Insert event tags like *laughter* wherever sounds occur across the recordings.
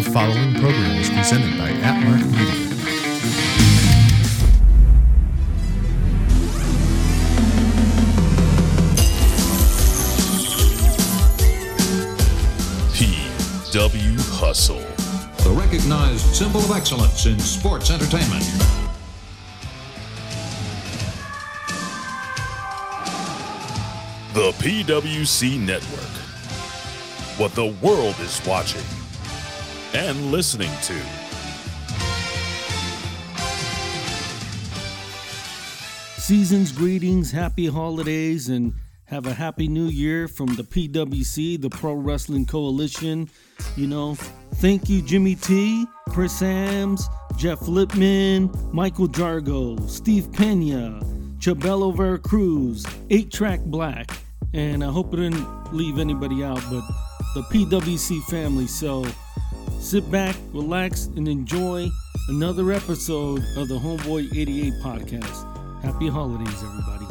The following program is presented by Atmark Media. PW Hustle. the recognized symbol of excellence in sports entertainment. The PWC Network. What the world is watching and listening to. Season's greetings, happy holidays, and have a happy new year from the PWC, the Pro Wrestling Coalition. You know, thank you, Jimmy T, Chris Ambs, Jeff Lippman, Michael Jargo, Steve Pena, Chabelo Veracruz, 8 Track Black, and I hope I didn't leave anybody out, but the PWC family. So sit back, relax, and enjoy another episode of the Homeboy 88 podcast. Happy holidays, everybody.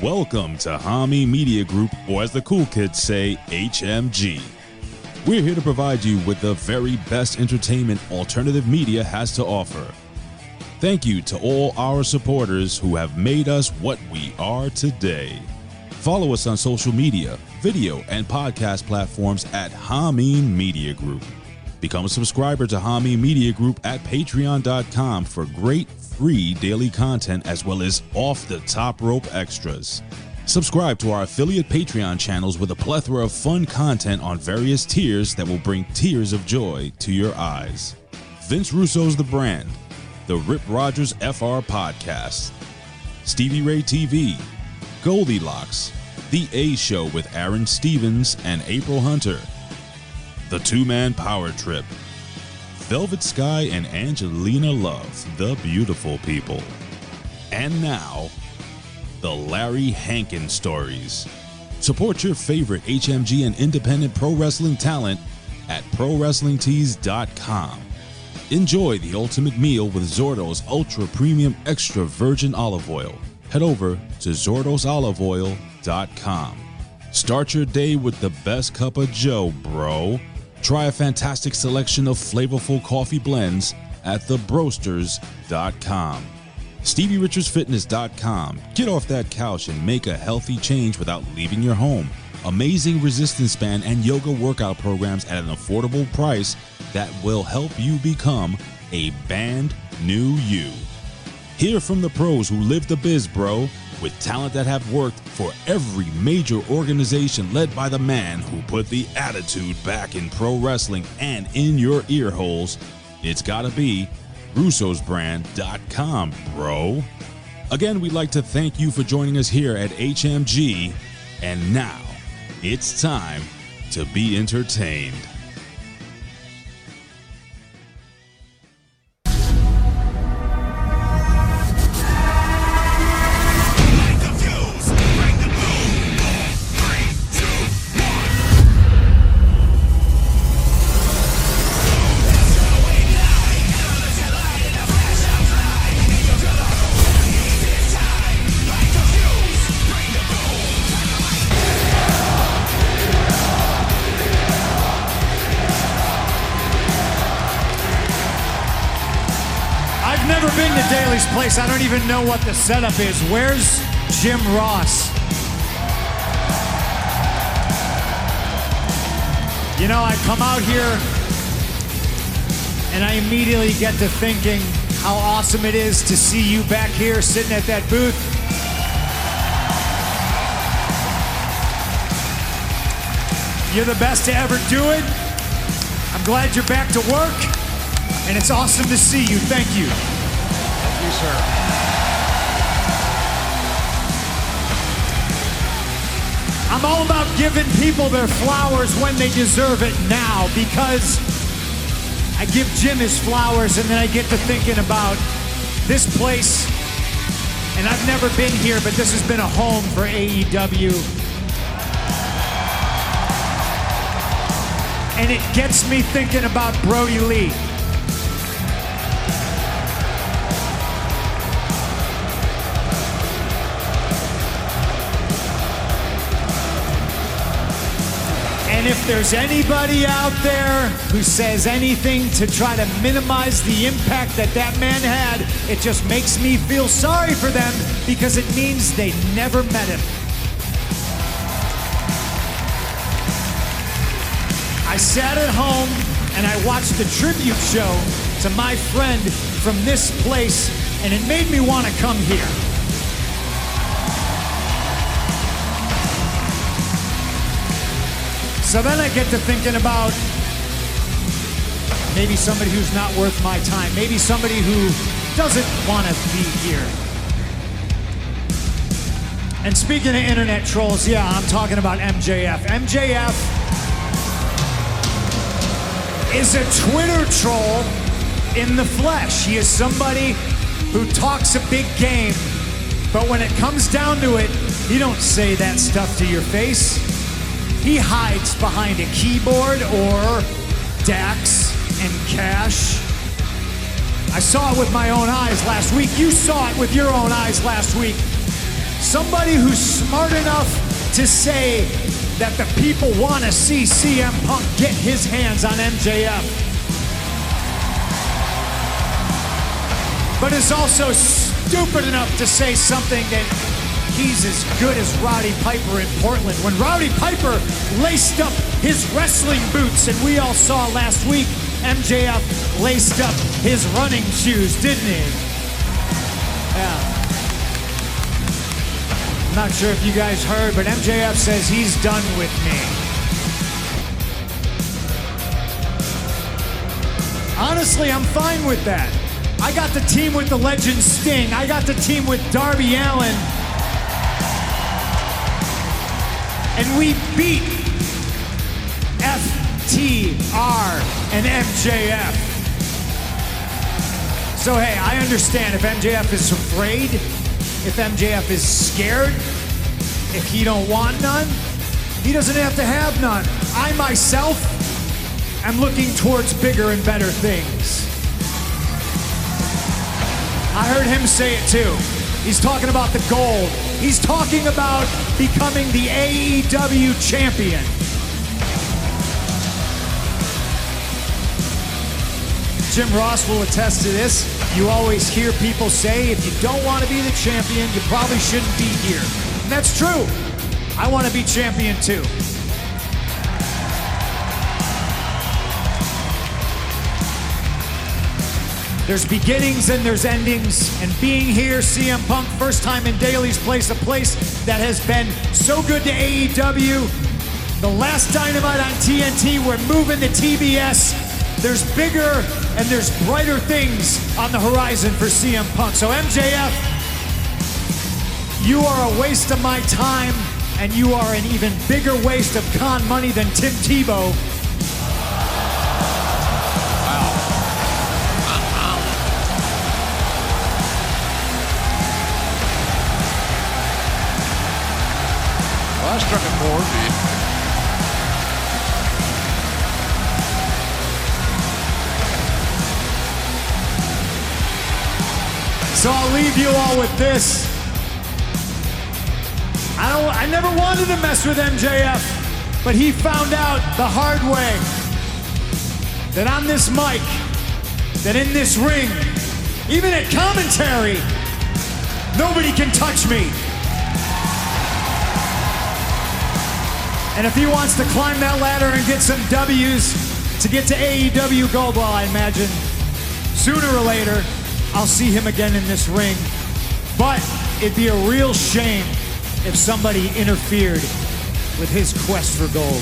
Welcome to Hamin Media Group, or as the cool kids say, HMG. We're here to provide you with the very best entertainment alternative media has to offer. Thank you to all our supporters who have made us what we are today. Follow us on social media, video, and podcast platforms at Hamin Media Group. Become a subscriber to Hamin Media Group at patreon.com for great free daily content as well as off the top rope extras. Subscribe to our affiliate Patreon channels with a plethora of fun content on various tiers that will bring tears of joy to your eyes. Vince Russo's The Brand, the Rip Rodgers FR Podcast, Stevie Ray TV, Goldilocks, The A Show with Aaron Stevens and April Hunter, The Two Man Power Trip, Velvet Sky and Angelina Love, the beautiful people. And now, the Larry Hankin Stories. Support your favorite HMG and independent pro wrestling talent at ProWrestlingTees.com. Enjoy the ultimate meal with Zordo's Ultra Premium Extra Virgin Olive Oil. Head over to ZordosOliveOil.com. Start your day with the best cup of Joe, bro. Try a fantastic selection of flavorful coffee blends at thebrosters.com. StevieRichardsFitness.com. Get off that couch and make a healthy change without leaving your home. Amazing resistance band and yoga workout programs at an affordable price that will help you become a band new you. Hear from the pros who live the biz, bro, with talent that have worked for every major organization led by the man who put the attitude back in pro wrestling and in your ear holes. It's gotta be russosbrand.com, bro. Again, we'd like to thank you for joining us here at HMG. And now, it's time to be entertained. Even know what the setup is. Where's Jim Ross? You know, I come out here and I immediately get to thinking how awesome it is to see you back here sitting at that booth. You're the best to ever do it. I'm glad you're back to work. And it's awesome to see you. Thank you. Thank you, sir. I'm all about giving people their flowers when they deserve it now because I give Jim his flowers and then I get to thinking about this place. And I've never been here, but this has been a home for AEW. And it gets me thinking about Brodie Lee. And if there's anybody out there who says anything to try to minimize the impact that that man had, it just makes me feel sorry for them because it means they never met him. I sat at home and I watched the tribute show to my friend from this place, and it made me want to come here. So then I get to thinking about maybe somebody who's not worth my time, maybe somebody who doesn't want to be here. And speaking of internet trolls, yeah, I'm talking about MJF. MJF is a Twitter troll in the flesh. He is somebody who talks a big game, but when it comes down to it, he don't say that stuff to your face. He hides behind a keyboard or Dax and Cash. I saw it with my own eyes last week. You saw it with your own eyes last week. Somebody who's smart enough to say that the people want to see CM Punk get his hands on MJF. But is also stupid enough to say something that he's as good as Roddy Piper in Portland. When Roddy Piper laced up his wrestling boots, and we all saw last week, MJF laced up his running shoes, didn't he? Yeah. I'm not sure if you guys heard, but MJF says he's done with me. Honestly, I'm fine with that. I got the team with the legend Sting. I got the team with Darby Allin. And we beat FTR and MJF. So, hey, I understand if MJF is afraid, if MJF is scared, if he don't want none, he doesn't have to have none. I myself am looking towards bigger and better things. I heard him say it too. He's talking about the gold. He's talking about becoming the AEW champion. Jim Ross will attest to this. You always hear people say if you don't want to be the champion, you probably shouldn't be here. And that's true. I want to be champion too. There's beginnings and there's endings. And being here, CM Punk, first time in Daily's Place, a place that has been so good to AEW. The last Dynamite on TNT, we're moving to TBS. There's bigger and there's brighter things on the horizon for CM Punk. So, MJF, you are a waste of my time, and you are an even bigger waste of con money than Tim Tebow. So I'll leave you all with this. I don't I never wanted to mess with MJF, but he found out the hard way that on this mic, that in this ring, even at commentary, nobody can touch me. And if he wants to climb that ladder and get some W's to get to AEW Gold, well, I imagine sooner or later I'll see him again in this ring. But it'd be a real shame if somebody interfered with his quest for gold.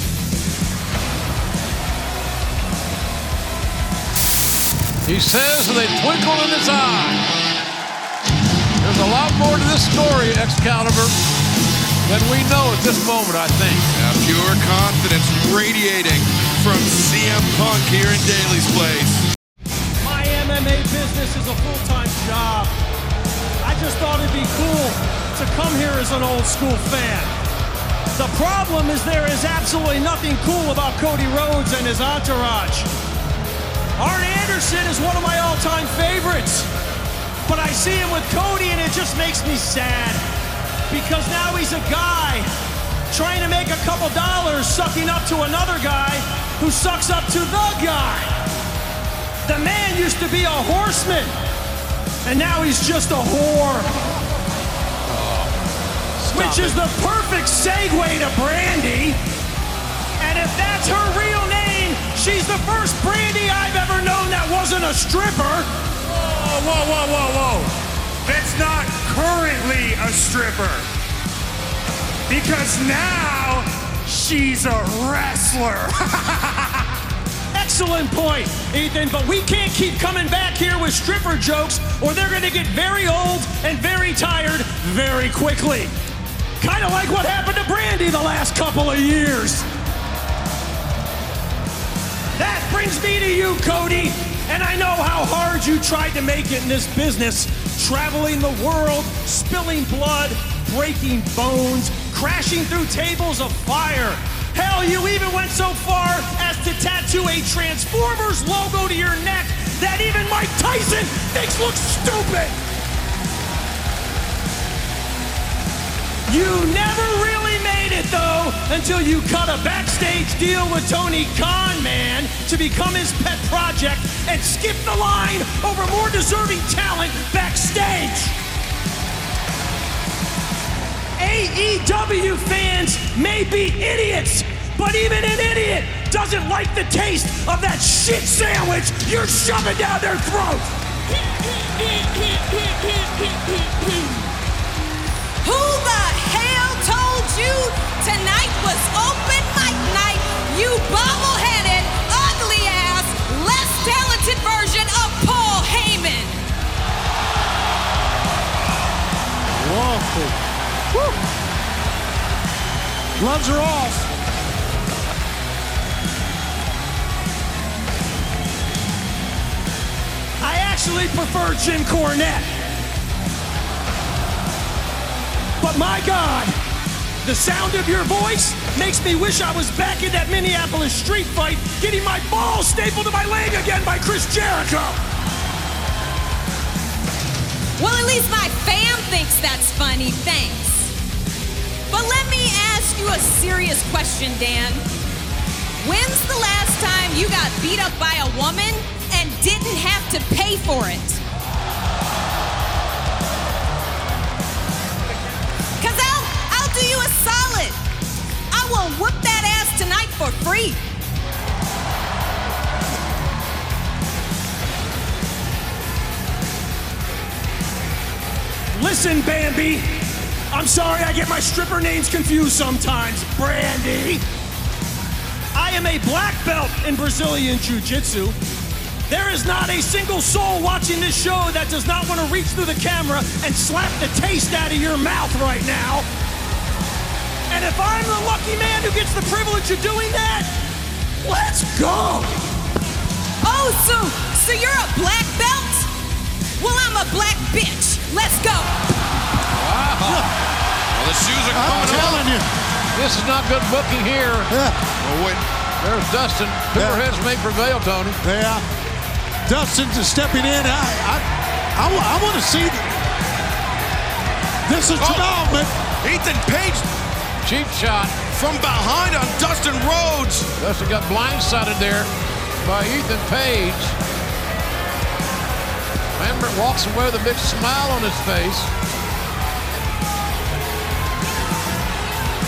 He says with a twinkle in his eye. There's a lot more to this story, Excalibur, than we know at this moment, I think. Yeah, pure confidence radiating from CM Punk here in Daily's Place. My MMA business is a full-time job. I just thought it'd be cool to come here as an old school fan. The problem is there is absolutely nothing cool about Cody Rhodes and his entourage. Arn Anderson is one of my all-time favorites. But I see him with Cody and it just makes me sad. Because now he's a guy trying to make a couple dollars sucking up to another guy who sucks up to the guy. The man used to be a horseman, and now he's just a whore. Oh, Which is the perfect segue to Brandi. And if that's her real name, she's the first Brandi I've ever known that wasn't a stripper. Whoa, whoa, whoa, whoa, whoa. That's not currently a stripper. Because now she's a wrestler. *laughs* Excellent point, Ethan, but we can't keep coming back here with stripper jokes or they're going to get very old and very tired very quickly. Kind of like what happened to Brandi the last couple of years. That brings me to you, Cody. And I know how hard you tried to make it in this business, traveling the world, spilling blood, breaking bones, crashing through tables of fire. Hell, you even went so far as to tattoo a Transformers logo to your neck that even Mike Tyson thinks looks stupid. You never really though until you cut a backstage deal with Tony Khan, man, to become his pet project and skip the line over more deserving talent backstage. AEW fans may be idiots, but even an idiot doesn't like the taste of that shit sandwich you're shoving down their throat. Who the hell told you tonight was open mic night? You bobble-headed, ugly ass, less talented version of Paul Heyman. Whoa. Woo. Gloves are off. I actually prefer Jim Cornette. But my God, the sound of your voice makes me wish I was back in that Minneapolis street fight getting my balls stapled to my leg again by Chris Jericho. Well, at least my fam thinks that's funny, thanks. But let me ask you a serious question, Dan. When's the last time you got beat up by a woman and didn't have to pay for it? Will whoop that ass tonight for free. Listen, Bambi. I'm sorry I get my stripper names confused sometimes. Brandi. I am a black belt in Brazilian Jiu Jitsu. There is not a single soul watching this show that does not want to reach through the camera and slap the taste out of your mouth right now. And if I'm the lucky man who gets the privilege of doing that, let's go. Oh, so so you're a black belt? Well, I'm a black bitch. Let's go. Wow. Well, the shoes are coming I'm telling off. you. This is not good booking here. Oh, wait. There's Dustin. Cooler Yeah. heads may prevail, Tony. Yeah. Dustin's is stepping in. I I, I, want to see. th- This is Oh. phenomenal. Ethan Page Cheap shot. from behind on Dustin Rhodes. Dustin got blindsided there by Ethan Page. Lambert walks away with a big smile on his face.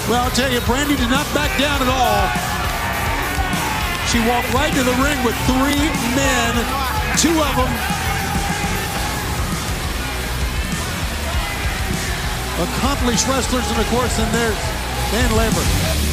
Well, I'll tell you, Brandi did not back down at all. She walked right to the ring with three men, two of them accomplished wrestlers, and of course, then there's Dan Lambert.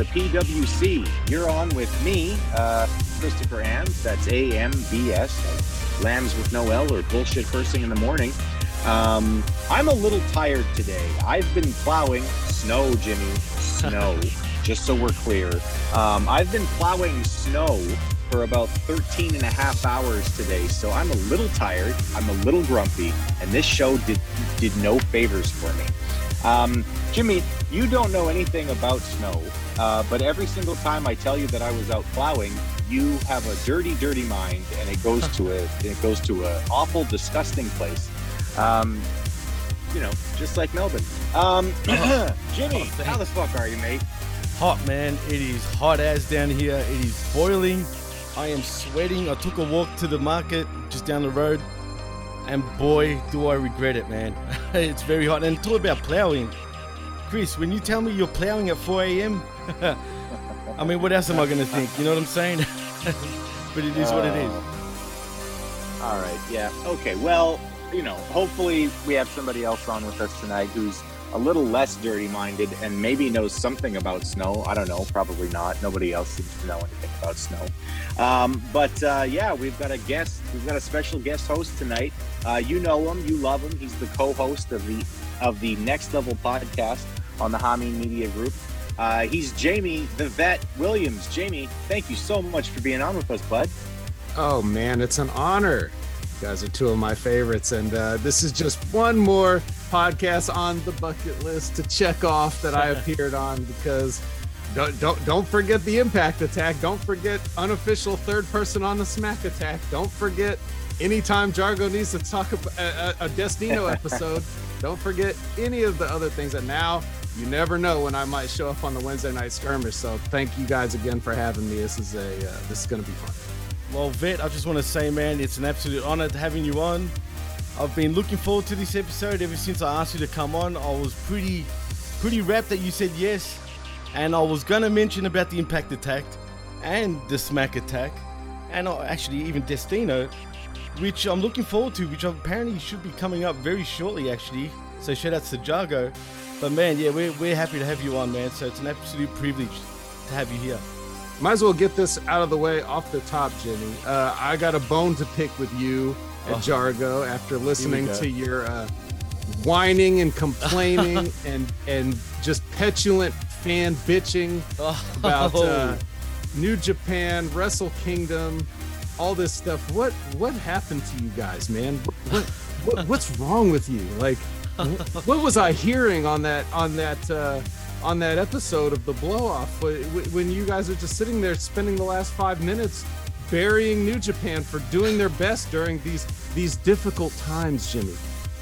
The PWC. You're on with me, uh, Christopher Ambs. That's A M B S, lambs with no L or bullshit first thing in the morning. Um, I'm a little tired today. I've been plowing snow, Jimmy, snow. *laughs* just so we're clear, um, I've been plowing snow for about 13 and a half hours today. So I'm a little tired, I'm a little grumpy, and this show did did no favors for me. Um, Jimmy, you don't know anything about snow, uh, but every single time I tell you that I was out plowing, you have a dirty, dirty mind, and it goes to a it goes to a awful, disgusting place. Um, you know, just like Melbourne. Um, *clears throat* Jimmy, how the fuck are you, mate? Hot, man. It is hot as down here. It is boiling. I am sweating. I took a walk to the market just down the road, and boy, do I regret it, man. *laughs* it's very hot. And talk about plowing. Chris, when you tell me you're plowing at 4 a.m., *laughs* I mean, what else am I going to think? You know what I'm saying? *laughs* but it is what it is. All right. Yeah. Okay. Well, you know, hopefully we have somebody else on with us tonight who's a little less dirty minded and maybe knows something about snow. I don't know. Probably not. Nobody else seems to know anything about snow. Um, but uh, yeah, we've got a guest. We've got a special guest host tonight. Uh, you know him. You love him. He's the co-host of the of the Next Level podcast on the Hamin Media Group. Uh, he's Jaime the Vet Williams. Jaime, thank you so much for being on with us, bud. Oh man, it's an honor. You guys are two of my favorites, and uh, this is just one more podcast on the bucket list to check off that I *laughs* appeared on because don't don't don't forget the impact attack. Don't forget unofficial third person on the smack attack. Don't forget anytime Jargo needs to talk about a, a, a Destino *laughs* episode. don't forget any of the other things. And now you never know when I might show up on the Wednesday night skirmish. So thank you guys again for having me. This is a uh, this is gonna be fun. Well, Vet, I just want to say, man, it's an absolute honor to having you on. I've been looking forward to this episode ever since I asked you to come on. I was pretty, pretty rapt that you said yes, and I was gonna mention about the impact attack and the smack attack, and actually even Destino, which I'm looking forward to, which apparently should be coming up very shortly, actually. So shout outs to Jargo. But man, yeah, we're, we're happy to have you on, man. So it's an absolute privilege to have you here. Might as well get this out of the way off the top, Jimmy. Uh, I got a bone to pick with you and Oh. Jargo after listening to your uh, whining and complaining *laughs* and and just petulant fan bitching about uh, New Japan, Wrestle Kingdom, all this stuff. What what happened to you guys, man? What, what what's wrong with you? Like, *laughs* what was I hearing on that on that uh, on that episode of the blow off when you guys are just sitting there spending the last five minutes burying New Japan for doing their best during these these difficult times, Jimmy,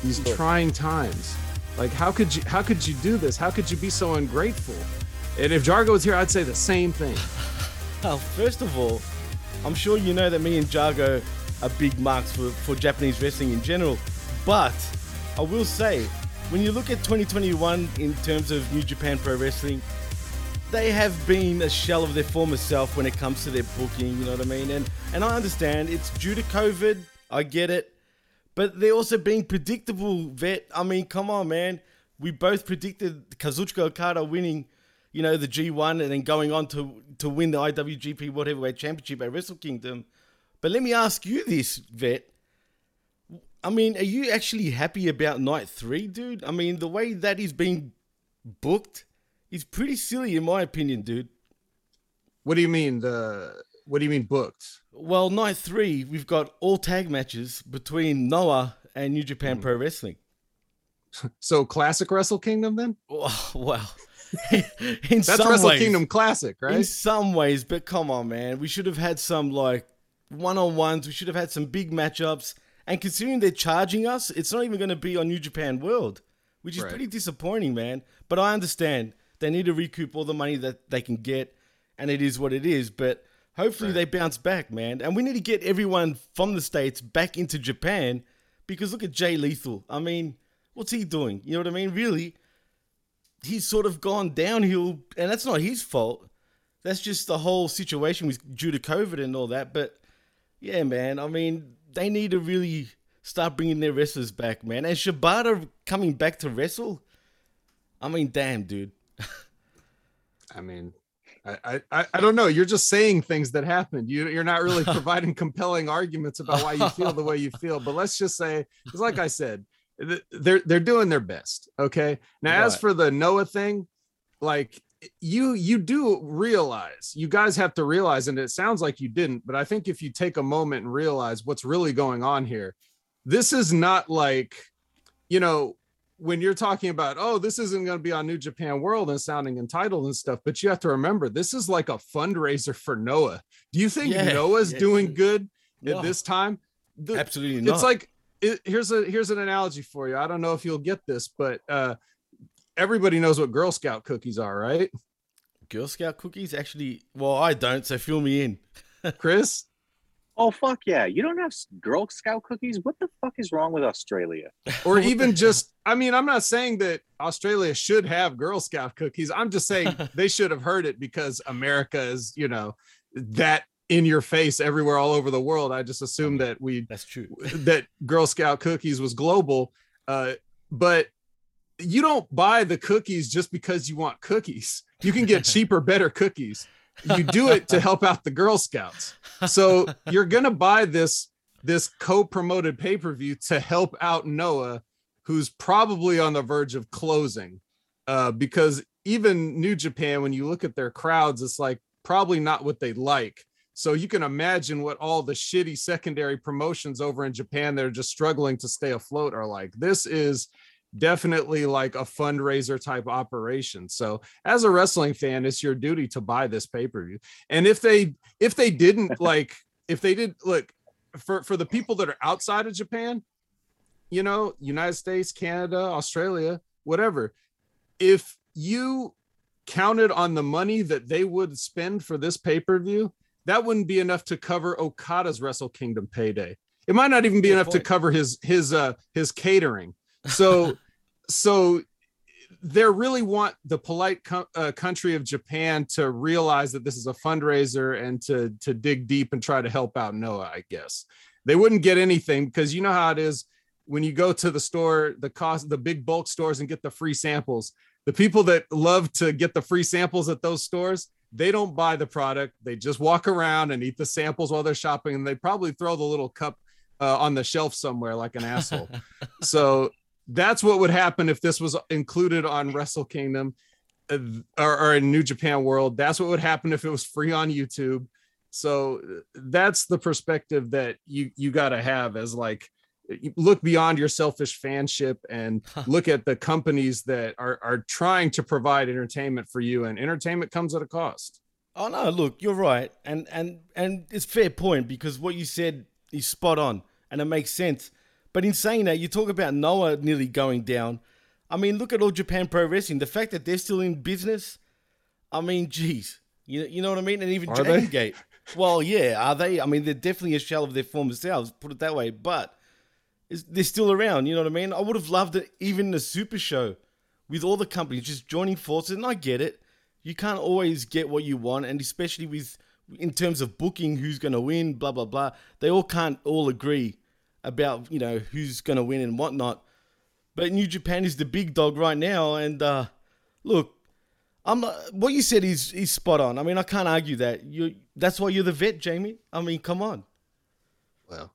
these trying times. Like, how could you how could you do this? How could you be so ungrateful? And if Jargo was here, I'd say the same thing. *laughs* Well, first of all, I'm sure you know that me and Jargo are big marks for, for Japanese wrestling in general. But I will say, when you look at 2021 in terms of New Japan Pro Wrestling, they have been a shell of their former self when it comes to their booking, you know what I mean? And and I understand it's due to COVID, I get it. But they're also being predictable, vet. I mean, come on, man. We both predicted Kazuchika Okada winning, you know, the G1 and then going on to to win the IWGP World Heavyweight Championship at Wrestle Kingdom. But let me ask you this, vet. I mean, are you actually happy about night three, dude? I mean, the way that is being booked is pretty silly, in my opinion, dude. What do you mean the? What do you mean booked? Well, night three, we've got all tag matches between Noah and New Japan Hmm. Pro Wrestling. *laughs* So classic Wrestle Kingdom then? *laughs* Oh, wow. *laughs* in That's some Wrestle ways, Kingdom classic, right? In some ways, but come on, man. We should have had some like one on ones. We should have had some big matchups. And considering they're charging us, it's not even going to be on New Japan World, which is Right. pretty disappointing, man. But I understand they need to recoup all the money that they can get, and it is what it is. But hopefully they bounce back, man. And we need to get everyone from the States back into Japan because look at Jay Lethal. I mean, what's he doing? You know what I mean? Really? he's sort of gone downhill, and that's not his fault. That's just the whole situation with due to COVID and all that. But yeah, man, I mean, they need to really start bringing their wrestlers back, man. And Shibata coming back to wrestle, I mean, damn, dude. *laughs* I mean, I, I, I don't know. You're just saying things that happened. You, you're not really *laughs* providing compelling arguments about why you feel the way you feel. But let's just say, because like I said, they're they're doing their best. Okay. Now, as for the Noah thing, like you you do realize you guys have to realize and it sounds like you didn't but i think if you take a moment and realize what's really going on here this is not like you know when you're talking about oh this isn't going to be on new japan world and sounding entitled and stuff but you have to remember this is like a fundraiser for noah do you think Yeah, noah's yeah. doing good No. at this time The- Absolutely not. it's like it, here's a here's an analogy for you i don't know if you'll get this but uh everybody knows what girl scout cookies are right Girl Scout cookies, actually. Well, I don't, so fill me in. *laughs* chris Oh fuck yeah! You don't have Girl Scout cookies? What the fuck is wrong with Australia? or even just i mean i'm not saying that australia should have girl scout cookies i'm just saying *laughs* they should have heard it because america is you know that in your face everywhere all over the world i just assumed that we That's true. that girl scout cookies was global uh but you don't buy the cookies just because you want cookies. You can get *laughs* cheaper better cookies. You do it to help out the girl scouts. So *laughs* you're gonna buy this this co-promoted pay-per-view to help out noah who's probably on the verge of closing. Uh because even new japan when you look at their crowds it's like probably not what they like. So you can imagine what all the shitty secondary promotions over in japan that are just struggling to stay afloat are like. This is definitely like a fundraiser type operation. So as a wrestling fan it's your duty to buy this pay-per-view. And if they if they didn't *laughs* like if they did look for for the people that are outside of japan you know united states canada australia whatever if you counted on the money that they would spend for this pay-per-view that wouldn't be enough to cover okada's wrestle kingdom payday. It might not even be Good enough to cover his his uh his catering so so they really want the polite co- uh, country of Japan to realize that this is a fundraiser and to to dig deep and try to help out Noah. I guess they wouldn't get anything because you know how it is when you go to the store, the cost, the big bulk stores, and get the free samples. The people that love to get the free samples at those stores, they don't buy the product. They just walk around and eat the samples while they're shopping, and they probably throw the little cup uh, on the shelf somewhere like an asshole. *laughs* so that's what would happen if this was included on Wrestle Kingdom uh, or, or in New Japan World. That's what would happen if it was free on YouTube. So uh, that's the perspective that you you got to have as like look beyond your selfish fanship and *laughs* look at the companies that are are trying to provide entertainment for you and entertainment comes at a cost. Oh no, look, you're right, and and and it's fair point because what you said is spot on, and it makes sense. But in saying that, you talk about Noah nearly going down. I mean, look at all Japan Pro Wrestling. The fact that they're still in business. I mean, geez, you you know what I mean? And even Are they? Dragon Gate. Well, yeah, are they? I mean, they're definitely a shell of their former selves. Put it that way, but they're still around. You know what I mean? I would have loved it, even the Super Show, with all the companies just joining forces. And I get it. You can't always get what you want, and especially with in terms of booking, who's going to win, blah blah blah. They all can't all agree about you know who's going to win and whatnot. But New Japan is the big dog right now, and uh, look, I'm uh, what you said is is spot on. I mean, I can't argue that. You that's why you're the vet, Jaime. I mean, come on. Well,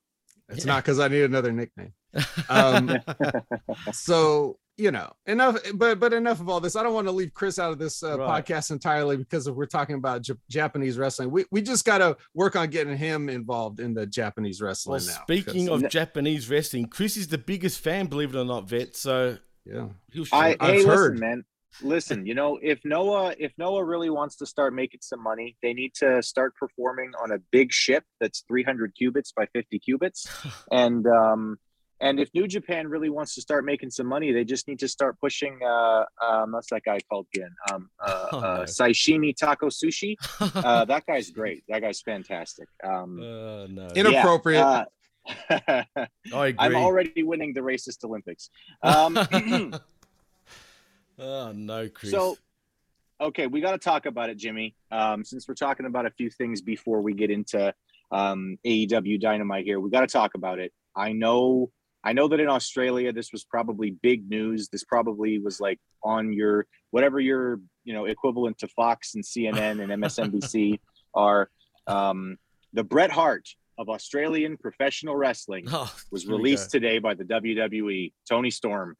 it's not because I need another nickname. *laughs* Um, so you know enough but but enough of all this i don't want to leave chris out of this uh, Right. podcast entirely because if we're talking about J- japanese wrestling we, we just got to work on getting him involved in the japanese wrestling Well, now speaking because- of Japanese wrestling, Chris is the biggest fan, believe it or not, vet. So yeah, he'll show I, up. hey, listen, man. Listen, you know, if Noah if Noah really wants to start making some money, they need to start performing on a big ship that's 300 cubits by 50 cubits, *laughs* and um, and if New Japan really wants to start making some money, they just need to start pushing. Uh, um, what's that guy called again? Um, uh, *laughs* Oh, uh, no. Saishimi Taco Sushi. *laughs* Uh, that guy's great. That guy's fantastic. Um, Uh, no. Inappropriate. uh, *laughs* I agree. I'm already winning the racist Olympics. Um, *clears throat* oh no, Chris. So, okay, we got to talk about it, Jimmy. Um, since we're talking about a few things before we get into um, AEW Dynamite here, we got to talk about it. I know, I know that in Australia this was probably big news. This probably was like on your whatever your you know equivalent to Fox and CNN and MSNBC *laughs* are. Um, the Bret Hart of Australian professional wrestling Oh, was released today by the WWE. Toni Storm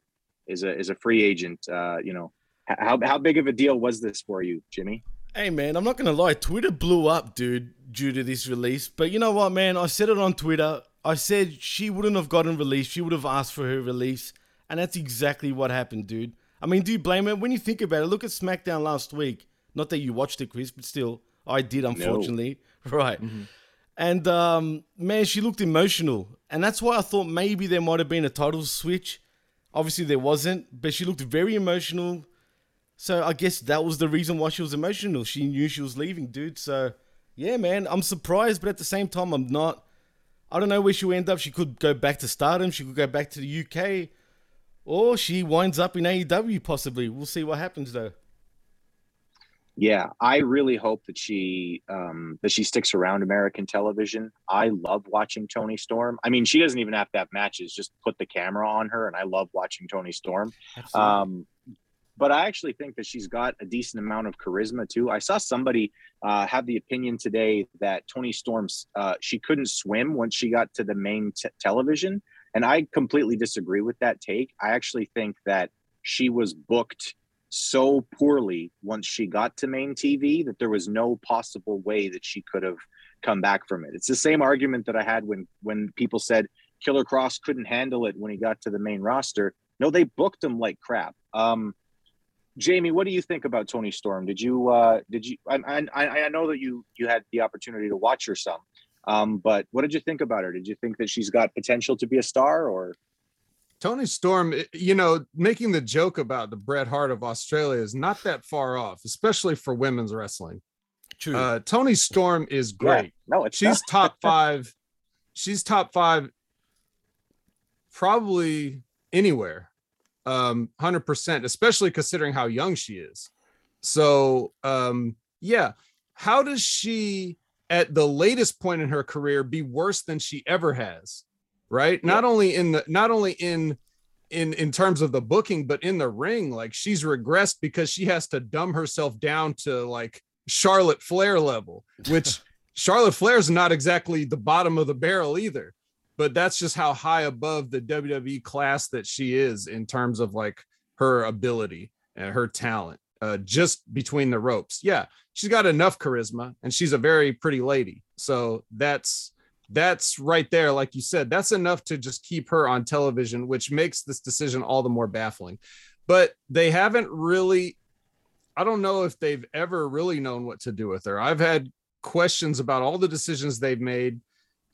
is a is a free agent. Uh, you know, how how big of a deal was this for you, Jimmy? Hey man, I'm not gonna lie, Twitter blew up, dude, due to this release. But you know what, man? I said it on Twitter. I said she wouldn't have gotten released. She would have asked for her release, and that's exactly what happened, dude. I mean, do you blame her? When you think about it, look at SmackDown last week. Not that you watched it, Chris, but still, I did, unfortunately. *laughs* Right. And um, man, she looked emotional, and that's why I thought maybe there might have been a title switch. Obviously, there wasn't, but she looked very emotional. So I guess that was the reason why she was emotional. She knew she was leaving, dude. So yeah, man, I'm surprised, but at the same time, I'm not. I don't know where she'll end up. She could go back to Stardom. She could go back to the UK, or she winds up in AEW possibly. We'll see what happens though. Yeah, I really hope that she um, that she sticks around American television. I love watching Toni Storm. I mean, she doesn't even have to have matches; just put the camera on her, and I love watching Toni Storm. Um, but I actually think that she's got a decent amount of charisma too. I saw somebody uh, have the opinion today that Toni Storm's uh, she couldn't swim once she got to the main t- television, and I completely disagree with that take. I actually think that she was booked so poorly once she got to main TV that there was no possible way that she could have come back from it. It's the same argument that I had when when people said Killer Kross couldn't handle it when he got to the main roster. No, they booked him like crap. Um, Jaime, what do you think about Toni Storm? Did you uh, did you? I, I I know that you you had the opportunity to watch her some, um, but what did you think about her? Did you think that she's got potential to be a star, or Toni Storm, you know, making the joke about the Bret Hart of Australia is not that far off, especially for women's wrestling. True. Uh, Toni Storm is Yeah. great. No, it's she's not. top *laughs* five. She's top five, probably anywhere, um, hundred percent. Especially considering how young she is. So, um, yeah, how does she, at the latest point in her career, be worse than she ever has? Right. Not only in the, not only in in in terms of the booking but in the ring like she's regressed because she has to dumb herself down to like charlotte flair level which *laughs* charlotte flair's not exactly the bottom of the barrel either but that's just how high above the wwe class that she is in terms of like her ability and her talent uh just between the ropes. Yeah she's got enough charisma and she's a very pretty lady. So that's that's right there like you said that's enough to just keep her on television which makes this decision all the more baffling. But they haven't really i don't know if they've ever really known what to do with her. I've had questions about all the decisions they've made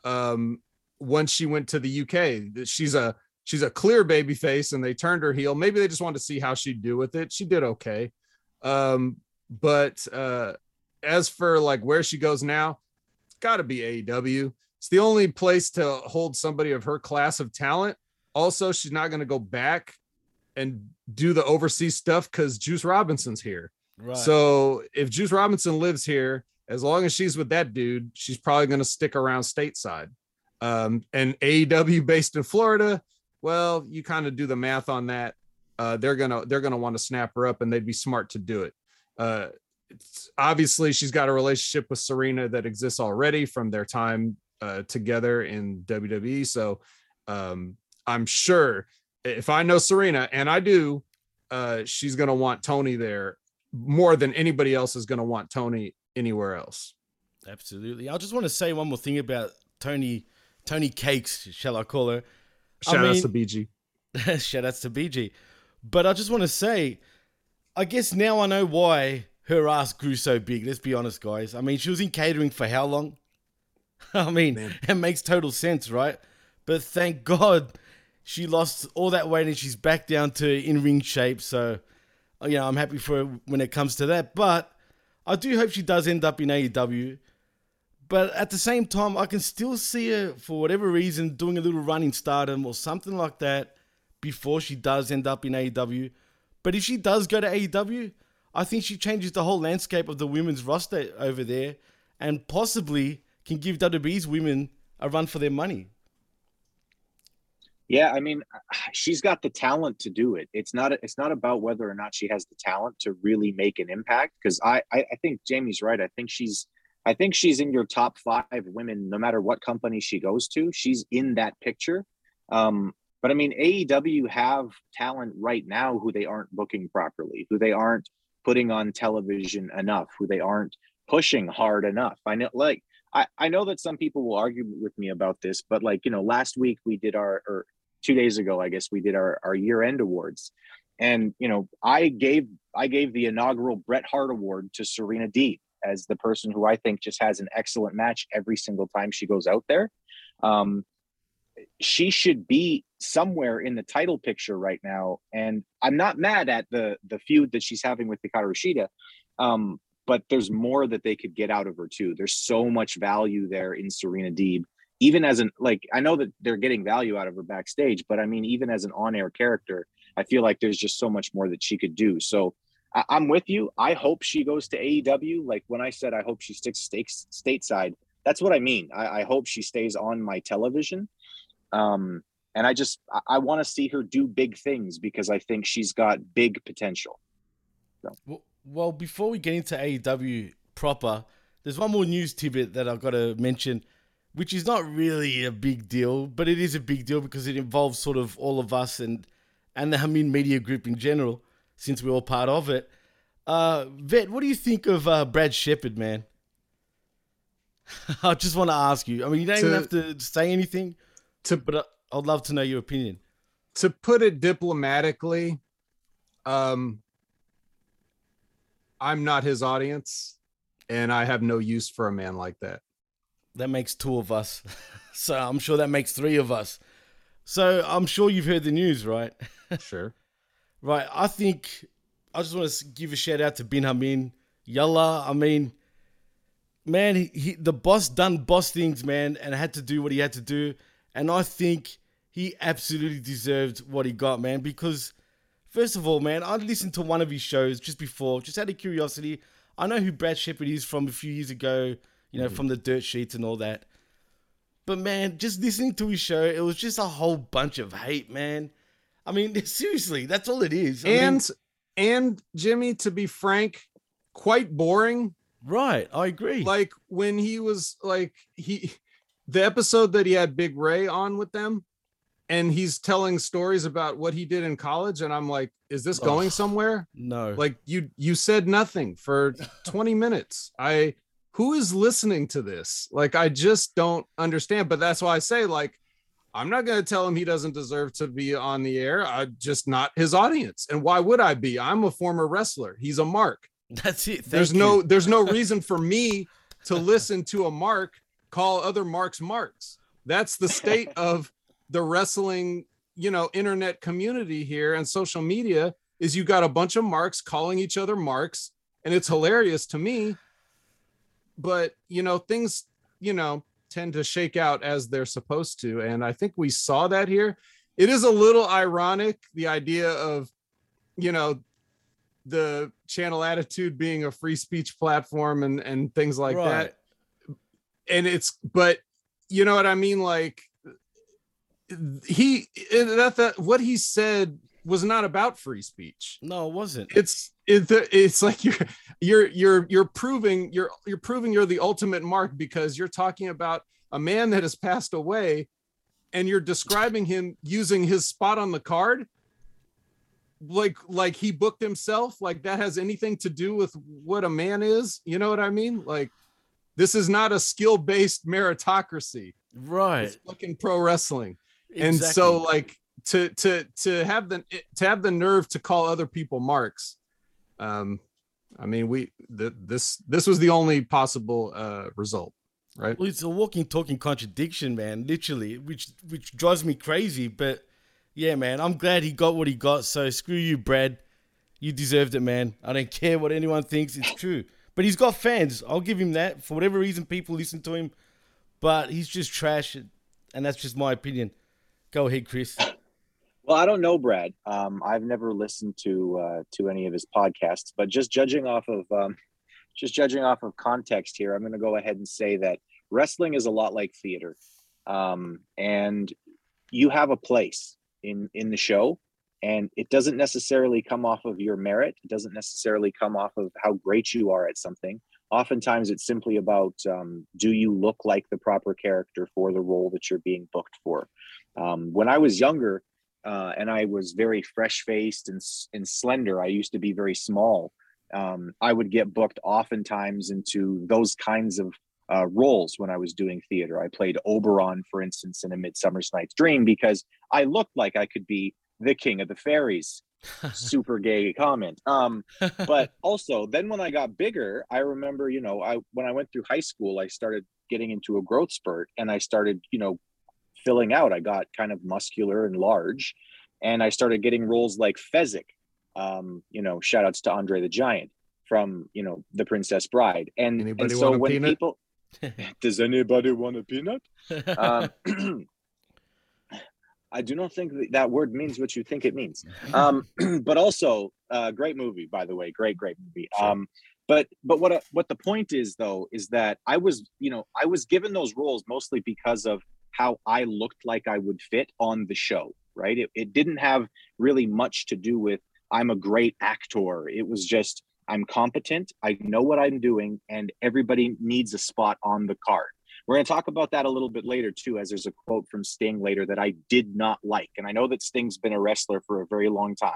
um once she went to the uk she's a she's a clear baby face and they turned her heel maybe they just wanted to see how she'd do with it she did okay um but uh as for like where she goes now it's got to be AEW. It's the only place to hold somebody of her class of talent. Also, she's not going to go back and do the overseas stuff because Juice Robinson's here. Right. So if Juice Robinson lives here, as long as she's with that dude, she's probably going to stick around stateside. Um, and AEW based in Florida, well, you kind of do the math on that. Uh, they're gonna they're gonna want to snap her up, and they'd be smart to do it. Uh, it's, obviously, she's got a relationship with Serena that exists already from their time uh, together in WWE. So um, I'm sure if I know Serena, and I do, uh, she's gonna want Toni there more than anybody else is gonna want Toni anywhere else. Absolutely. I just want to say one more thing about Toni Toni Cakes, shall I call her? Shout I outs to BG. *laughs* Shout outs to BG. But I just want to say, I guess now I know why her ass grew so big. Let's be honest, guys. I mean, she was in catering for how long? *laughs* I mean, it makes total sense, right? But thank *laughs* God she lost all that weight and she's back down to in ring shape. So, you know, I'm happy for her when it comes to that. But I do hope she does end up in AEW. But at the same time, I can still see her, for whatever reason, doing a little run in stardom or something like that before she does end up in AEW. But if she does go to AEW, I think she changes the whole landscape of the women's roster over there and possibly can give WWE's women a run for their money. Yeah, I mean, *sighs* she's got the talent to do it. It's not it's not about whether or not she has the talent to really make an impact. Because I, I I think Jaime's right. I think she's I think she's in your top five women, no matter what company she goes to. She's in that picture. Um, but I mean, AEW have talent right now who they aren't booking properly, who they aren't putting on television enough, who they aren't pushing hard enough. I know, like, I, I know that some people will argue with me about this, but like, you know, last week we did our, or two days ago, I guess we did our, our year end awards. And, you know, I gave, I gave the inaugural Bret Hart Award to Serena Deeb as the person who I think just has an excellent match every single time she goes out there. Um, she should be somewhere in the title picture right now. And I'm not mad at the the feud that she's having with Hikaru Shida. Um, but there's more that they could get out of her too. There's so much value there in Serena Deeb. Even as an like I know that they're getting value out of her backstage, but I mean, even as an on-air character, I feel like there's just so much more that she could do. So I, I'm with you. I hope she goes to AEW. Like when I said I hope she sticks stakes stateside, that's what I mean. I, I hope she stays on my television. Um, and I just I, I want to see her do big things because I think she's got big potential. Well, well, before we get into AEW proper, there's one more news tidbit that I've got to mention, which is not really a big deal, but it is a big deal because it involves sort of all of us and and the Hamin Media Group in general, since we're all part of it. Uh, Vet, what do you think of uh, Brad Shepard, man? *laughs* I just want to ask you. I mean, you don't even have to say anything, to, but I, I'd love to know your opinion. to put it diplomatically, um, I'm not his audience, and I have no use for a man like that. That makes two of us. *laughs* so I'm sure that makes three of us. So I'm sure you've heard the news, right? *laughs* Sure. Right. I think I just want to give a shout out to Bin Hamin. Yalla. I mean, man, he, he, the boss done boss things, man, and had to do what he had to do. And I think he absolutely deserved what he got, man, because first of all, man, I listened to one of his shows just before, just out of curiosity. I know who Brad Shepard is from a few years ago, you know, mm-hmm. from the dirt sheets and all that. But man, just listening to his show, it was just a whole bunch of hate, man. I mean, *laughs* seriously, that's all it is. I mean- and and Jimmy, to be frank, quite boring. Right, I agree. Like when he was like he the episode that he had Big Ray on with them, and he's telling stories about what he did in college, and I'm like, is this going Ugh, somewhere? No. Like you you said nothing for *laughs* 20 minutes. I who is listening to this? Like I just don't understand. But that's why I say like I'm not going to tell him he doesn't deserve to be on the air. I'm just not his audience. And why would I be? I'm a former wrestler. He's a mark. That's it. there's Thank no there's no *laughs* reason for me to listen to a mark call other marks marks. That's the state of the wrestling, you know, internet community here and social media is you got a bunch of marks calling each other marks and it's hilarious to me. But, you know, things, you know, tend to shake out as they're supposed to and I think we saw that here. It is a little ironic the idea of you know the channel attitude being a free speech platform and and things like that. And it's but you know what i mean? Like he that, that what he said was not about free speech. No it wasn't. It's it's it's like you're you're you're you're proving you're you're proving you're the ultimate mark because you're talking about a man that has passed away and you're describing him using his spot on the card. Like like he booked himself like that has anything to do with what a man is. You know what i mean? Like this is not a skill based meritocracy. Right. It's fucking pro wrestling. And so like to to to have the to have the nerve to call other people marks um i mean we th- this this was the only possible uh result right Well, it's a walking, talking contradiction, man. Literally, which which drives me crazy. But yeah, man, I'm glad he got what he got. So screw you, Brad. You deserved it, man. I don't care what anyone thinks. It's true. But he's got fans. I'll give him that. For whatever reason, people listen to him. But he's just trash, and that's just my opinion. Go ahead, Chris. Well, I don't know Brad. Um, I've never listened to uh, to any of his podcasts, but just judging off of um, just judging off of context here, I'm going to go ahead and say that wrestling is a lot like theater, um, and you have a place in in the show, and it doesn't necessarily come off of your merit. It doesn't necessarily come off of how great you are at something. Oftentimes, it's simply about um, do you look like the proper character for the role that you're being booked for. Um, when I was younger, uh, and I was very fresh faced and, and slender. I used to be very small. Um, I would get booked oftentimes into those kinds of uh, roles when I was doing theater. I played Oberon, for instance, in A Midsummer's Night's Dream because I looked like I could be the king of the fairies. *laughs* Super gay comment. Um, but *laughs* also, then when I got bigger, I remember, you know, I when I went through high school, I started getting into a growth spurt, and I started, you know, filling out. I got kind of muscular and large, and I started getting roles like Fezzik. Um, you know, shout outs to Andre the Giant from you know The Princess Bride. And, and so when peanut? people *laughs* does anybody want a peanut? Um, *laughs* *clears throat* I do not think that, that word means what you think it means. *laughs* Um, *clears throat* but also, uh, great movie, by the way, great, great movie. Um, but but what uh, what the point is though is that I was you know I was given those roles mostly because of how I looked like I would fit on the show. Right? It, it didn't have really much to do with I'm a great actor. It was just I'm competent. I know what I'm doing, and everybody needs a spot on the card. We're going to talk about that a little bit later too, as there's a quote from Sting later that I did not like. And I know that Sting's been a wrestler for a very long time.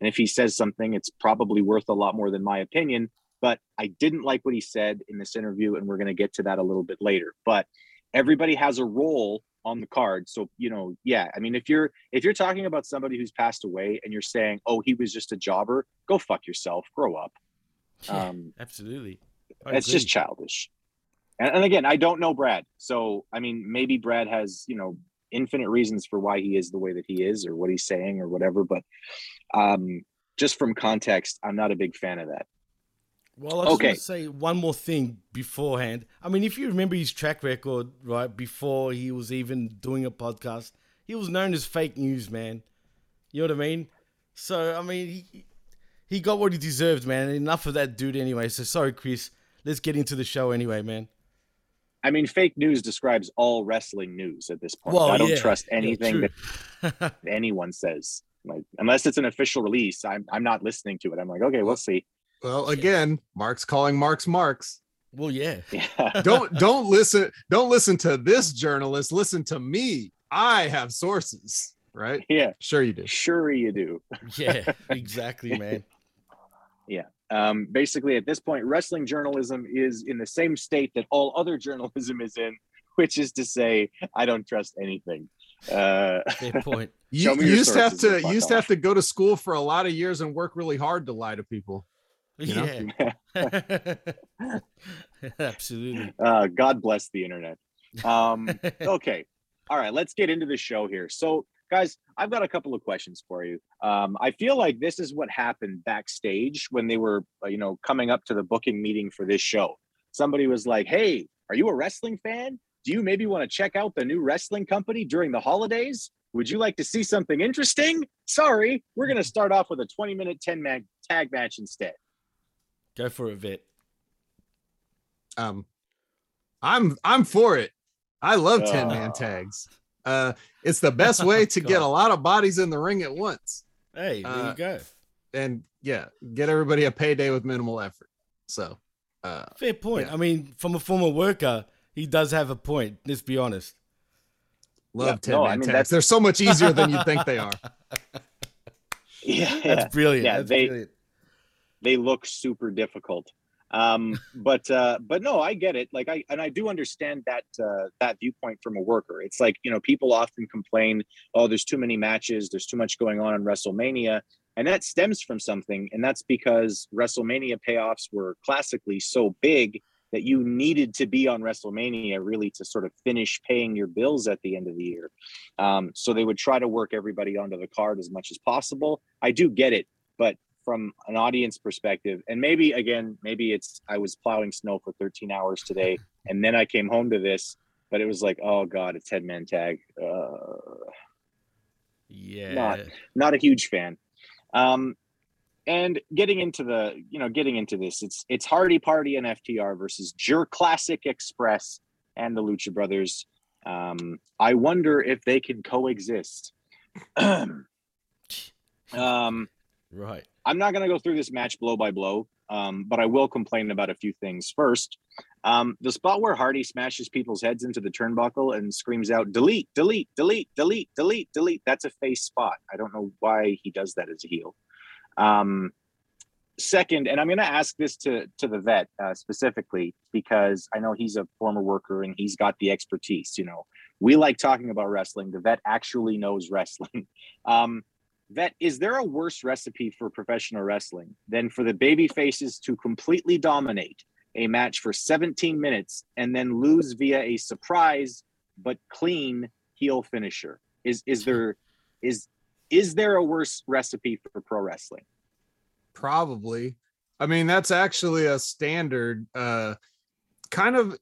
And if he says something, it's probably worth a lot more than my opinion. But I didn't like what he said in this interview, and we're going to get to that a little bit later. But everybody has a role on the card. So, you know, yeah, I mean, if you're if you're talking about somebody who's passed away and you're saying, oh, he was just a jobber, go fuck yourself, grow up. *laughs* Yeah, Um, absolutely. I it's just childish. And, and again, I don't know Brad, so I mean, maybe Brad has you know infinite reasons for why he is the way that he is, or what he's saying, or whatever. But um, just from context, I'm not a big fan of that. Well, I just Okay. want to say one more thing beforehand. I mean, if you remember his track record, right, before he was even doing a podcast, he was known as fake news, man. You know what I mean? So, I mean, he, he got what he deserved, man. Enough of that dude anyway. So, sorry, Chris. Let's get into the show anyway, man. I mean, fake news describes all wrestling news at this point. Well, I don't yeah. trust anything true. that *laughs* anyone says. Like, unless it's an official release, I'm I'm not listening to it. I'm like, okay, we'll see. Well again mark's calling mark's marks Well, *laughs* yeah. don't don't listen don't listen to this journalist listen to me i have sources right Yeah, sure you do sure you do. *laughs* Yeah, exactly, *laughs* man. Yeah. Um, basically, at this point, wrestling journalism is in the same state that all other journalism is in, which is to say, I don't trust anything. Uh, Fair point. you, you used to have to you used to have to go to school for a lot of years and work really hard to lie to people You know? Yeah. *laughs* *laughs* Absolutely. uh, God bless the internet. Um, *laughs* okay. All right. Let's get into the show here. So, guys, I've got a couple of questions for you. Um, I feel like this is what happened backstage when they were, uh, you know, coming up to the booking meeting for this show. Somebody was like, Hey, are you a wrestling fan? Do you maybe want to check out the new wrestling company during the holidays? Would you like to see something interesting? Sorry, we're going to start off with a 20 minute 10 man tag match instead. Go for it, Vet. um i'm i'm for it i love 10 man Uh. tags uh it's the best *laughs* way to get a lot of bodies in the ring at once Hey, there Uh, you go. and yeah get everybody a payday with minimal effort so uh Fair point. yeah. I mean, from a former worker, he does have a point. Let's be honest. Love Yeah, 10 no, man I mean, tags. that's- They're so much easier than you think they *laughs* are. Yeah, That's brilliant. Yeah, That's they brilliant. They look super difficult. Um, *laughs* but uh, but no, I get it. Like I and I do understand that uh, that viewpoint from a worker. It's like you know people often complain, oh, there's too many matches, there's too much going on in WrestleMania, and that stems from something, and that's because WrestleMania payoffs were classically so big that you needed to be on WrestleMania really to sort of finish paying your bills at the end of the year. Um, so they would try to work everybody onto the card as much as possible. I do get it, but from an audience perspective, and maybe again, maybe it's I was plowing snow for 13 hours today, *laughs* and then I came home to this, but it was like, oh god, it's headman tag. Uh, Yeah. not not a huge fan. Um, and getting into the you know getting into this, it's it's Hardy Party and FTR versus Jurassic Express and the Lucha Brothers. Um, I wonder if they can coexist. *clears throat* *clears throat* um, Right. I'm not going to go through this match blow by blow, um, but I will complain about a few things. First, um, the spot where Hardy smashes people's heads into the turnbuckle and screams out, delete, delete, delete, delete, delete, delete. That's a face spot. I don't know why he does that as a heel. Um, second, and I'm going to ask this to, to the vet uh, specifically because I know he's a former worker and he's got the expertise. You know, we like talking about wrestling. The vet actually knows wrestling. *laughs* um, Vet, is there a worse recipe for professional wrestling than for the baby faces to completely dominate a match for 17 minutes and then lose via a surprise but clean heel finisher? Is is there is is there a worse recipe for pro wrestling? Probably. I mean, that's actually a standard uh kind of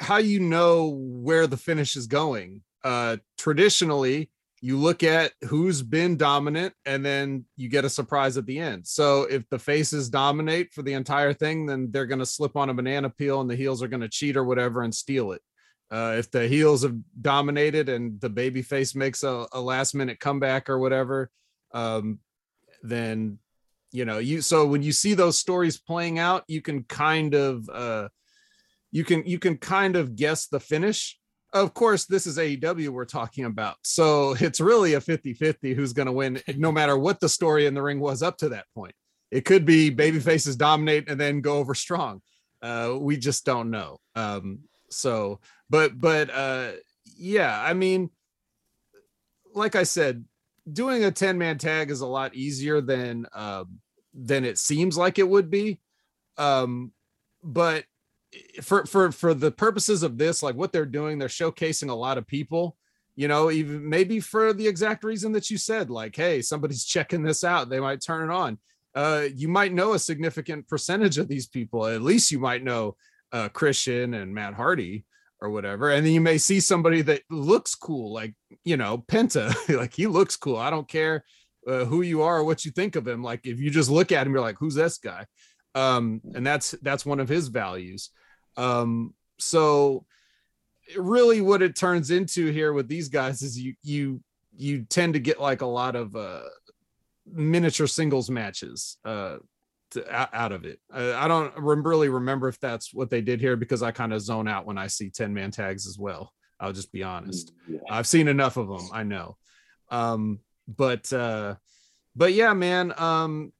how you know where the finish is going. Uh traditionally, you look at who's been dominant and then you get a surprise at the end. So if the faces dominate for the entire thing, then they're going to slip on a banana peel and the heels are going to cheat or whatever and steal it. Uh, if the heels have dominated and the baby face makes a, a last minute comeback or whatever, um, then you know you so when you see those stories playing out you can kind of uh you can you can kind of guess the finish of course this is AEW we're talking about. So it's really a 50-50 who's going to win no matter what the story in the ring was up to that point. It could be baby faces dominate and then go over strong. Uh we just don't know. Um so but but uh yeah i mean like i said doing a 10 man tag is a lot easier than um than it seems like it would be. Um but for for for the purposes of this like what they're doing they're showcasing a lot of people you know even maybe for the exact reason that you said like hey somebody's *laughs* checking this out they might turn it on. Uh you might know a significant percentage of these people at least you might know uh christian and matt hardy or whatever and then you may see somebody that looks cool like you know penta *laughs* like he looks cool i don't care uh, who you are or what you think of him like if you just look at him you're like who's this guy? Um and that's that's one of his values um so really what it turns into here with these guys is you you you tend to get like a lot of uh miniature singles matches uh to, out, of it. Uh, i don't really remember if that's what they did here because i kind of zone out when i see 10 man tags as well. I'll just be honest. I've seen enough of them i know. Um but uh but yeah man um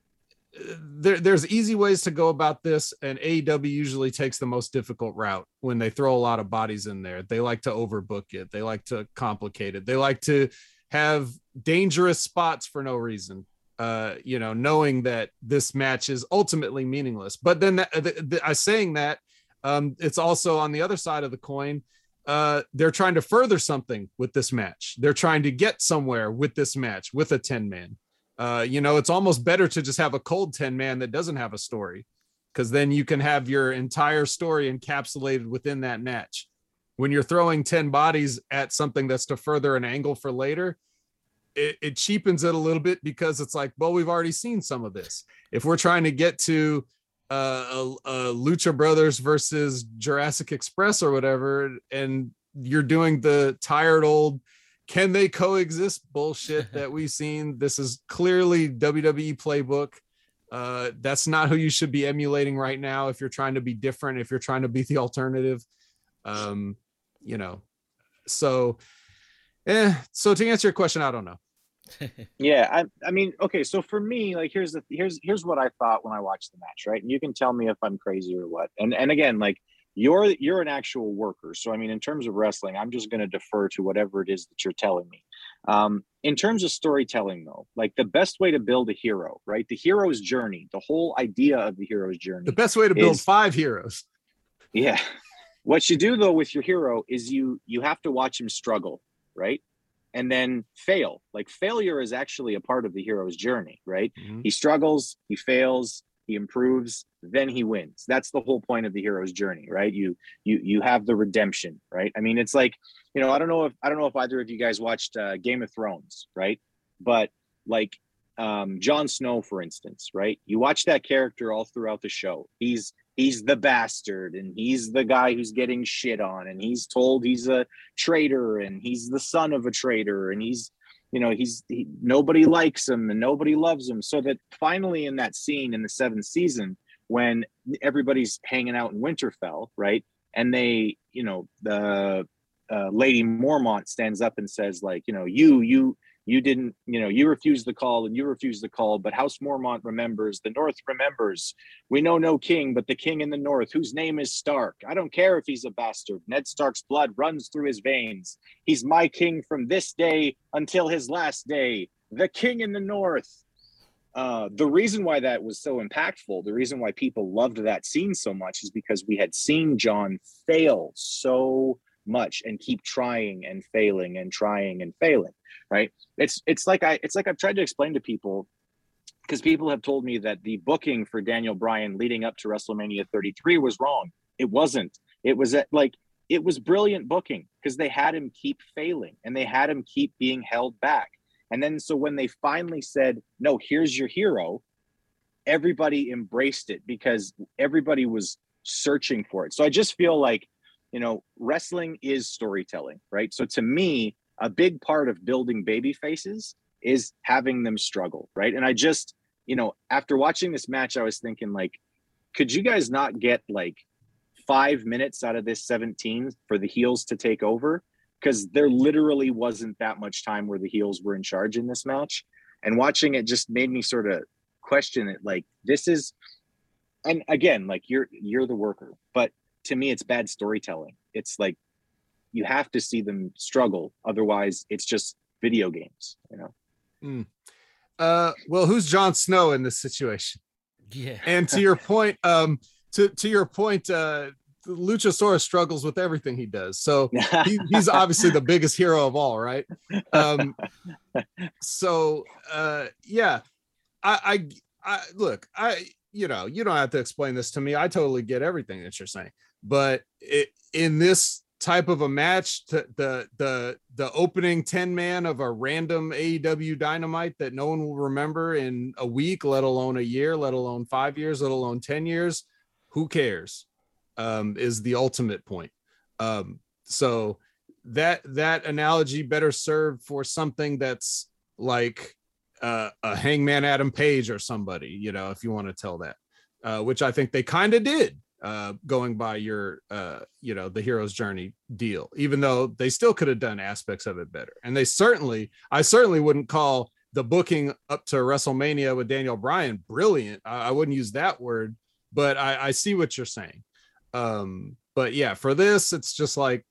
there, there's easy ways to go about this, and AEW usually takes the most difficult route when they throw a lot of bodies in there. They like to overbook it, they like to complicate it, they like to have dangerous spots for no reason. Uh, you know, knowing that this match is ultimately meaningless. But then, that, the, the, I saying that, um, it's also on the other side of the coin. Uh, they're trying to further something with this match. They're trying to get somewhere with this match with a 10 man uh, you know, it's almost better to just have a cold 10 man that doesn't have a story because then you can have your entire story encapsulated within that match. When you're throwing 10 bodies at something that's to further an angle for later, it, it cheapens it a little bit because it's like, well, we've already seen some of this. If we're trying to get to uh, a, a Lucha Brothers versus Jurassic Express or whatever, and you're doing the tired old can they coexist bullshit *laughs* that we've seen this is clearly wwe playbook uh that's not who you should be emulating right now if you're trying to be different if you're trying to be the alternative um you know so Eh, so to answer your question, I don't know. *laughs* yeah, I I mean, okay, so for me, like here's the here's here's what I thought when I watched the match, right? And you can tell me if I'm crazy or what. And and again, like you're you're an actual worker. So I mean, in terms of wrestling, I'm just gonna defer to whatever it is that you're telling me. Um, in terms of storytelling, though, like the best way to build a hero, right? The hero's journey, the whole idea of the hero's journey. The best way to build is- five heroes. yeah. What you do though with your hero is you you have to watch him struggle, right? And then fail. Like failure is actually a part of the hero's journey, right? He struggles, he fails, he improves, then he wins. That's the whole point of the hero's journey, right? You you you have the redemption, right? I mean, it's like, you know, I don't know if I don't know if either of you guys watched uh, Game of Thrones, right? But like um Jon Snow for instance, right? You watch that character all throughout the show. He's he's the bastard and he's the guy who's getting shit on and he's told he's a traitor and he's the son of a traitor and he's you know he's he, nobody likes him and nobody loves him. So that finally in that scene in the seventh season when everybody's hanging out in winterfell right? And they you know the uh, lady Mormont stands up and says like you know you you you didn't you know you refused the call and you refused the call but house mormont remembers the north remembers. We know no king but the king in the north whose name is stark. I don't care if he's a bastard. Ned stark's blood runs through his veins. He's my king from this day until his last day. The king in the north. Uh, the reason why that was so impactful, the reason why people loved that scene so much is because we had seen Jon fail so much and keep trying and failing and trying and failing. Right? It's it's like I it's like I've tried to explain to people because people have told me that the booking for Daniel Bryan leading up to WrestleMania 33 was wrong. It wasn't. It was at, like it was brilliant booking because they had him keep failing and they had him keep being held back. And then so when they finally said, "No, here's your hero," everybody embraced it because everybody was searching for it. So I just feel like, you know, wrestling is storytelling, right? So to me, a big part of building baby faces is having them struggle, right? And I just, you know, after watching this match, I was thinking like, could you guys not get like five minutes out of this 17 for the heels to take over? Because there literally wasn't that much time where the heels were in charge in this match. And watching it just made me sort of question it like this is and again like you're you're the worker but to me it's bad storytelling it's like you have to see them struggle otherwise it's just video games you know Mm. Uh, well, who's Jon Snow in this situation? Yeah. And to your point, um, to to your point, uh, Luchasaurus struggles with everything he does. So he, he's obviously the biggest hero of all, right? Um, so uh, yeah, I, I, I look, I, you know, you don't have to explain this to me. I totally get everything that you're saying, but it, in this type of a match, to, the the the opening ten man of a random AEW Dynamite that no one will remember in a week, let alone a year, let alone five years, let alone ten years. Who cares? Um, is the ultimate point. Um, so that that analogy better served for something that's like uh, a hangman Adam Page or somebody, you know, if you want to tell that, uh, which I think they kind of did uh, going by your, uh, you know, the hero's journey deal, even though they still could have done aspects of it better. And they certainly, I certainly wouldn't call the booking up to WrestleMania with Daniel Bryan brilliant. I, I wouldn't use that word, but I, I see what you're saying. Um, but yeah, for this, it's just like,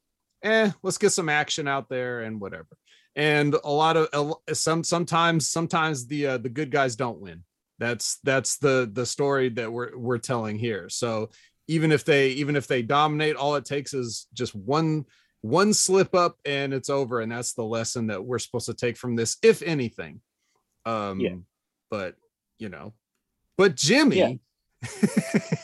eh, let's get some action out there and whatever and a lot of some sometimes sometimes the uh, the good guys don't win that's that's the the story that we're we're telling here so even if they even if they dominate all it takes is just one one slip up and it's over and that's the lesson that we're supposed to take from this if anything um Yeah. but you know but jimmy *laughs*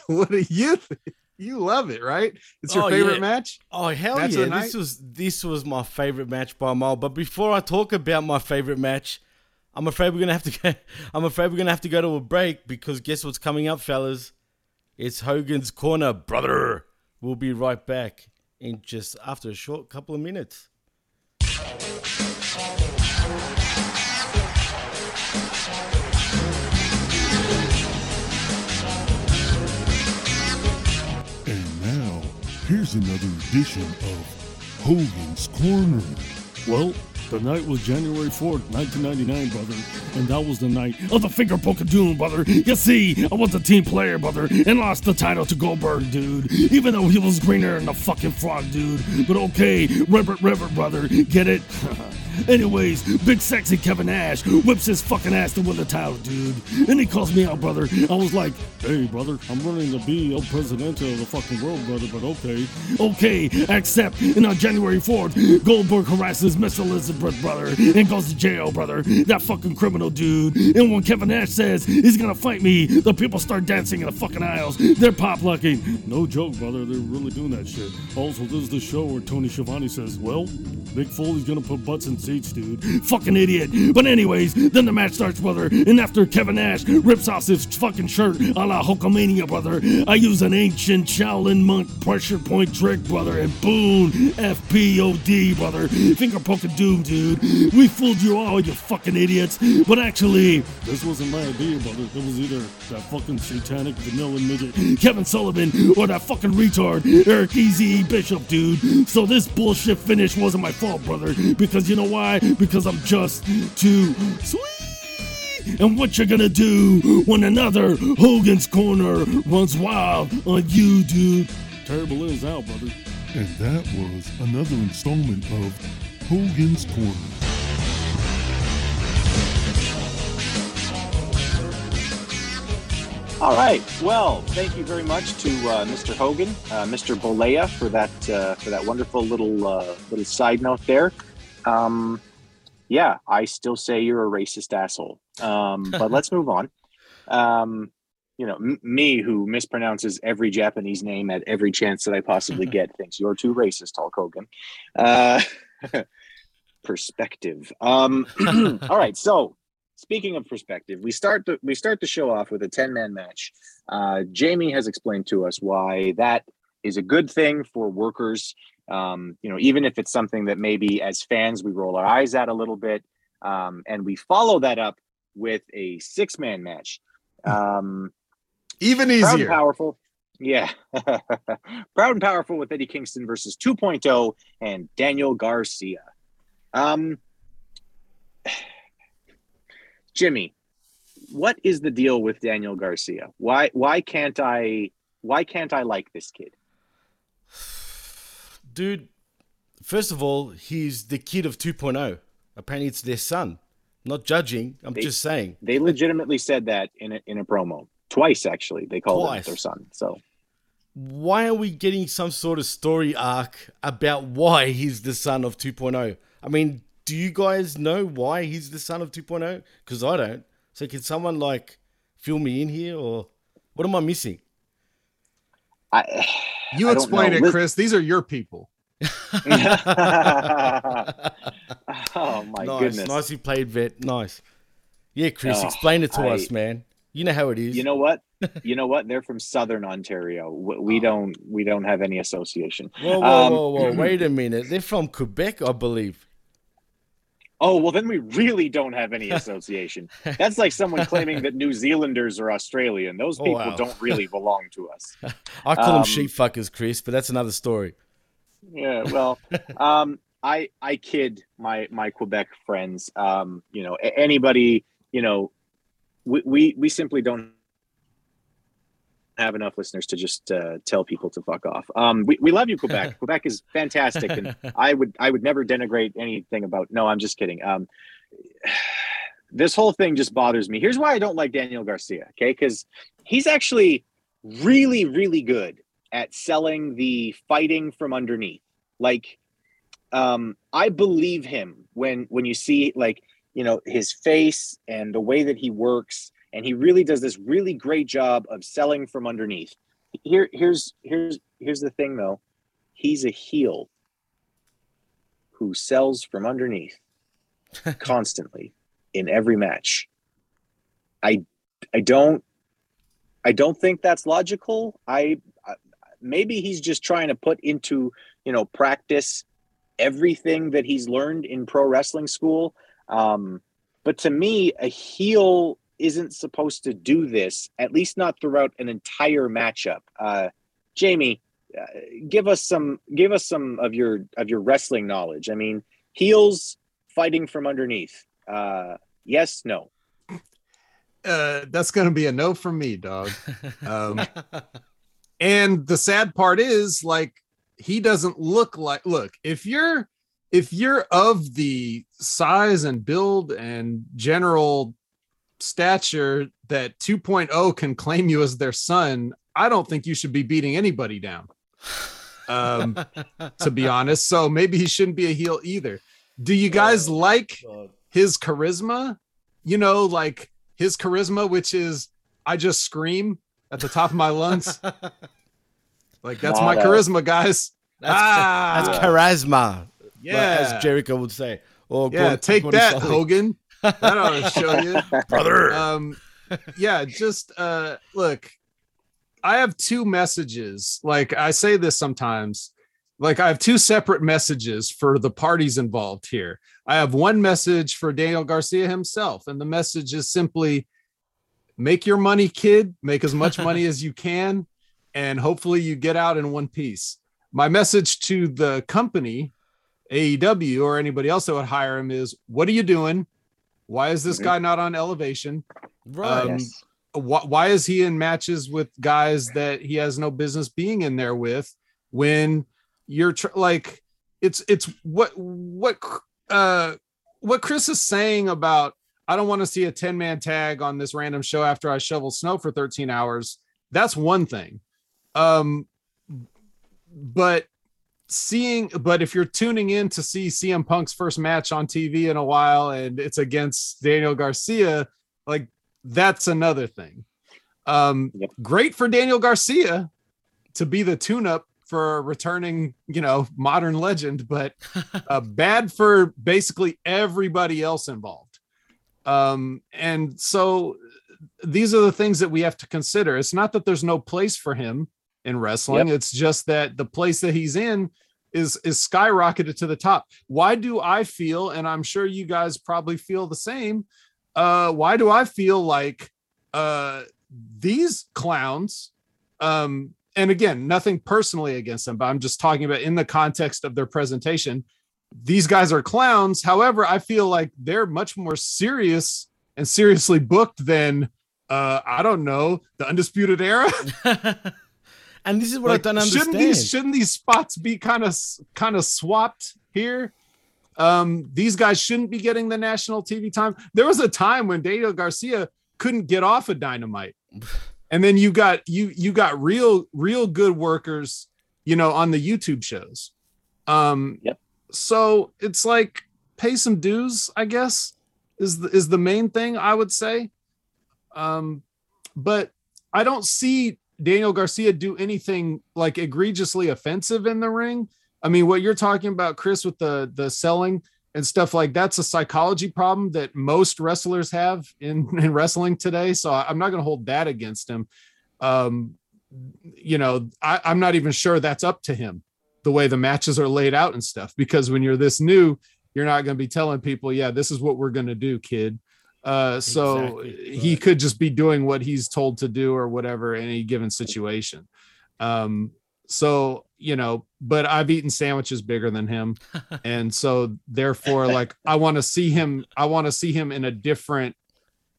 what do you think? you love it right it's your Oh, favorite yeah. match Oh hell Match yeah! This was this was my favorite match by a mile. But before I talk about my favorite match, I'm afraid we're gonna have to go. *laughs* I'm afraid we're gonna have to go to a break because guess what's coming up, fellas? It's Hogan's Corner, brother. We'll be right back in just after a short couple of minutes. And now, here's another edition of Hogan's Corner. Well, The night was January 4th, 1999, brother. And that was the night of the finger poke of doom, brother. You see, I was a team player, brother, and lost the title to Goldberg, dude. Even though he was greener than a fucking frog, dude. But okay, Reverend, Reverend, brother, get it? *laughs* Anyways, big sexy Kevin Nash whips his fucking ass to win the title, dude. And he calls me out, brother. I was like, hey, brother, I'm running to be El Presidente of the fucking world, brother, but okay. Okay, accept. And on January 4th, Goldberg harasses Miss Elizabeth, brother, and goes to jail, brother. That fucking criminal, dude. And when Kevin Nash says he's gonna fight me, the people start dancing in the fucking aisles. They're pop locking. No joke, brother, they're really doing that shit. Also, this is the show where Tony Schiavone says, well, Big Foley's gonna put butts in seats, dude. Fucking idiot. But anyways, then the match starts, brother. And after Kevin Nash rips off his fucking shirt a la Hulkamania, brother, I use an ancient Shaolin monk pressure point trick, brother. And boom, FPOD, brother. Finger poking doom, dude. We fooled you all, you fucking idiots. But actually, this wasn't my idea, brother. It was either that fucking satanic vanilla midget, Kevin Sullivan, or that fucking retard, Eric Easy Bischoff, dude. So this bullshit finish wasn't my fault, brother. Because you know why? Because I'm just too sweet. And what you're gonna do when another Hogan's Corner runs wild on you, dude? Terrible is out, brother. And that was another installment of Hogan's Corner. All right. Well, thank you very much to uh, Mr. Hogan, uh, Mr. Bollea, for that uh, for that wonderful little uh, little side note there. Um, yeah, I still say you're a racist asshole. Um, but let's move on. Um, you know, m- me who mispronounces every Japanese name at every chance that I possibly *laughs* get thinks you're too racist, Hulk Hogan. Uh, *laughs* perspective. Um, *clears throat* all right, so speaking of perspective, we start the we start the show off with a 10 man match. Uh, Jaime has explained to us why that is a good thing for workers. Um, you know, even if it's something that maybe as fans we roll our eyes at a little bit, um, and we follow that up with a six man match. Um, Even easier. powerful. Yeah. Proud and powerful with Eddie Kingston versus 2.0 and Daniel Garcia. Um, Jimmy, what is the deal with Daniel Garcia? Why why can't I why can't I like this kid? Dude, first of all, he's the kid of 2.0. Apparently, it's their son. not judging. I'm They- just saying. They legitimately said that in a, in a promo twice. Actually, they called Twice. it their son. So Why are we getting some sort of story arc about why he's the son of 2.0? I mean, do you guys know why he's the son of 2.0? Because I don't. So can someone like fill me in here, or what am I missing? I You I explain it, Lis- Chris. These are your people. *laughs* oh my goodness. nice, goodness. nicely played, vet. Nice. Yeah, Chris, Oh, explain it to I- us, man. You know how it is. You know what? You know what? They're from Southern Ontario. We we don't we don't have any association. Whoa, whoa, Um, whoa, whoa! *clears throat* Wait a minute. They're from Quebec, I believe. Oh well, then we really don't have any association. That's like someone claiming that New Zealanders are Australian. Those Oh, people wow. don't really belong to us. *laughs* I call them Um, sheep fuckers, Chris, but that's another story. Yeah, well, *laughs* um, I I kid my my Quebec friends. Um, you know, anybody, you know, we we, we simply don't have enough listeners to just uh, tell people to fuck off. Um, we, we love you, Quebec. *laughs* Quebec is fantastic, and I would I would never denigrate anything about. No, I'm just kidding. Um, *sighs* this whole thing just bothers me. Here's why I don't like Daniel Garcia. Okay, because he's actually really really good at selling the fighting from underneath. Like, um, I believe him when when you see like you know his face and the way that he works, and he really does this really great job of selling from underneath. Here, here's here's here's the thing though, he's a heel who sells from underneath *laughs* constantly in every match. I I don't I don't think that's logical. I, I maybe he's just trying to put into, you know, practice everything that he's learned in pro wrestling school. Um, but to me, a heel isn't supposed to do this, at least not throughout an entire matchup. Uh, Jaime, uh, give us some give us some of your of your wrestling knowledge. I mean, heels fighting from underneath? Uh, yes, no. uh, that's gonna be a no from me, dog. Um, *laughs* and the sad part is, like, he doesn't look like. Look, if you're if you're of the size and build and general stature that 2.0 can claim you as their son, I don't think you should be beating anybody down. Um, to be *laughs* honest, so maybe he shouldn't be a heel either. Do you guys like his charisma? You know, like his charisma, which is I just scream at the top of my lungs. *laughs* like that's my Not a- charisma, guys. That's, ah, that's charisma. Yeah. as Jericho would say. Or yeah, Gordon- take that, Hogan. That ought to show you, Brother. Um, yeah, just uh, look. I have two messages. Like I say this sometimes. Like I have two separate messages for the parties involved here. I have one message for Daniel Garcia himself, and the message is simply make your money, kid. Make as much money as you can, and hopefully you get out in one piece. My message to the company, AEW, or anybody else that would hire him is what are you doing? Why is this guy not on elevation? Right. Um, Yes. wh- why is he in matches with guys that he has no business being in there with when you're tr- like it's it's what what uh what Chris is saying about I don't want to see a 10 man tag on this random show after I shovel snow for 13 hours. That's one thing. Um but seeing but if you're tuning in to see CM Punk's first match on TV in a while and it's against Daniel Garcia, like that's another thing. Um great for Daniel Garcia to be the tune-up for a returning, you know, modern legend, but *laughs* uh, bad for basically everybody else involved. Um, and so these are the things that we have to consider. It's not that there's no place for him in wrestling. Yep. It's just that the place that he's in is is skyrocketed to the top. Why do I feel, and I'm sure you guys probably feel the same? Uh, why do I feel like uh, these clowns? Um, and again, nothing personally against them, but I'm just talking about in the context of their presentation. These guys are clowns. However, I feel like they're much more serious and seriously booked than uh, I don't know the Undisputed Era. *laughs* *laughs* and this is what I don't Shouldn't understand. these shouldn't these spots be kind of kind of swapped here? Um, these guys shouldn't be getting the national TV time. There was a time when Daniel Garcia couldn't get off of Dynamite, *sighs* and then you got you you got real real good workers, you know, on the YouTube shows. Um, yep. So it's like pay some dues, I guess, is the, is the main thing I would say. Um, but I don't see Daniel Garcia do anything like egregiously offensive in the ring. I mean, what you're talking about, Chris, with the the selling and stuff like that's a psychology problem that most wrestlers have in, *laughs* in wrestling today. So I'm not going to hold that against him. Um, you know, I, I'm not even sure that's up to him the way the matches are laid out and stuff. Because when you're this new, you're not going to be telling people, yeah, this is what we're going to do, kid. Uh, so Exactly, he could just be doing what he's told to do or whatever in any given situation. Um, so you know, but I've eaten sandwiches bigger than him, *laughs* and so therefore, like I want to see him. I want to see him in a different,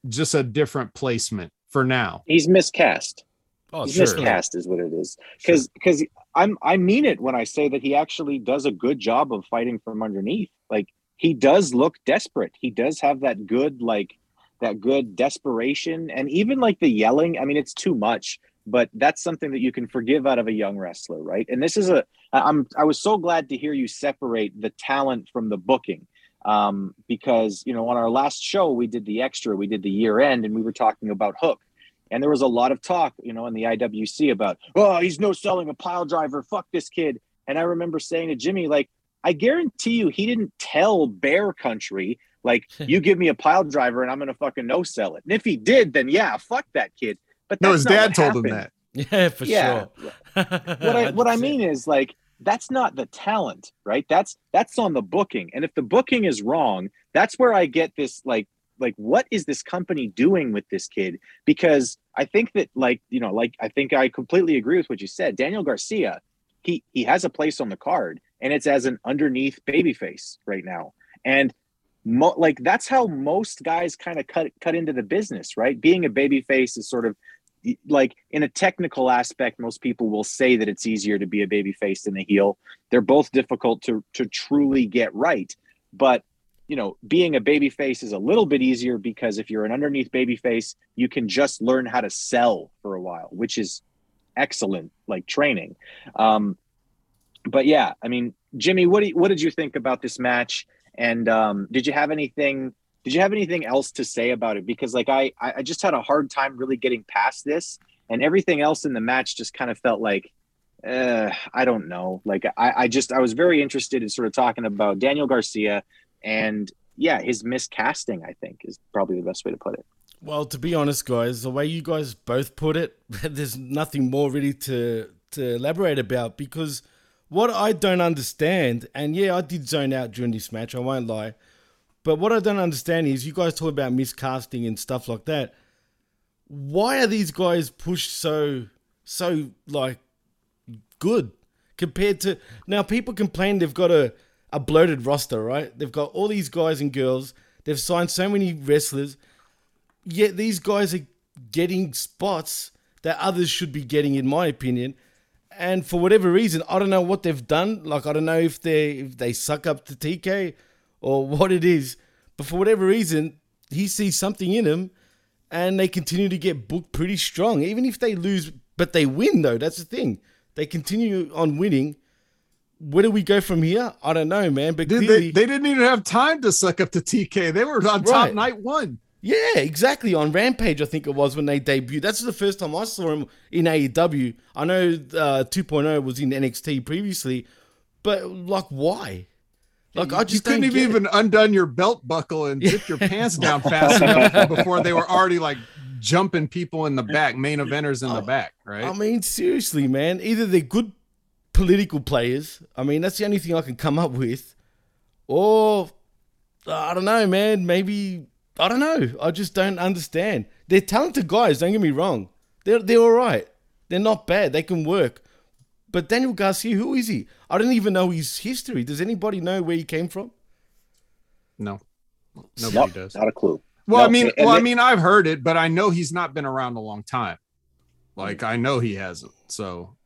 just a different placement for now. He's miscast. Oh, He's sure. miscast is what it is. Because because I'm I mean it when I say that he actually does a good job of fighting from underneath. Like he does look desperate. He does have that good like that good desperation and even like the yelling. I mean, it's too much, but that's something that you can forgive out of a young wrestler, right? And this is a I'm I was so glad to hear you separate the talent from the booking. Um, because you know, on our last show we did the extra, we did the year end, and we were talking about Hook. And there was a lot of talk, you know, in the IWC about, oh, he's no selling a pile driver. Fuck this kid. And I remember saying to Jimmy, like, I guarantee you, he didn't tell Bear Country, like, *laughs* you give me a pile driver and I'm going to fucking no sell it. And if he did, then yeah, fuck that kid. But No, his not dad what told him that. *laughs* Yeah, for Yeah. sure. What I *laughs* what I mean is like that's not the talent, right? That's that's on the booking. And if the booking is wrong, that's where I get this like like what is this company doing with this kid? Because I think that like, you know, like I think I completely agree with what you said. Daniel Garcia, he he has a place on the card and it's as an underneath babyface right now. And mo- like that's how most guys kind of cut cut into the business, right? Being a baby face is sort of like in a technical aspect most people will say that it's easier to be a baby face than a heel they're both difficult to to truly get right but you know being a baby face is a little bit easier because if you're an underneath baby face you can just learn how to sell for a while which is excellent like training um but yeah i mean jimmy what do you, what did you think about this match and um did you have anything did you have anything else to say about it? Because like I, I just had a hard time really getting past this, and everything else in the match just kind of felt like, uh, I don't know. Like I, I just I was very interested in sort of talking about Daniel Garcia, and yeah, his miscasting. I think is probably the best way to put it. Well, to be honest, guys, the way you guys both put it, *laughs* there's nothing more really to to elaborate about because what I don't understand, and yeah, I did zone out during this match. I won't lie but what I don't understand is you guys talk about miscasting and stuff like that. Why are these guys pushed so so like good compared to now people complain they've got a, a bloated roster, right? They've got all these guys and girls, they've signed so many wrestlers, yet these guys are getting spots that others should be getting, in my opinion. And for whatever reason, I don't know what they've done. Like I don't know if they if they suck up to TK or *laughs* what it is. But for whatever reason, he sees something in him and they continue to get booked pretty strong. Even if they lose, but they win, though. That's the thing. They continue on winning. Where do we go from here? I don't know, man. But Dude, clearly, they, they didn't even have time to suck up to TK. They were on top Right. night one. Yeah, exactly. On Rampage, I think it was when they debuted. That's the first time I saw him in AEW. I know uh, 2.0 was in NXT previously, but like, why? Like, I you just couldn't have it. even undone your belt buckle and zip your *laughs* pants down fast enough before they were already like jumping people in the back, main eventers in the back, right? I mean, seriously, man. Either they're good political players. I mean, that's the only thing I can come up with, or I don't know, man. Maybe I don't know. I just don't understand. They're talented guys. Don't get me wrong. They're they're all right. They're not bad. They can work. But Daniel Garcia, who is he? I don't even know his history. Does anybody know where he came from? No, Nope, nobody does. Not a clue. Well, No, I mean, and well, I mean, I've heard it, but I know he's not been around a long time. Like I know he hasn't. So,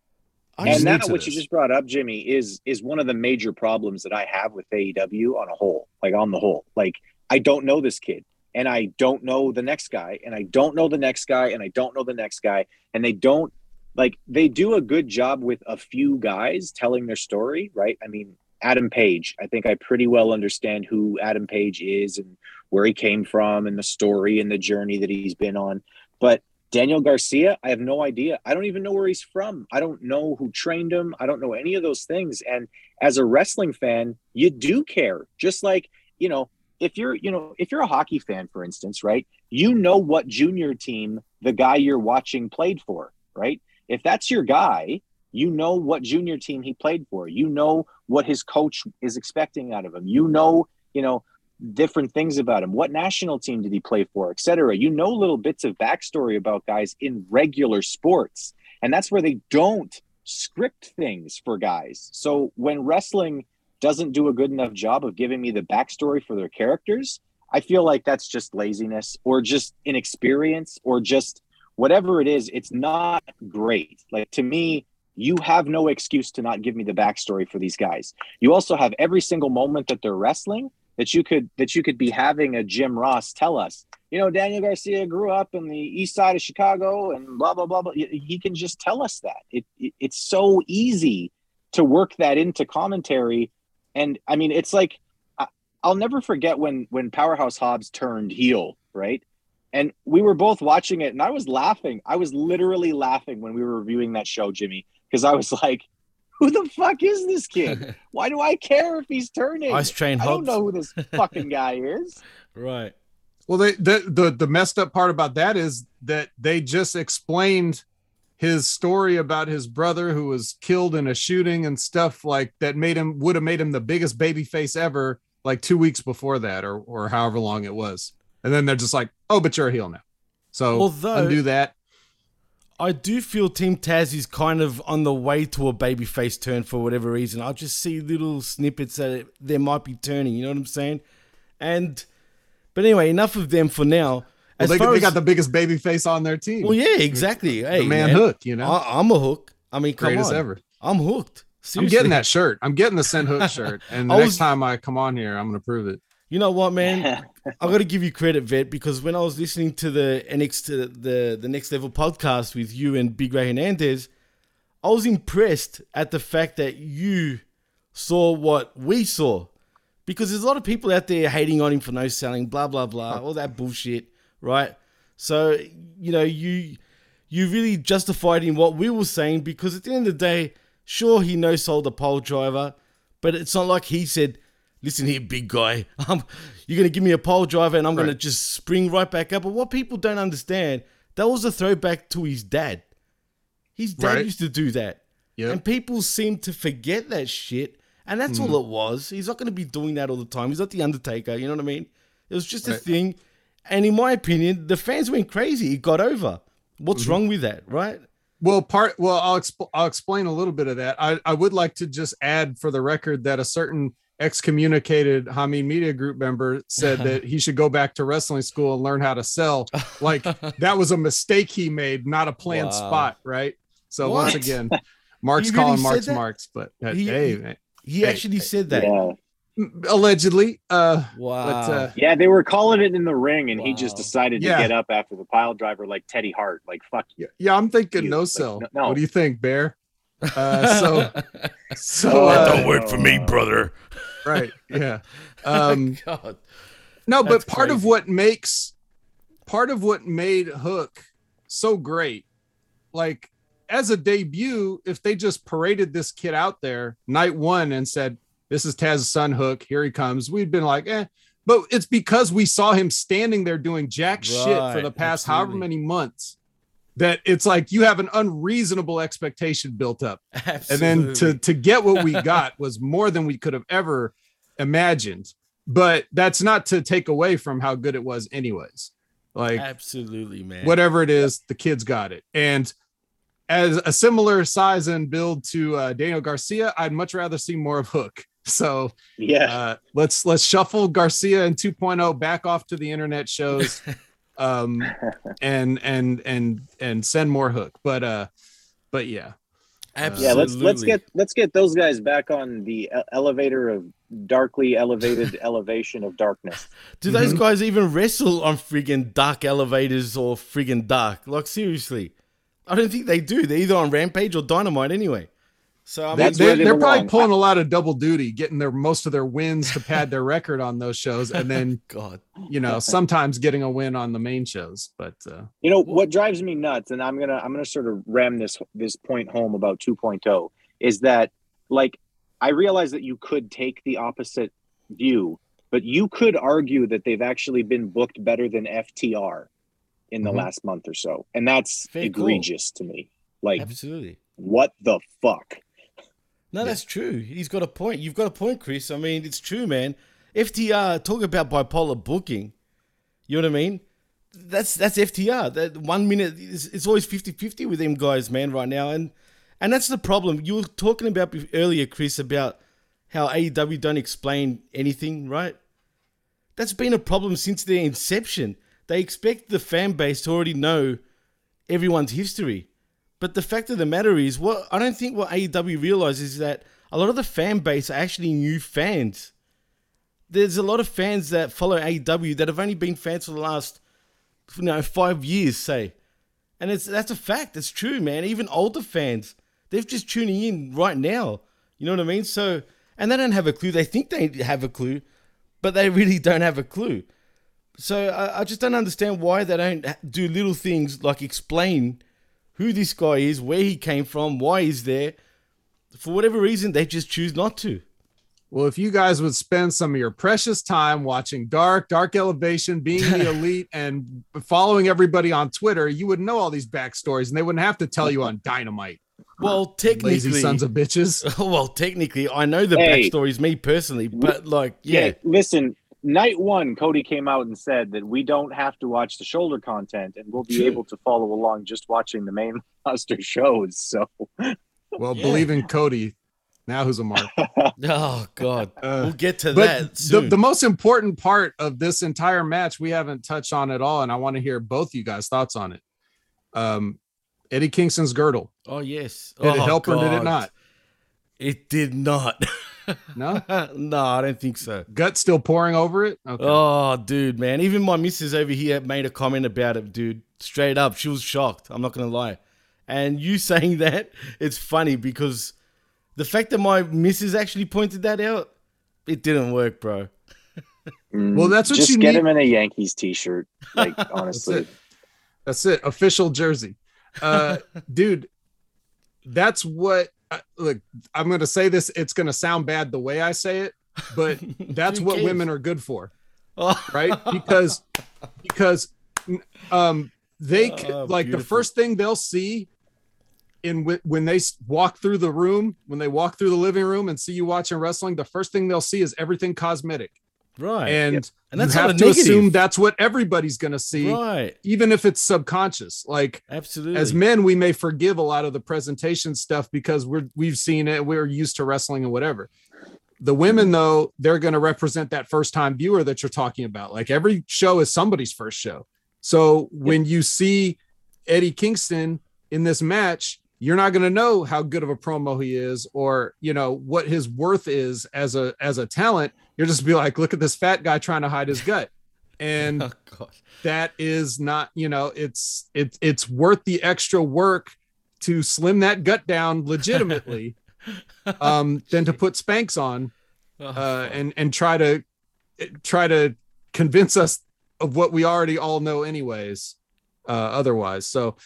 he's and new that to what you just brought up jimmy is is one of the major problems that i have with aew on a whole like on the whole like i don't know this kid and i don't know the next guy and i don't know the next guy and i don't know the next guy and they don't like they do a good job with a few guys telling their story right i mean adam page i think i pretty well understand who adam page is and where he came from and the story and the journey that he's been on but Daniel Garcia, I have no idea. I don't even know where he's from. I don't know who trained him. I don't know any of those things. And as a wrestling fan, you do care. Just like, you know, if you're, you know, if you're a hockey fan, for instance, right? You know what junior team the guy you're watching played for, right? If that's your guy, you know what junior team he played for. You know what his coach is expecting out of him. You know, you know, different things about him. What national team did he play for, et cetera? You know little bits of backstory about guys in regular sports. And that's where they don't script things for guys. So when wrestling doesn't do a good enough job of giving me the backstory for their characters, I feel like that's just laziness or just inexperience or just whatever it is. It's not great. Like to me, you have no excuse to not give me the backstory for these guys. You also have every single moment that they're wrestling that you could that you could be having a Jim Ross tell us. You know, Daniel Garcia grew up in the east side of Chicago and blah blah blah blah. He can just tell us that. It, it it's so easy to work that into commentary, and I mean, it's like I, I'll never forget when when Powerhouse Hobbs turned heel, right? And we were both watching it, and I was laughing. I was literally laughing when we were reviewing that show, Jimmy, because I was like, *laughs* "Who the fuck is this kid? *laughs* Why do I care if he's turning? Ice Train I don't know who this *laughs* fucking guy is." Right. Well, they, the the the messed up part about that is that they just explained his story about his brother who was killed in a shooting and stuff like that made him would have made him the biggest baby face ever like two weeks before that or or however long it was. And then they're just like, oh, but you're a heel now. So Although- undo that. I do feel Team Taz is kind of on the way to a baby face turn for whatever reason. I just see little snippets that there might be turning. You know what I'm saying? And but anyway, enough of them for now. Well, As they, far they as- got the biggest baby face on their team. well, yeah, exactly. Hey, the man, hook, you know. I, am a hook. I mean, come Greatest on. ever. I'm hooked. I'm getting that shirt. I'm getting the Send Hook *laughs* shirt. And the I next time I come on here, I'm gonna prove it. You know what, man? *laughs* I got to give you credit, Vet, because when I was listening to the NX to the the Next Level podcast with you and Big Ray Hernandez, I was impressed at the fact that you saw what we saw. Because there's a lot of people out there hating on him for no selling, blah blah blah, all that bullshit, right? So you know you you really justified in what we were saying because at the end of the day, sure he no sold a pole driver, but it's not like he said, "Listen here, big guy, *laughs* um, you're gonna give me a pole driver and I'm gonna just spring right back up." But what people don't understand, that was a throwback to his dad. His dad Right. used to do that, Yep. and people seem to forget that shit. And that's Mhm. all it was. He's not going to be doing that all the time. He's not the Undertaker. You know what I mean? It was just a thing. And in my opinion, the fans went crazy. It got over. What's Mhm. wrong with that, right? Well, part well, I'll expl- I'll explain a little bit of that. I, I would like to just add for the record that a certain excommunicated Hamin Media Group member said that he should go back to wrestling school and learn how to sell. Like *laughs* that was a mistake he made, not a planned Wow. spot, right? So once again, *laughs* Mark's really calling Mark's that? Marks, but uh, He- hey, he- He Hey, actually said that. Yeah. Allegedly. Uh, Wow. but uh, Yeah, they were calling it in the ring, and he just Wow. decided to Yeah. get up after the pile driver like Teddy Hart. Like, fuck you. yeah, I'm thinking You, no like, sell. no- no. What do you think, Bear? *laughs* Uh, so, so Oh, uh, don't work for me, brother. right, yeah. *laughs* Um, God. No, That's but part of what makes part of what made Hook so great, like as a debut, if they just paraded this kid out there night one and said, This is Taz's son Hook, here he comes, we'd been like, eh. But it's because we saw him standing there doing jack shit for the past however many months that it's like you have an unreasonable expectation built up. And then to to get what we *laughs* got was more than we could have ever imagined. But that's not to take away from how good it was, anyways. Like Absolutely, man. whatever it is, the kids got it. And as a similar size and build to uh, Daniel Garcia, I'd much rather see more of Hook. So Yeah. uh, let's let's shuffle Garcia and 2.0 back off to the internet shows, *laughs* um, and and and and send more Hook. But uh, but yeah, Yeah, let's let's get let's get those guys back on the elevator of darkly elevated *laughs* elevation of darkness. Do those Mm-hmm. guys even wrestle on friggin' dark elevators or friggin' dark? Like seriously, I don't think they do. They're either on Rampage or Dynamite anyway. So I they, mean, they, they're probably pulling a lot of double duty, getting their most of their wins to pad their record on those shows, and then *laughs* God, you know, sometimes getting a win on the main shows. But uh, You know what drives me nuts, and I'm gonna I'm gonna sort of ram this this point home about 2.0 is that like I realize that you could take the opposite view, but you could argue that they've actually been booked better than FTR in the Mhm. last month or so, and that's Very cool. egregious to me. Like, absolutely. what the fuck? No, that's true. He's got a point. You've got a point, Chris. I mean, it's true, man. FTR talk about bipolar booking. You know what I mean? That's that's FTR. That one minute it's, it's always 50-50 with them guys, man, right now. And and that's the problem. You were talking about earlier, Chris, about how AEW don't explain anything, right? That's been a problem since their inception. They expect the fan base to already know everyone's history. But the fact of the matter is, what I don't think what AEW realizes is that a lot of the fan base are actually new fans. There's a lot of fans that follow AEW that have only been fans for the last, you know, five years, say, and it's that's a fact. It's true, man. Even older fans, they're just tuning in right now. You know what I mean? So, and they don't have a clue. They think they have a clue, but they *laughs* really don't have a clue. So I, I just don't understand why they don't do little things like explain who this guy is, where he came from, why he's there. For whatever reason, they just choose not to. well, if you guys would spend some of your precious time watching Dark, Dark Elevation, being the *laughs* elite, and following everybody on Twitter, you would know all these backstories, and they wouldn't have to tell you on Dynamite. Well, technically, Lazy sons of bitches. *laughs* well, technically, I know the Hey. backstories, me personally, but like, yeah, listen. Night one, Cody came out and said that we don't have to watch the shoulder content, and we'll be True. able to follow along just watching the main *laughs* roster shows. So, Well, believe in Cody. Now who's a mark? *laughs* oh God, we'll get to But that the, soon. the most important part of this entire match we haven't touched on at all, and I want to hear both you guys' thoughts on it. Um, Eddie Kingston's girdle. oh yes, Did it Oh, help or did it not? It did not. *laughs* *laughs* No, no, I don't think so. gut still pouring over it. Okay. Oh, dude, man. Even my missus over here made a comment about it, dude. Straight up. She was shocked. I'm not going to lie. And you *laughs* saying that, it's funny because the fact that my missus actually pointed that out, it didn't work, bro. Well, that's what Just you get need. him in a Yankees t-shirt. Like *laughs* That's honestly, it. That's it. Official jersey. Uh, dude, that's what. Look, I'm going to say this. It's going to sound bad the way I say it, but *laughs* that's what women are good for, *laughs* right? Because because um they Oh, like the first thing they'll see in wh- when they walk through the room, when they walk through the living room and see you watching wrestling, the first thing they'll see is everything cosmetic. Right. And, And that's you have to negative. assume that's what everybody's going to see, Right. even if it's subconscious. Like Absolutely. as men, we may forgive a lot of the presentation stuff because we're we've seen it, we're used to wrestling and whatever. The women, though, they're going to represent that first time viewer that you're talking about. Like every show is somebody's first show. So when you see Eddie Kingston in this match, you're not going to know how good of a promo he is or you know what his worth is as a as a talent you'll just be like look at this fat guy trying to hide his gut. *laughs* And Oh, that is not you know it's it's it's worth the extra work to slim that gut down legitimately *laughs* um than to put spanks on uh and and try to try to convince us of what we already all know anyways uh otherwise. So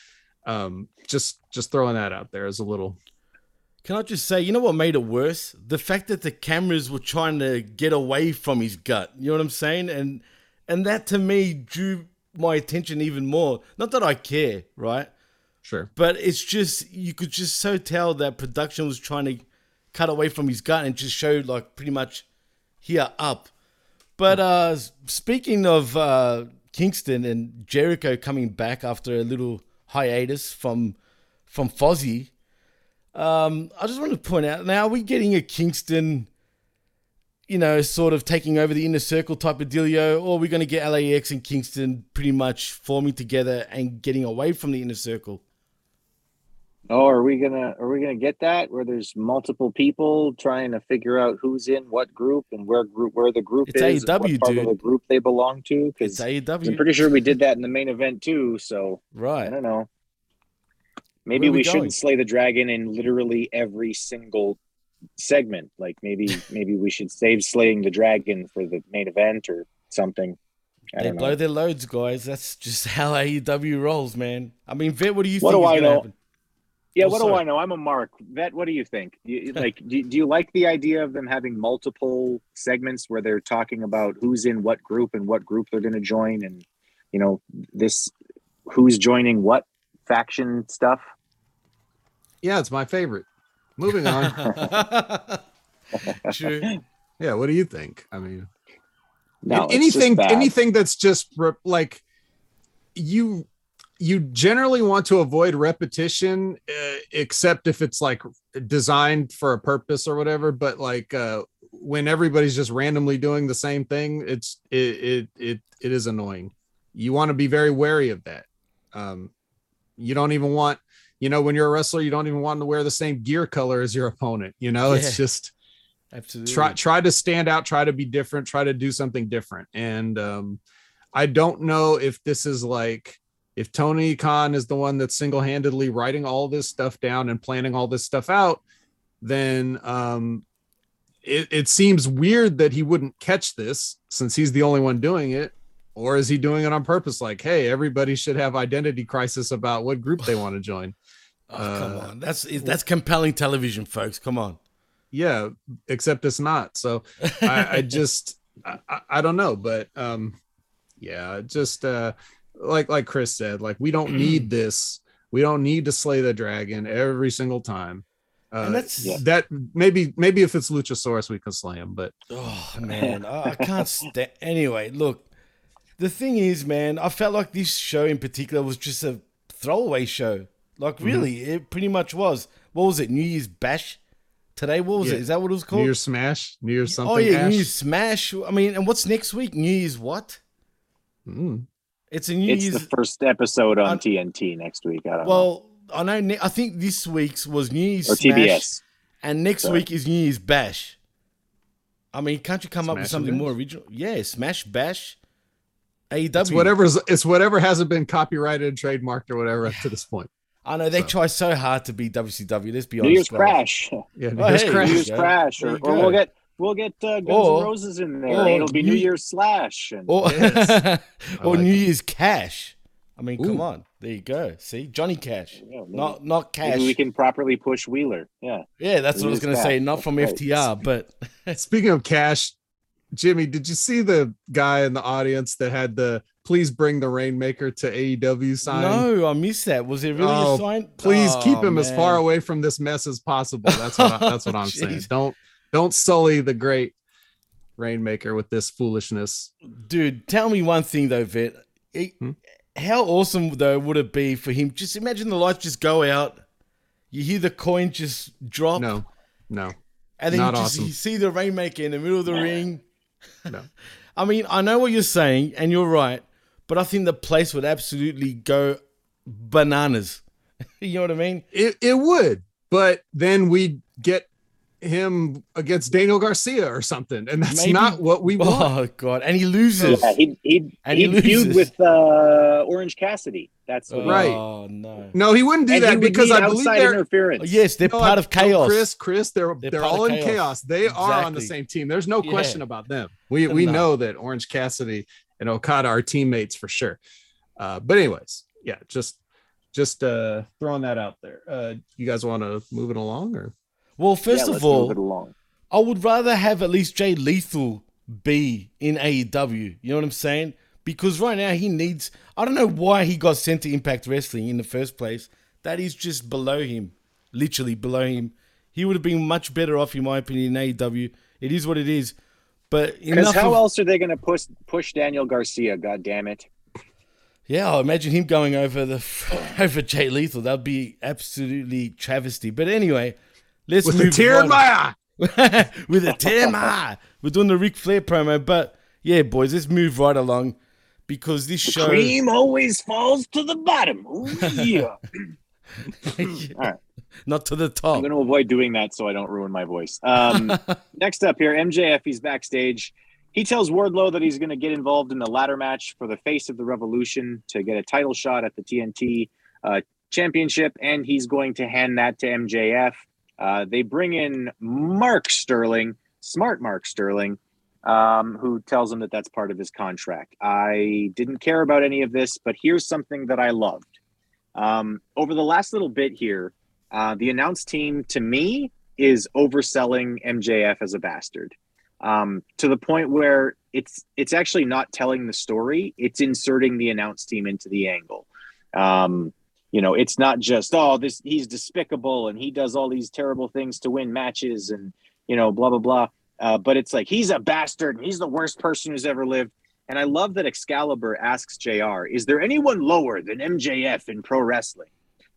um just just throwing that out there as a little Can I just say, you know what made it worse? The fact that the cameras were trying to get away from his gut. You know what I'm saying? And and that to me drew my attention even more. Not that I care, right? Sure. But it's just you could just so tell that production was trying to cut away from his gut and just showed like pretty much here up. But uh speaking of uh Kingston and Jericho coming back after a little hiatus from from Fozzy, um, I just want to point out now, are we getting a Kingston, you know, sort of taking over the inner circle type of dealio, or are we going to get LAX and Kingston pretty much forming together and getting away from the inner circle? Oh, are we gonna are we gonna get that where there's multiple people trying to figure out who's in what group and where group where the group It's is, AEW, what part of the group they belong to? It's Because AEW. I'm pretty sure we did that in the main event too. So Right. I don't know. Maybe we, we shouldn't slay the dragon in literally every single segment. Like maybe maybe we should save slaying the dragon for the main event or something. I They blow their loads, guys. That's just *laughs* how AEW rolls, man. I mean, Vet, what do you What think do is I gonna know? happen? Yeah, Oh, what sorry. do I know? I'm a mark. Vet, what do you think? Do you, *laughs* like, do, do you like the idea of them having multiple segments where they're talking about who's in what group and what group they're going to join, and you know this who's joining what faction stuff? yeah it's my favorite. Moving on. *laughs* *laughs* True. yeah what do you think? I mean No, An- it's just anything anything that's just re- like you you generally want to avoid repetition uh, except if it's like designed for a purpose or whatever but like uh when everybody's just randomly doing the same thing it's it it it, it is annoying. You want to be very wary of that. Um you don't even want you know when you're a wrestler you don't even want to wear the same gear color as your opponent you know it's Yeah. just Absolutely. try try to stand out try to be different try to do something different and um i don't know if this is like if tony khan is the one that's single-handedly writing all this stuff down and planning all this stuff out then um it, it seems weird that he wouldn't catch this since he's the only one doing it or is he doing it on purpose like hey everybody should have identity crisis about what group they want to join *sighs* Oh, come Uh, on. That's that's compelling television, folks. Come on. yeah except it's not so i, I *laughs* just I, I- I don't know but um yeah just uh like like chris said like we don't *clears throat* need this we don't need to slay the dragon every single time uh, And that's- Yeah. that maybe maybe if it's luchasaurus we can slay him but Oh man, I, I can't stand. Anyway, look, the thing is, man, I felt like this show in particular was just a throwaway show. Like, Mm-hmm. really, it pretty much was. What was it? New Year's Bash Today, what was Yeah. it? Is that what it was called? New Year's Smash, New Year's something. oh yeah, Ash? New Year's Smash. I mean, and what's next week? New Year's what? Mm. It's a New It's Year's. the first episode on TNT next week. I don't know. well, I know. ne- I think this week's was New Year's Or Smash, TBS. and next Sorry. week is New Year's Bash. I mean, can't you come up with something more original? Yeah, Smash Bash. AEW. It's whatever's it's whatever hasn't been copyrighted, and trademarked, or whatever up to this point. I know they try so hard to be WCW. Let's be honest. New. Year's. Crash. Yeah, Oh, hey, New Year's there you go. Crash, or, or we'll get we'll get uh, Guns Or- N' Roses in there. or It'll be New New- Year's Slash. And or, Yes. *laughs* or like New it. Year's Cash. I mean, come on. There you go. See, Johnny Cash, Yeah, maybe- not not Cash. maybe we can properly push Wheeler. Yeah. yeah, that's what I was gonna say. Not from Right. FTR, but Speaking of cash, Jimmy, did you see the guy in the audience that had the "Please bring the Rainmaker to AEW" sign? no, I missed that. Was it really Oh, a sign? Please keep Oh, him as far away from this mess as possible. That's what I, *laughs* that's what I'm saying. Don't don't sully the great Rainmaker with this foolishness. Dude, tell me one thing though, Vet. It- Hmm? How awesome though would it be for him? Just imagine the lights just go out. You hear the coin just drop. No, no, And then Not you just awesome. you see the rainmaker in the middle of the ring. No. *laughs* I mean, I know what you're saying, and you're right, but I think the place would absolutely go bananas. *laughs* you know what I mean? It it would, but then we'd get him against Daniel Garcia or something, and that's Maybe- not what we want. Oh god, and he loses. Yeah, he'd he'd, And he he'd feud with uh, Orange Cassidy. That's what Right. Oh no. No, he wouldn't do And that because need I believe they're interference. Oh, yes, they're No, part I- of no, chaos. Chris, Chris, they're They're they're, all in chaos. chaos. They are on the same team. There's no Yeah. question about them. We we No. know that Orange Cassidy and Okada are teammates for sure. Uh, but anyways, yeah, just just uh throwing that out there. Uh you guys want to move it along or Well, first Yeah, of all. I would rather have at least Jay Lethal be in AEW. You know what I'm saying? Because right now he needs. I don't know why he got sent to Impact Wrestling in the first place. That is just below him, literally below him. He would have been much better off, in my opinion, in AEW. It is what it is. But Because how of- else are they going to push push Daniel Garcia? God damn it! Yeah, I imagine him going over the *laughs* over Jay Lethal. That'd be absolutely travesty. But anyway, let's with a move tear in my *laughs* eye? with a tear in my eye. We're doing the Ric Flair promo, but yeah, boys, let's move right along because this show. Cream always falls to the bottom. Ooh, yeah. *laughs* All right. Not to the top. I'm going to avoid doing that so I don't ruin my voice. Um, *laughs* next up here, MJF. He's backstage. He tells Wardlow that he's going to get involved in the ladder match for the face of the Revolution to get a title shot at the TNT uh, Championship, and he's going to hand that to MJF. Uh, they bring in Mark Sterling, smart Mark Sterling, um, who tells him that that's part of his contract. I didn't care about any of this, but here's something that I loved. Um, over the last little bit here, uh, the announce team to me is overselling MJF as a bastard um, to the point where it's it's actually not telling the story; it's inserting the announce team into the angle. Um, you know, it's not just oh this he's despicable and he does all these terrible things to win matches and you know blah blah blah. Uh, but it's like he's a bastard and he's the worst person who's ever lived. And I love that Excalibur asks JR, is there anyone lower than MJF in pro wrestling?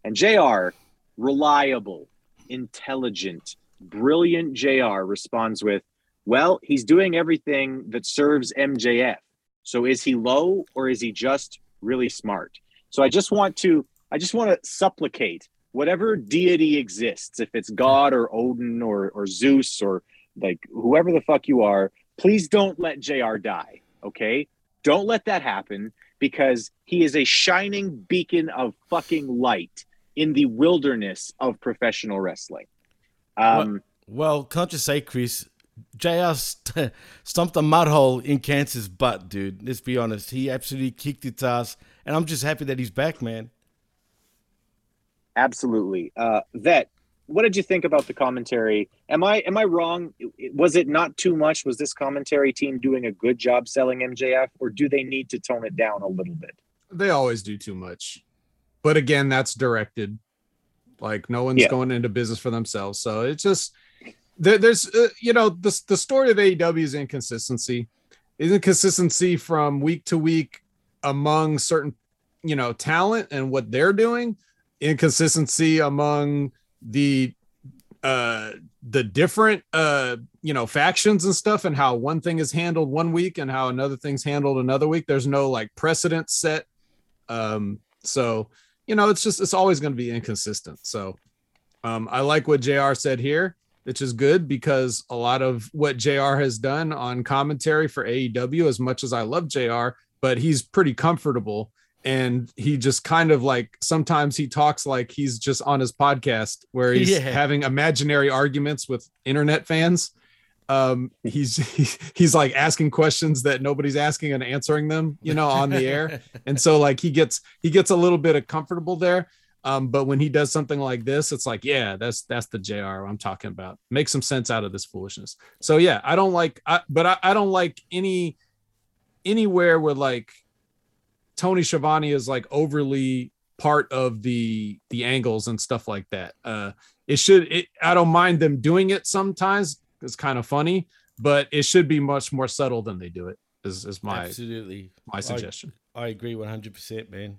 And JR, reliable, intelligent, brilliant JR responds with, well, he's doing everything that serves MJF. So is he low or is he just really smart? So I just want to I just want to supplicate whatever deity exists, if it's God or Odin or or Zeus or like whoever the fuck you are, please don't let JR die. Okay? Don't let that happen because he is a shining beacon of fucking light in the wilderness of professional wrestling. Um, Well, can't you say, Chris? JR st- stomped a mud hole in Cancer's butt, dude. Let's be honest. He absolutely kicked its ass. And I'm just happy that he's back, man. Absolutely. Uh, Vet, what did you think about the commentary? Am I am I wrong? Was it not too much? Was this commentary team doing a good job selling MJF, or do they need to tone it down a little bit? They always do too much. But again, that's directed. Like no one's Yeah. going into business for themselves. So it's just there, there's uh, you know the the story of AEW is inconsistency. Is inconsistency from week to week among certain you know talent and what they're doing. Inconsistency among the uh the different uh you know factions and stuff and how one thing is handled one week and how another thing's handled another week. There's no like precedent set. Um so you know it's just it's always going to be inconsistent. So um i like what jr said here which is good because a lot of what jr has done on commentary for aew as much as i love jr but he's pretty comfortable and he just kind of like sometimes he talks like he's just on his podcast where he's Yeah. having imaginary arguments with internet fans. Um he's *laughs* he's like asking questions that nobody's asking and answering them you know on the air. *laughs* And so like he gets he gets a little bit of comfortable there. Um but when he does something like this it's like yeah that's that's the jr i'm talking about. Make some sense out of this foolishness. So yeah i don't like I, but I, I don't like any anywhere where like Tony Schiavone is like overly part of the the angles and stuff like that. Uh it should it I don't mind them doing it sometimes. It's kind of funny, but it should be much more subtle than they do it. Is is my Absolutely. my suggestion. I, agree 100%, man.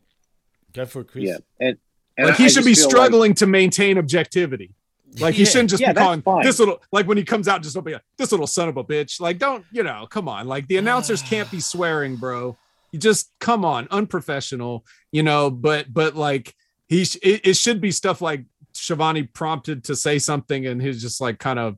Go for it, Chris. Yeah, and, and like he should just be feel like- struggling to maintain objectivity. Like he shouldn't just Yeah, be that's calling fine. this little like when he comes out, just don't be like this little son of a bitch. Like, don't you know? Come on, like the *sighs* announcers can't be swearing, bro. You just come on, unprofessional, you know. But but like he, sh- it, it should be stuff like Schiavone prompted to say something, and he's just like kind of,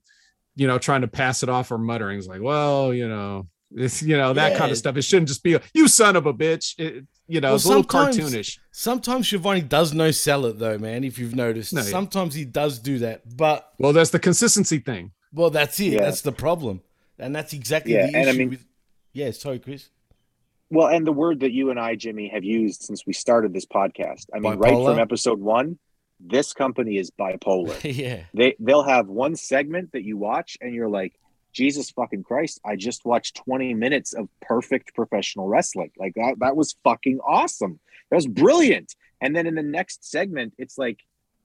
you know, trying to pass it off or muttering. It's like, well, you know, it's you know that kind of stuff. It shouldn't just be a, you son of a bitch. It, you know, Well, it's a little sometimes- cartoonish. Sometimes Schiavone does no sell it though, man. If you've noticed, No, yeah. sometimes he does do that. But Well, that's the consistency thing. well, that's it. Yeah. That's the problem, and that's exactly Yeah, the and I issue. mean- with, yeah, sorry, Chris. Well, and the word that you and I, Jimmy, have used since we started this podcast. I mean, right from episode one, this company is bipolar. *laughs* yeah, they they'll have one segment that you watch and you're like, Jesus fucking Christ, I just watched 20 minutes of perfect professional wrestling. Like that that was fucking awesome. That was brilliant. And then in the next segment, it's like,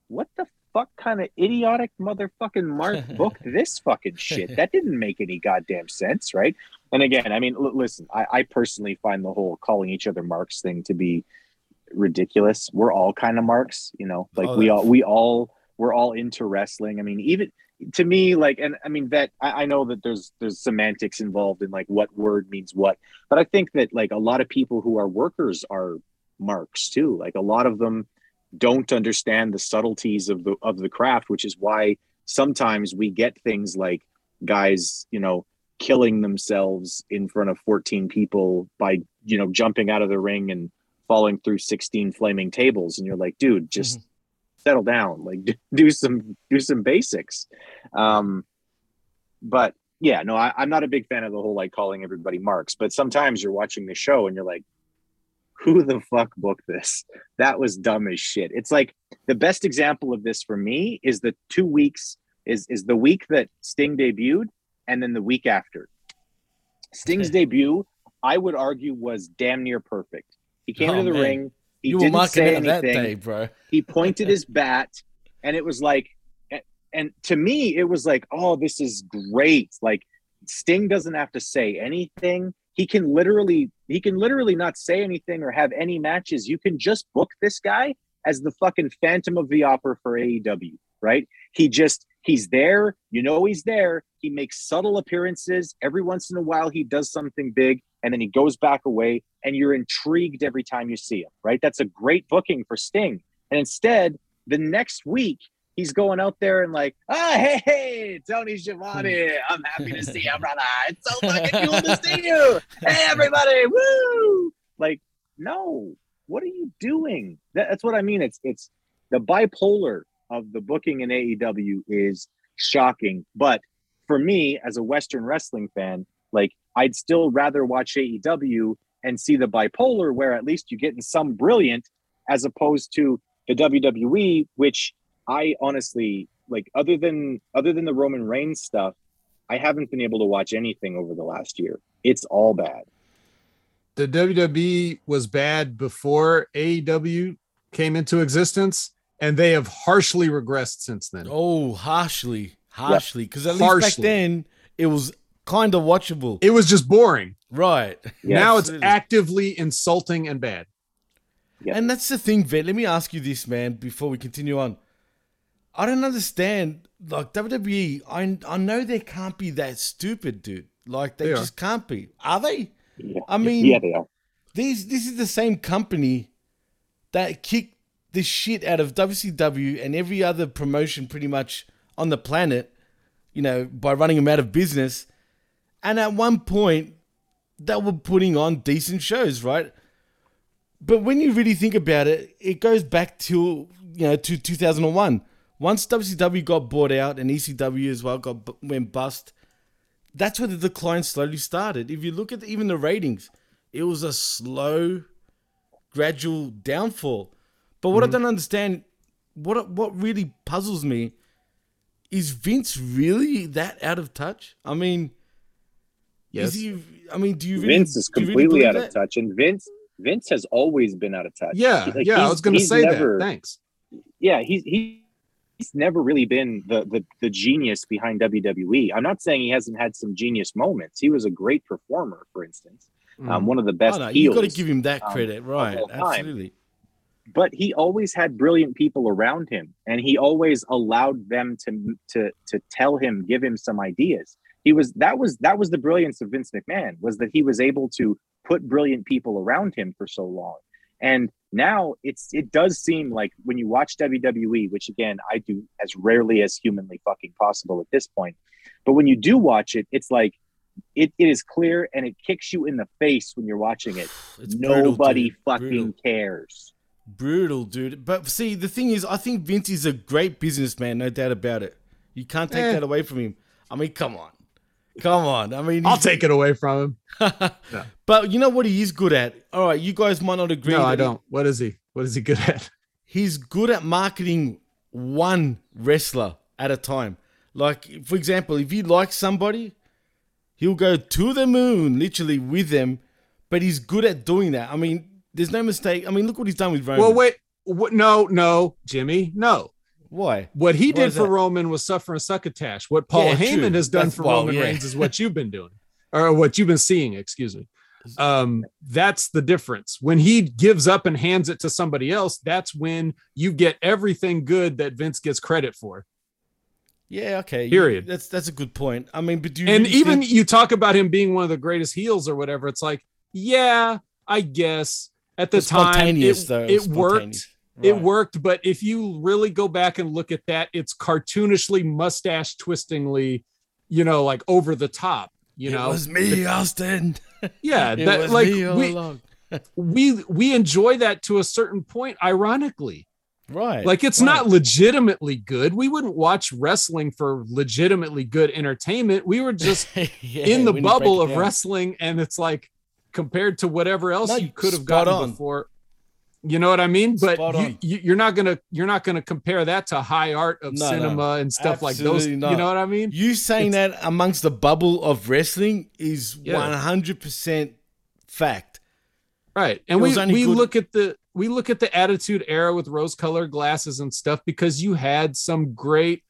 what the fuck kind of idiotic motherfucking Mark *laughs* booked this fucking shit? That didn't make any goddamn sense, right? And again, I mean, l- listen, I, I personally find the whole calling each other marks thing to be ridiculous. We're all kind of marks, you know, like Oh, we all we all we're all into wrestling. I mean, even to me, like, and I mean that I, I know that there's there's semantics involved in like what word means what, but I think that like a lot of people who are workers are marks too. Like a lot of them don't understand the subtleties of the of the craft, which is why sometimes we get things like guys, you know, killing themselves in front of 14 people by you know jumping out of the ring and falling through 16 flaming tables. And you're like dude just settle down. Like do some do some basics. Um but yeah no I, i'm not a big fan of the whole like calling everybody marks but sometimes you're watching the show and you're like who the fuck booked this? That was dumb as shit. It's like the best example of this for me is the two weeks is is the week that sting debuted and then the week after. Sting's debut i would argue was damn near perfect. He came Oh, into the man. ring. He you didn't say anything. day, bro. he pointed *laughs* his bat and it was like and to me it was like oh this is great. Like sting doesn't have to say anything he can literally he can literally not say anything or have any matches. You can just book this guy as the fucking phantom of the opera for aew right? He just he's there. You know he's there. He makes subtle appearances. Every once in a while he does something big and then he goes back away and you're intrigued every time you see him right? That's a great booking for sting. And instead the next week he's going out there and like ah hey hey tony Schiavone, i'm happy to see you *laughs* brother. It's so fucking cool to see you. Hey everybody woo! Like no what are you doing? That, that's what i mean. It's it's the bipolar of the booking in aew is shocking. But for me as a western wrestling fan like i'd still rather watch aew and see the bipolar where at least you're getting some brilliant as opposed to the wwe which i honestly like other than other than the roman reigns stuff i haven't been able to watch anything over the last year it's all bad the WWE was bad before AEW came into existence, and they have harshly regressed since then. Oh, harshly, harshly, because at least back then it was kind of watchable. It was just boring. Right. *laughs* now it's actively insulting and bad. And that's the thing, Vet. Let me ask you this, man, before we continue on. I don't understand. Like WWE, I I know they can't be that stupid, dude. Like they, They are. just can't be. Are they? I mean, yeah, they are. These this is the same company that kicked the shit out of WCW and every other promotion pretty much on the planet, you know, by running them out of business. And at one point, they were putting on decent shows, right? But when you really think about it, it goes back till you know to 2001. Once WCW got bought out and ECW as well got went bust, that's where the decline slowly started. If you look at even the ratings, it was a slow, gradual downfall. But what I mm-hmm. don't understand, what what really puzzles me, is Vince really that out of touch? I mean, Yes. is he? I mean, do you really, Vince is do you really completely believe out of touch, and Vince Vince has always been out of touch. Yeah, Like, yeah, I was going to say never- that. Thanks. Yeah, he's he, he's never really been the, the the genius behind WWE. I'm not saying he hasn't had some genius moments. He was a great performer, for instance, um, Mm. one of the best. Oh, no, you got to give him that um, credit, of right? Absolutely. but he always had brilliant people around him and he always allowed them to to to tell him give him some ideas he was that was that was the brilliance of vince mcmahon was that he was able to put brilliant people around him for so long and now it's it does seem like when you watch wwe which again i do as rarely as humanly fucking possible at this point but when you do watch it it's like it, it is clear and it kicks you in the face when you're watching it *sighs* It's nobody dude. fucking Brutal. cares Brutal, dude. But see, the thing is, I think Vince is a great businessman, no doubt about it. You can't take Eh. that away from him. I mean, come on. Come on. I mean, I'll take it away from him. *laughs* But you know what he is good at? All right, you guys might not agree. No, I don't. What is he? What is he good at? he's good at marketing one wrestler at a time. Like, for example, if he likes somebody, he'll go to the moon, literally with them. But he's good at doing that. I mean, there's no mistake. I mean, look what he's done with Roman. Well, wait. What, no, no, Jimmy, no. Why? What he Why did for that? Roman was suffer and succotash. What Paul Yeah, Heyman true. has done That's- for well, Roman yeah. Reigns is what you've been doing, or what you've been seeing. Excuse me. Um, that's the difference. When he gives up and hands it to somebody else, that's when you get everything good that Vince gets credit for. Yeah, okay. you- Period. That's that's a good point. I mean, but do you and really even think- you talk about him being one of the greatest heels or whatever it's like yeah i guess at the It's time it, though. it worked it worked but if you really go back and look at that it's cartoonishly mustache twistingly you know like over the top you know, It know was me, Austin. yeah *laughs* It that was like we, *laughs* we we enjoy that to a certain point ironically Right. like it's right. not legitimately good we wouldn't watch wrestling for legitimately good entertainment we were just *laughs* Yeah, in the bubble of down. wrestling and it's like compared to whatever else No, you could have gotten on. before you know what i mean? But you, you're not gonna you're not gonna compare that to high art of No, no. cinema and stuff like those. Absolutely you know what i mean? You saying that amongst the bubble of wrestling is one hundred percent fact. right. And we we good- look at the we look at the attitude era with rose colored glasses and stuff because you had some great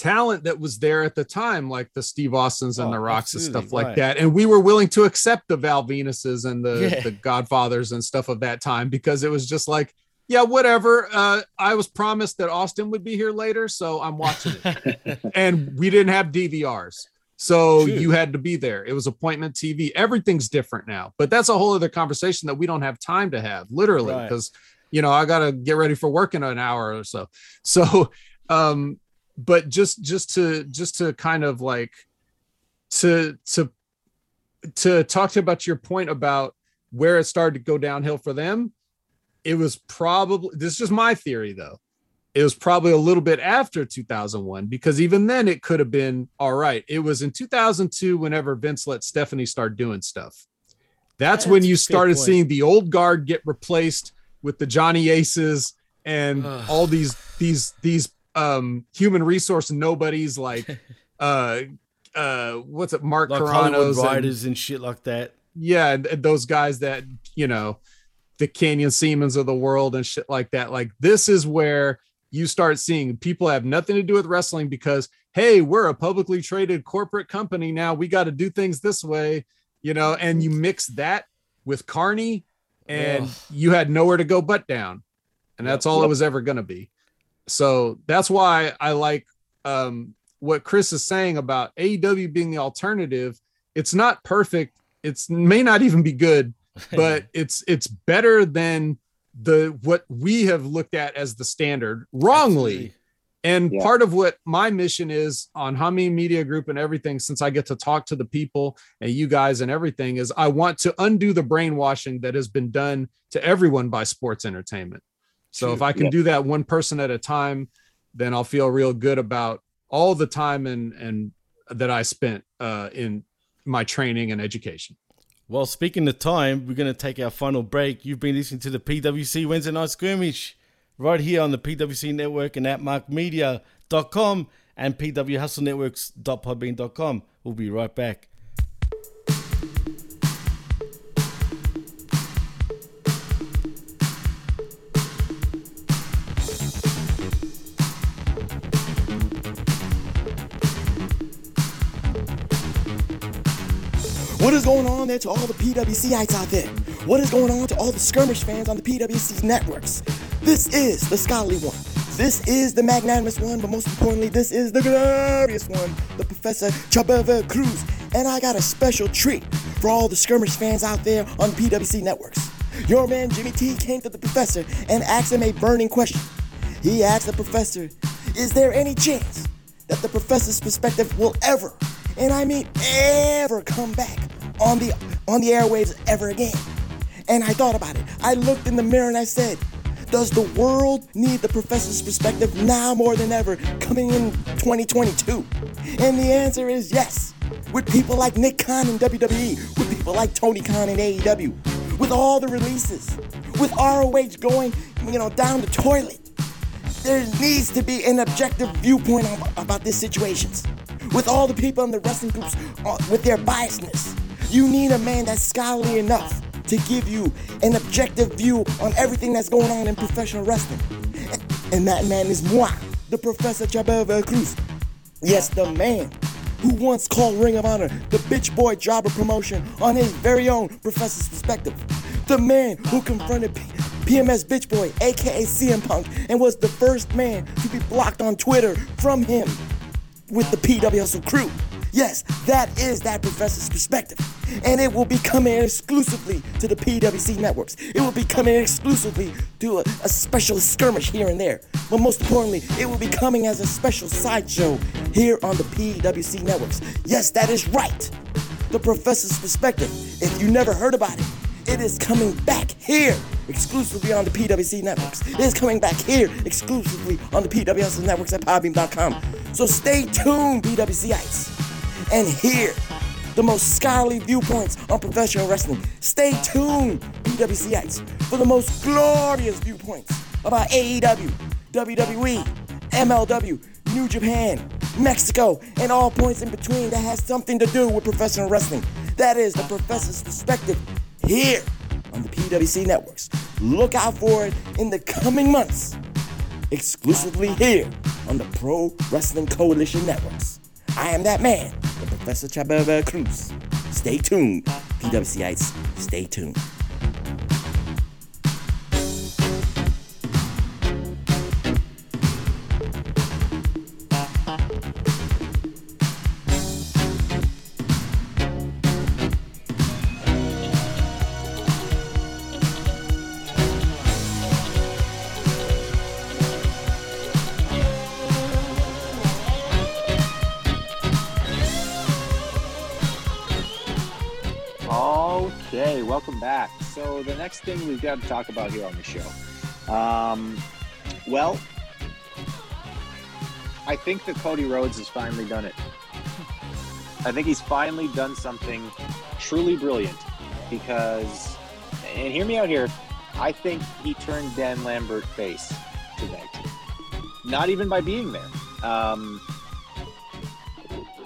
talent that was there at the time like the steve austins and Oh, the rocks and stuff like right. that. And we were willing to accept the val venuses and the Yeah. the godfathers and stuff of that time because it was just like yeah whatever. Uh i was promised that austin would be here later so i'm watching it. *laughs* And we didn't have dvrs so you had to be there. It was appointment tv everything's different now but that's a whole other conversation that we don't have time to have literally Right. because you know i gotta get ready for work in an hour or so. So um but just just to just to kind of like to to to talk to you about your point about where it started to go downhill for them it was probably this is just my theory though. It was probably a little bit after 2001 because even then it could have been all right. It was in 2002 whenever vince let stephanie start doing stuff. That's when you started point. seeing the old guard get replaced with the johnny aces and all these these these um human resource nobodies like *laughs* uh uh what's it mark Like Carrano's and- writers and shit like that. yeah, and, and those guys that you know, the Canyon Siemens of the world and shit like that. Like this is where you start seeing people have nothing to do with wrestling because hey, we're a publicly traded corporate company now. We got to do things this way, you know. And you mix that with Carney, and Ugh. you had nowhere to go but down, and that's all it was ever gonna be. So that's why I like um, what Chris is saying about AEW being the alternative. It's not perfect. It's may not even be good, *laughs* but it's it's better than the what we have looked at as the standard wrongly. Absolutely. And Yeah. part of what my mission is on Hamin Media Group and everything, since I get to talk to the people and you guys and everything, is I want to undo the brainwashing that has been done to everyone by sports entertainment. So if I can Yeah. do that one person at a time, then I'll feel real good about all the time and and that I spent uh, in my training and education. Well, speaking of time, we're going to take our final break. You've been listening to the PWC Wednesday Night Skirmish right here on the PWC Network and atmarkmedia.com and pwhustlenetworks.podbean.com. We'll be right back. What is going on there to all the PWCites out there? What is going on to all the skirmish fans on the PWC networks? This is the scholarly one. This is the magnanimous one, but most importantly, this is the glorious one, the Professor Chabeva Cruz. And I got a special treat for all the skirmish fans out there on PWC networks. Your man Jimmy T came to the professor and asked him a burning question. He asked the professor, Is there any chance that the professor's perspective will ever, and I mean ever, come back on the on the airwaves ever again? And I thought about it. I looked in the mirror and I said, Does the world need the professor's perspective now more than ever coming in 2022? And the answer is yes. With people like Nick Khan in WWE, with people like Tony Khan in AEW, with all the releases, with ROH going, you know, down the toilet there needs to be an objective viewpoint about these situations. With all the people in the wrestling groups uh, with their biasness, you need a man that's scholarly enough to give you an objective view on everything that's going on in professional wrestling. And, that man is moi, the Professor Chabel Cruz. Yes, the man who once called Ring of Honor the bitch boy jobber promotion on his very own Professor's perspective. The man who confronted P- PMS Bitch Boy, aka CM Punk, and was the first man to be blocked on Twitter from him with the PWSL crew. Yes, that is that professor's perspective. And it will be coming exclusively to the PWC networks. It will be coming exclusively to a, a special skirmish here and there. But most importantly, it will be coming as a special sideshow here on the PWC networks. Yes, that is right. The professor's perspective. If you never heard about it, it is coming back here exclusively on the PWC networks. It is coming back here exclusively on the PWC networks at podbean.com. So stay tuned, PWCites, and hear the most scholarly viewpoints on professional wrestling. Stay tuned, PWCites, for the most glorious viewpoints about AEW, WWE, MLW, New Japan, Mexico, and all points in between that has something to do with professional wrestling. That is the professor's perspective here on the PWC networks. Look out for it in the coming months, exclusively here on the Pro Wrestling Coalition networks. I am that man, Professor Chabela Cruz. Stay tuned, PWCites. Stay tuned. So the next thing we've got to talk about here on the show, um, well, I think that Cody Rhodes has finally done it. I think he's finally done something truly brilliant because, and hear me out here, I think he turned Dan Lambert face tonight. Not even by being there. Um,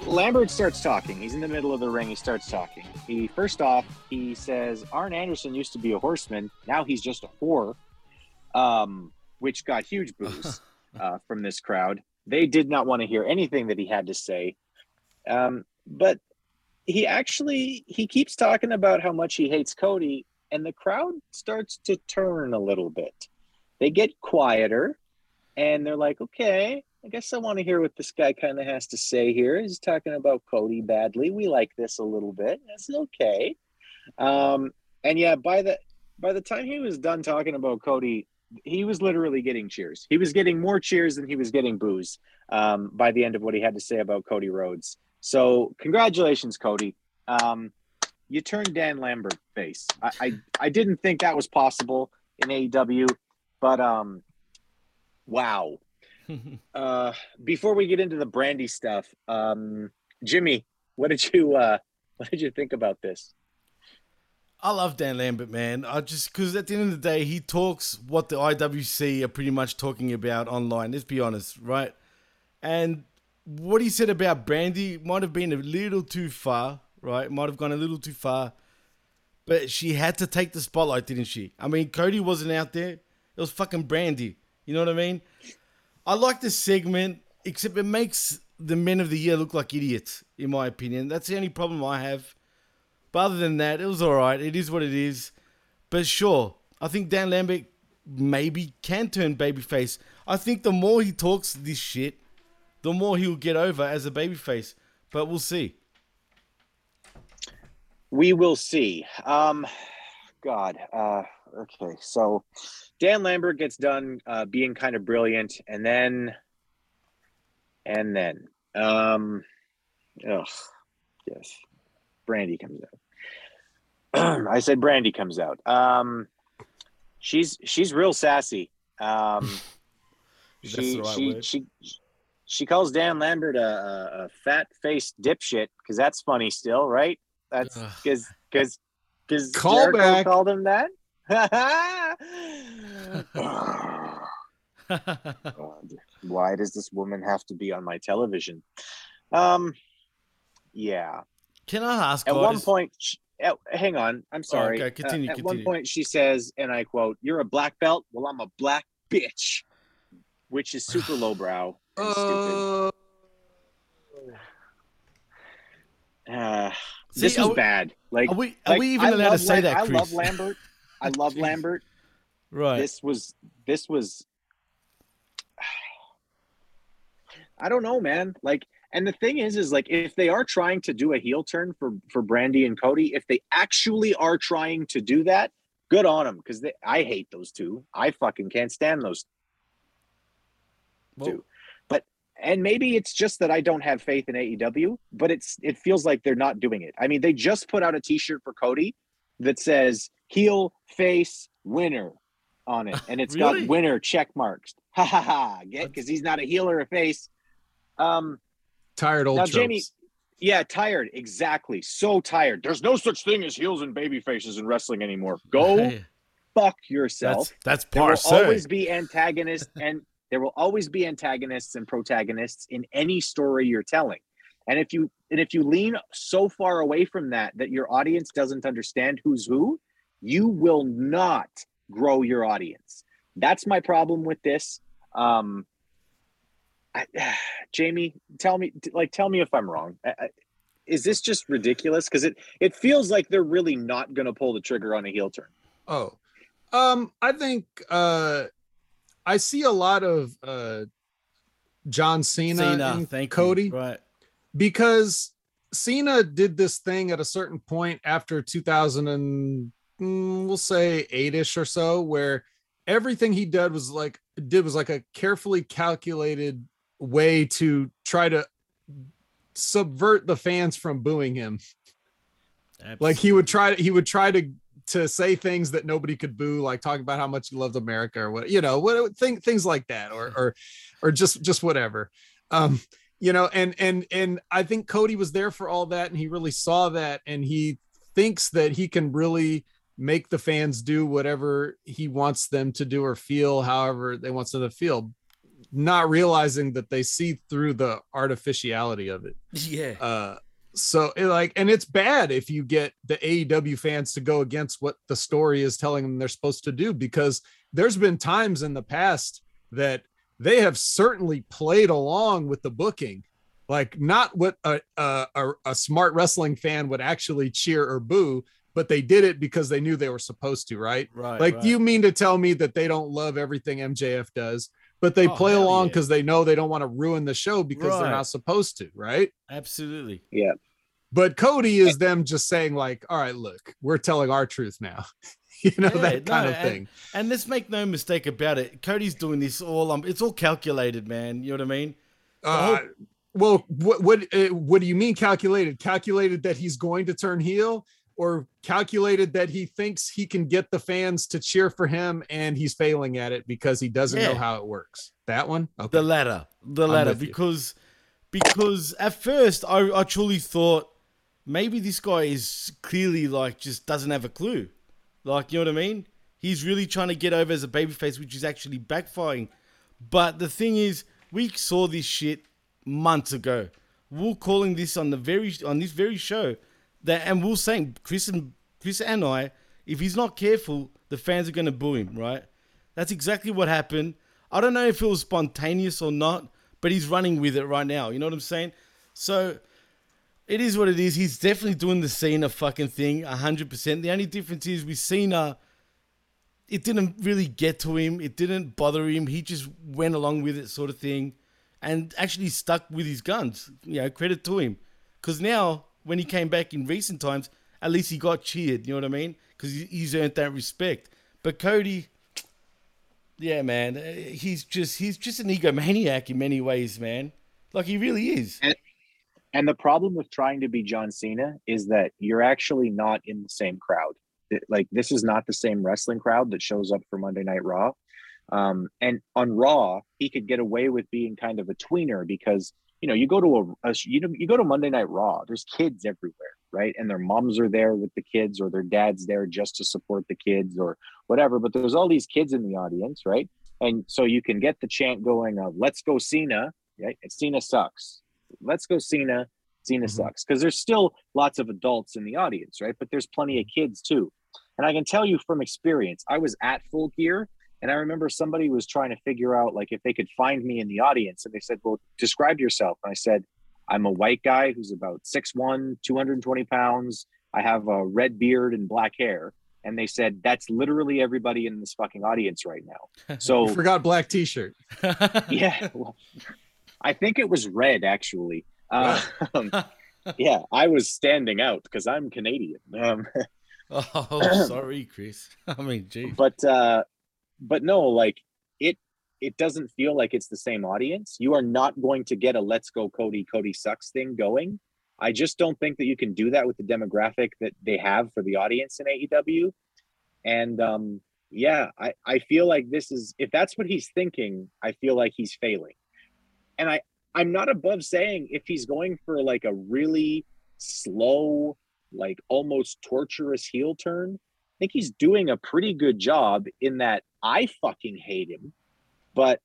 Lambert starts talking. He's in the middle of the ring. He starts talking. He first off, he says Arn Anderson used to be a horseman. Now he's just a whore, um, which got huge *laughs* boos uh, from this crowd. They did not want to hear anything that he had to say. Um, but he actually he keeps talking about how much he hates Cody, and the crowd starts to turn a little bit. They get quieter. and they're like, okay, I guess I want to hear what this guy kind of has to say here. He's talking about Cody badly. We like this a little bit. That's okay. Um, and yeah, by the by the time he was done talking about Cody, he was literally getting cheers. He was getting more cheers than he was getting boos um, by the end of what he had to say about Cody Rhodes. So congratulations, Cody. Um, you turned Dan Lambert face. I, I I didn't think that was possible in AEW, but um, wow. Uh, before we get into the Brandi stuff, um, Jimmy, what did you uh, *laughs* what did you think about this? I love Dan Lambert, man. I just because at the end of the day, he talks what the IWC are pretty much talking about online. Let's be honest, right? And what he said about Brandi might have been a little too far, right? Might have gone a little too far. But she had to take the spotlight, didn't she? I mean, Cody wasn't out there. It was fucking Brandi. You know what I mean? I like this segment, except it makes the men of the year look like idiots, in my opinion. That's the only problem I have. But other than that, it was all right. It is what it is. But sure, I think Dan Lambert maybe can turn babyface. I think the more he talks this shit, the more he'll get over as a babyface. But we'll see. We will see. Um, God. Uh, okay, so Dan Lambert gets done uh, being kind of brilliant, and then, and then, um, ugh, yes, Brandi comes out. *clears throat* I said Brandi comes out. Um, she's she's real sassy. Um, *laughs* she right she, word. she she calls Dan Lambert a, a, a fat faced dipshit because that's funny still, right? That's because because because Call Jericho back. called him that. *laughs* Why does this woman have to be on my television? Um, yeah. Can I ask? At one guys- point, sh at, hang on, I'm sorry. okay, continue, Uh, at continue. one point, she says, and I quote, "You're a black belt. Well, I'm a black bitch," which is super lowbrow and stupid. *sighs* Uh, See, this was we- bad. Like, are we- are like, we even allowed to say that, I love Lambert. I *laughs* love Lambert. Right. This was this was. *sighs* I don't know, man. Like, and the thing is, is like, if they are trying to do a heel turn for for Brandi and Cody, if they actually are trying to do that, good on them because I hate those two. I fucking can't stand those two. But and maybe it's just that I don't have faith in AEW, but it's it feels like they're not doing it. I mean, they just put out a T-shirt for Cody that says heel, face, winner on it, and *laughs* it's Really? got winner check marks. *laughs* Ha ha ha! Get because he's not a heel or a face. Um, Tired old now, tropes. Jaime, yeah, tired. Exactly. So tired. There's no such thing as heels and baby faces in wrestling anymore. Go Hey. fuck yourself. That's- that's there will always be antagonists *laughs* and there will always be antagonists and protagonists in any story you're telling. And if you and if you lean so far away from that that your audience doesn't understand who's who, you will not grow your audience. That's my problem with this. Um I, *sighs* Jaime, tell me like tell me if I'm wrong. I- I- Is this just ridiculous? Because it it feels like they're really not going to pull the trigger on a heel turn. Oh, um, I think uh, I see a lot of uh, John Cena, Cena, and thank you. Cody, Right. because Cena did this thing at a certain point after 2000 and we'll say eight-ish or so, where everything he did was like did was like a carefully calculated way to try to subvert the fans from booing him. Like he would try he would try to to say things that nobody could boo like talking about how much he loved america or what you know what thing, things like that or or or just just whatever. Um you know and and and i think cody was there for all that and he really saw that and he thinks that he can really make the fans do whatever he wants them to do or feel however they want them to feel not realizing that they see through the artificiality of it *laughs* Yeah. uh so it, like and it's bad if you get the AEW fans to go against what the story is telling them they're supposed to do because there's been times in the past that they have certainly played along with the booking like not what a, a, a, a smart wrestling fan would actually cheer or boo but they did it because they knew they were supposed to right Right, like right. you mean to tell me that they don't love everything mjf does but they Oh, play hell along yeah. because they know they don't want to ruin the show because Right. they're not supposed to, right? Absolutely. Yeah. But Cody is them just saying like, "All right, look, we're telling our truth now," *laughs* you know Yeah, that kind no, of thing. And, let's make no mistake about it. Cody's doing this all. Um, it's all calculated, man. You know what I mean? The Uh, whole- well, what what uh, what do you mean calculated? Calculated that he's going to turn heel, or calculated that he thinks he can get the fans to cheer for him and he's failing at it because he doesn't know how it works. That one, okay. The latter, the latter, with you. because because at first I, I truly thought maybe this guy is clearly like just doesn't have a clue, like you know what I mean. He's really trying to get over as a babyface, which is actually backfiring. But the thing is, we saw this shit months ago. We are calling this on the very on this very show that, and we are saying Chris and Chris and I, if he's not careful, the fans are going to boo him. Right? That's exactly what happened. I don't know if it was spontaneous or not, but he's running with it right now. You know what I'm saying? So it is what it is. He's definitely doing the Cena fucking thing, 100%. The only difference is with Cena, it didn't really get to him. It didn't bother him. He just went along with it, sort of thing, and actually stuck with his guns. You know, credit to him. Because now, when he came back in recent times, at least he got cheered. You know what I mean? Because he's earned that respect. But Cody, yeah, man, uh, he's just he's just an egomaniac in many ways, man. Like he really is. And, and the problem with trying to be John Cena is that you're actually not in the same crowd. Like this is not the same wrestling crowd that shows up for Monday Night Raw. Um, and on Raw, he could get away with being kind of a tweener because you know you go to a, a you know you go to Monday Night Raw. There's kids everywhere, right? And their moms are there with the kids, or their dad's there just to support the kids, or whatever. But there's all these kids in the audience, right? And so you can get the chant going of "Let's go Cena," right? And Cena sucks. Let's go Cena. Cena mm-hmm. sucks because there's still lots of adults in the audience, right? But there's plenty of kids too. And I can tell you from experience, I was at Full Gear and I remember somebody was trying to figure out like if they could find me in the audience and they said, Well, describe yourself. And I said, I'm a white guy who's about 6'1, 220 pounds. I have a red beard and black hair. And they said, That's literally everybody in this fucking audience right now. *laughs* So You forgot black t-shirt. *laughs* yeah, well, I think it was red actually. Uh, *laughs* yeah, I was standing out because I'm Canadian. Um, Oh, *clears throat* sorry, Chris. I mean, geez. but uh, but no, like it it doesn't feel like it's the same audience. You are not going to get a "Let's go Cody, Cody sucks" thing going. I just don't think that you can do that with the demographic that they have for the audience in AEW. And um, yeah, I, I feel like this is if that's what he's thinking, I feel like he's failing. And I I'm not above saying if he's going for like a really slow, like almost torturous heel turn, I think he's doing a pretty good job in that I fucking hate him, but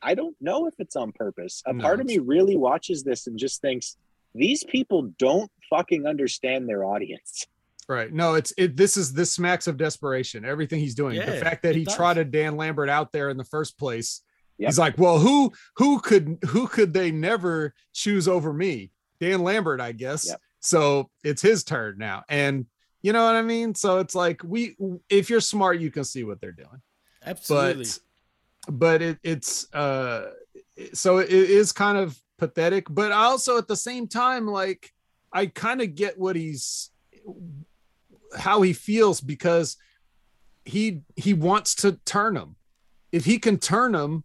I don't know if it's on purpose. A No, part of me really watches this and just thinks these people don't fucking understand their audience. *laughs* Right. No, it's it. This is this smacks of desperation. Everything he's doing. the fact that he does. trotted Dan Lambert out there in the first place. Yep. He's like, well, who who could who could they never choose over me? Dan Lambert, I guess. So it's his turn now, and you know what I mean. So it's like we, if you're smart, you can see what they're doing. Absolutely. But but it, it's uh, so it is kind of pathetic, but also at the same time, like I kind of get what he's how he feels because he he wants to turn them. If he can turn them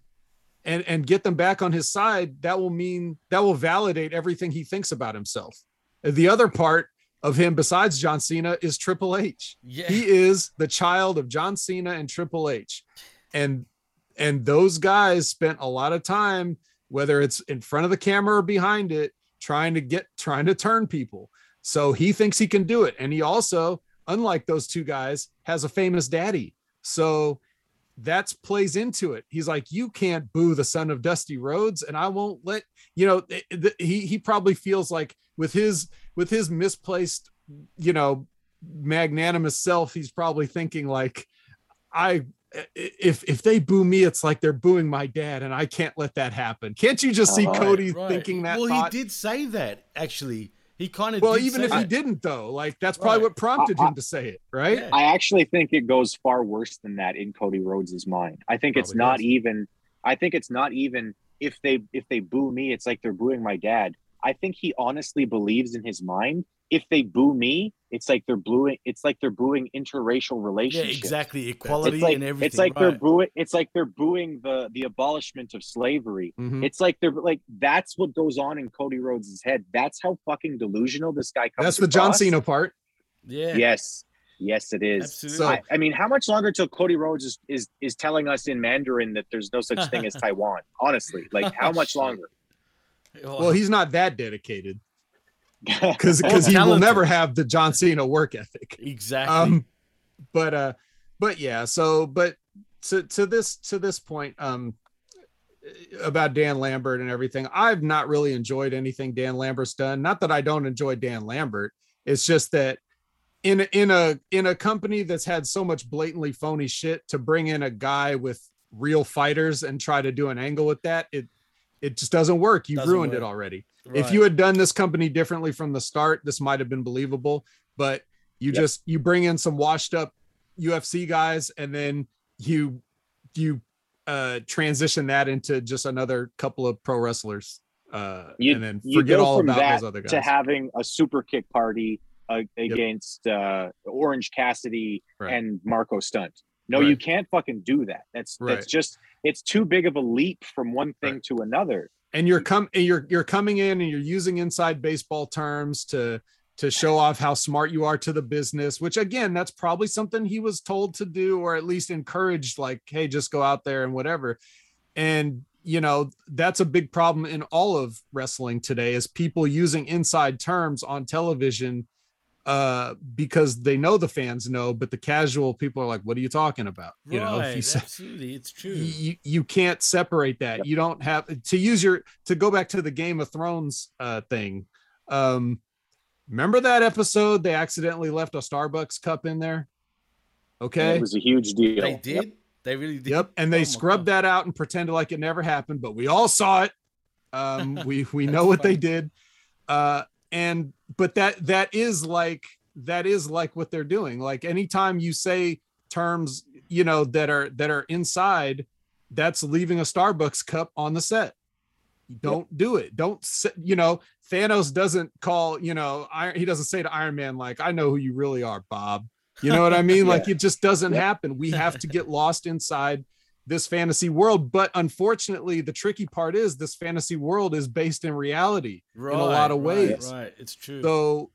and and get them back on his side, that will mean that will validate everything he thinks about himself. The other part of him besides John Cena is Triple H. Yeah. He is the child of John Cena and Triple H. And and those guys spent a lot of time whether it's in front of the camera or behind it trying to get trying to turn people. So he thinks he can do it and he also unlike those two guys has a famous daddy. So that's plays into it. He's like, you can't boo the son of Dusty Rhodes, and I won't let you know. th- th- He he probably feels like with his with his misplaced, you know, magnanimous self, he's probably thinking like, I if if they boo me, it's like they're booing my dad, and I can't let that happen. Can't you just see Right, Cody right. thinking that? Well, thought? he did say that actually. He kind of Well, did even say if he didn't, though, like that's probably Right. what prompted I- him to say it, right? I actually think it goes far worse than that in Cody Rhodes' mind. I think it's not does. even I think it's not even if they if they boo me, it's like they're booing my dad. I think he honestly believes in his mind. If they boo me, it's like they're booing. It's like they're booing interracial relationships. Yeah, exactly. Equality It's like, and everything. It's like they're booing. It's like they're booing the the abolishment of slavery. Mhm. It's like they're like that's what goes on in Cody Rhodes' head. That's how fucking delusional this guy comes. That's the John across. Cena part. Yeah. Yes. Yes, it is. Absolutely. I, I mean, how much longer till Cody Rhodes is, is is telling us in Mandarin that there's no such thing as *laughs* Taiwan? Honestly, like how much *laughs* longer? Well, he's not that dedicated *laughs* because because he will never have the John Cena work ethic. Exactly. Um, but uh, but yeah. So, but to to this to this point, um, about Dan Lambert and everything, I've not really enjoyed anything Dan Lambert's done. Not that I don't enjoy Dan Lambert. It's just that in a- in a in a company that's had so much blatantly phony shit to bring in a guy with real fighters and try to do an angle with that, it it just doesn't work. You've Doesn't ruined it already. Right. If you had done this company differently from the start, this might have been believable. But you Yep. just you bring in some washed up UFC guys and then you you uh transition that into just another couple of pro wrestlers uh You, and then forget all about those other guys. to having a super kick party uh, against uh, Orange Cassidy Right. and Marko Stunt. No, Right. you can't fucking do that. That's that's just it's too big of a leap from one thing to another. and you're come you're you're coming in and you're using inside baseball terms to to show off how smart you are to the business which again that's probably something he was told to do or at least encouraged like hey just go out there and whatever and you know that's a big problem in all of wrestling today is people using inside terms on television uh because they know the fans know but the casual people are like what are you talking about you know if Right, you say absolutely, it's true. you, you can't separate that you don't have to use your to go back to the game of thrones uh thing um remember that episode they accidentally left a starbucks cup in there okay It was a huge deal. They did. They really did. Yep, and they scrubbed that out and pretended like it never happened, but we all saw it. Um, *laughs* we we know what they did, uh, and but that that is like that is like what they're doing. Like anytime you say terms, you know that are that are inside, that's leaving a Starbucks cup on the set. Don't do it. Don't you know Thanos doesn't call you know Iron, he doesn't say to Iron Man like I know who you really are, Bob. You know what I *laughs* mean? Like it just doesn't Yep. happen. We have to get lost inside this fantasy world. But unfortunately, the tricky part is this fantasy world is based in reality in a lot of ways. Right, it's true. So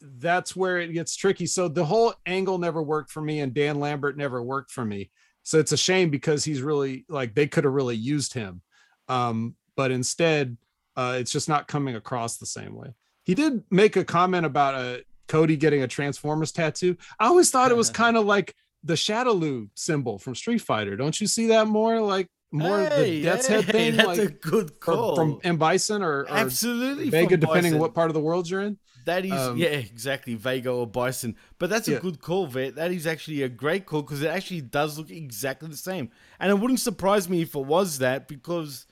that's where it gets tricky. So the whole angle never worked for me, and Dan Lambert never worked for me. So it's a shame because he's really like they could have really used him. Um, but instead, uh, it's just not coming across the same way. He did make a comment about uh, Cody getting a Transformers tattoo. I always thought it was *laughs* kind of like the Shadaloo symbol from Street Fighter. Don't you see that more like more Hey, the Death's Head hey, thing? that's like a good call. from M Bison or, or Absolutely, Vega, depending on what part of the world you're in. That is, Um, yeah, exactly. Vega or Bison. But that's a Yeah. good call, Vet. That is actually a great call because it actually does look exactly the same. And it wouldn't surprise me if it was that because,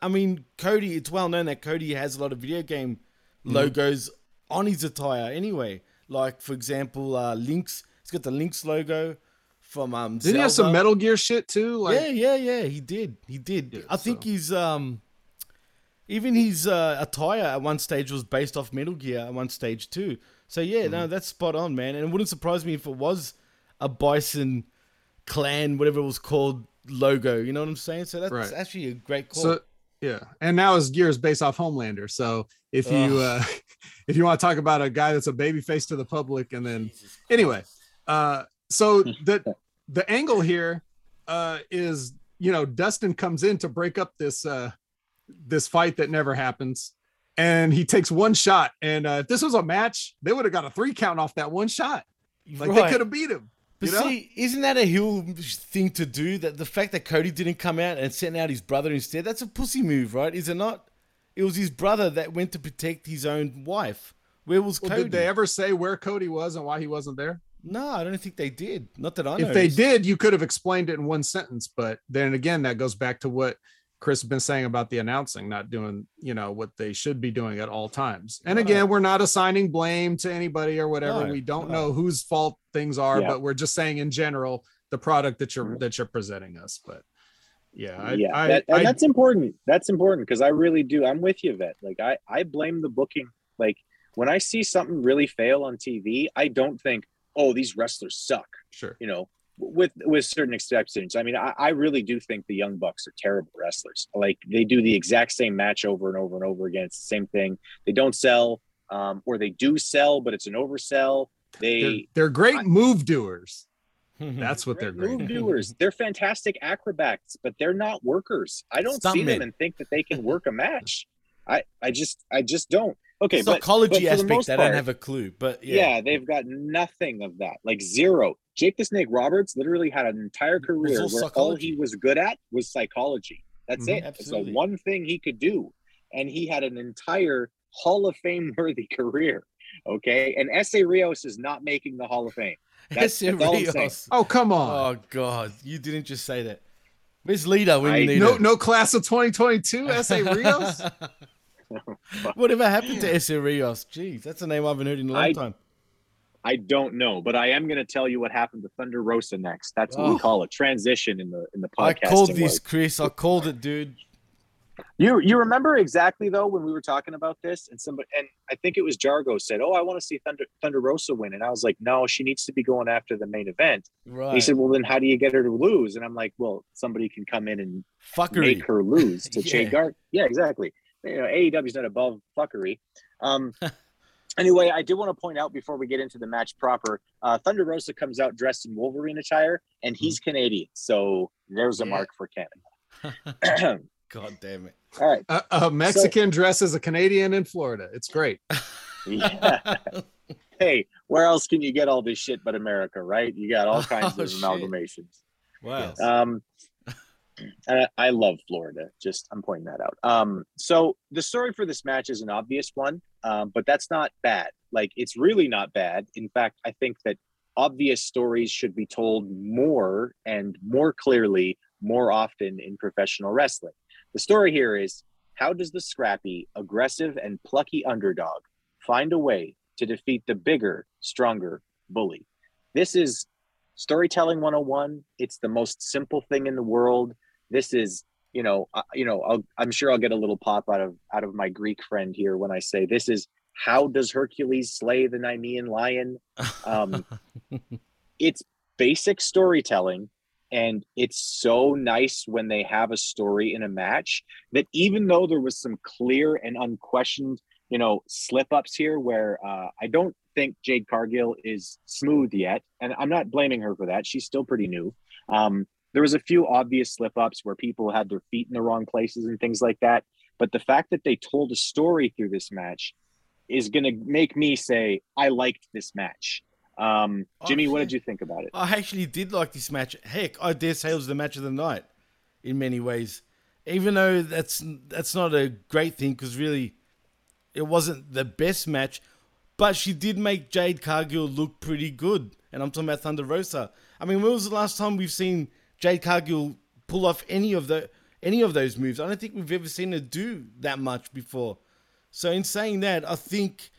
I mean, Cody, it's well known that Cody has a lot of video game Mhm. logos on his attire anyway. Like, for example, uh, Link's, he's got the Link's logo from um, Did he have some Metal Gear shit too? Like, yeah, yeah, yeah. He did. He did. I think he's um, even his uh, attire at one stage was based off Metal Gear at one stage too. So yeah, no, Mm-hmm. that's spot on, man. And it wouldn't surprise me if it was a Bison clan, whatever it was called, logo. You know what I'm saying? So that's Right. actually a great call. So yeah, and now his gear is based off Homelander. So if you uh *laughs* if you want to talk about a guy that's a baby face to the public, and then anyway, uh, so *laughs* the the angle here uh is you know Dustin comes in to break up this uh this fight that never happens. And he takes one shot, and uh, if this was a match, they would have got a three count off that one shot. Like they could have beat him. But you know? see, isn't that a heel thing to do? That the fact that Cody didn't come out and sent out his brother instead, that's a pussy move, right? Is it not? It was his brother that went to protect his own wife. Where was Well, Cody? did they ever say where Cody was and why he wasn't there? No, I don't think they did. Not that I know. if know. they did, you could have explained it in one sentence. But then again, that goes back to what Chris has been saying about the announcing, not doing, you know, what they should be doing at all times. And again, we're not assigning blame to anybody or whatever. No, we don't no. know whose fault things are, Yeah. but we're just saying in general the product that you're mm-hmm. that you're presenting us. But Yeah, yeah, that, and that's important. That's important because I really do. I'm with you, Vet. Like I, I blame the booking. Like when I see something really fail on TV, I don't think, oh, these wrestlers suck. Sure. You know, with with certain exceptions. I mean, I, I really do think the Young Bucks are terrible wrestlers. Like they do the exact same match over and over and over again. It's the same thing. They don't sell, um, or they do sell, but it's an oversell. They they're, they're great I, move doers. *laughs* That's what they're great. Move *laughs* doers. They're fantastic acrobats, but they're not workers. I don't see them and think that they can work a match. *laughs* I, I just I just don't. Okay, psychology but, but aspect, part, I don't have a clue. But yeah. yeah. they've got nothing of that, like zero. Jake the Snake Roberts literally had an entire career where psychology. all he was good at was psychology. That's mm-hmm, it. Absolutely. It's the one thing he could do, and he had an entire Hall of Fame worthy career. Okay, and Essa Rios is not making the Hall of Fame. That's, that's Rios. Oh come on! Oh god, you didn't just say that. Where's Lita when I, you need no, her? No class of 2022, Essa Rios. *laughs* *laughs* Whatever happened to Essa Rios? Jeez, that's a name I haven't heard in a long I, time. I don't know, but I am going to tell you what happened to Thunder Rosa next. That's what oh. we call a transition in the in the podcast. I called this, Chris. I called it, dude. You you remember exactly though when we were talking about this, and somebody and I think it was Jargo said, "Oh, I want to see Thunder Thunder Rosa win," and I was like, "No, she needs to be going after the main event." Right. he said, "Well, then how do you get her to lose?" And I'm like, "Well, somebody can come in and Fuckery. make her lose to *laughs* yeah. Jade Gart." Yeah, exactly. You know, AEW's not above fuckery. Um, *laughs* anyway, I did want to point out before we get into the match proper, uh, Thunder Rosa comes out dressed in Wolverine attire, and he's mm-hmm. Canadian, so there's a yeah. mark for Canada. *laughs* *clears throat* God damn it! All right, a, a Mexican so, dresses a Canadian in Florida. It's great. yeah. *laughs* hey, where else can you get all this shit but America, right? You got all kinds oh, of amalgamations. Wow. Um, I, love Florida. Just I'm pointing that out. Um, so the story for this match is an obvious one, um, but that's not bad. Like it's really not bad. In fact, I think that obvious stories should be told more and more clearly more often in professional wrestling. The story here is how does the scrappy, aggressive, and plucky underdog find a way to defeat the bigger, stronger bully? This is storytelling 101. It's the most simple thing in the world. This is, you know, uh, you know, I'll, I'm sure I'll get a little pop out of out of my Greek friend here when I say this is how does Hercules slay the Nemean lion? Um, *laughs* it's basic storytelling and it's so nice when they have a story in a match that even though there was some clear and unquestioned you know slip ups here where uh, i don't think jade cargill is smooth yet and i'm not blaming her for that she's still pretty new um, there was a few obvious slip ups where people had their feet in the wrong places and things like that but the fact that they told a story through this match is going to make me say i liked this match um, Jimmy, what did you think about it? I actually did like this match. Heck, I dare say it was the match of the night in many ways. Even though that's that's not a great thing because really it wasn't the best match, but she did make Jade Cargill look pretty good. And I'm talking about Thunder Rosa. I mean, when was the last time we've seen Jade Cargill pull off any of the any of those moves? I don't think we've ever seen her do that much before. So in saying that, I think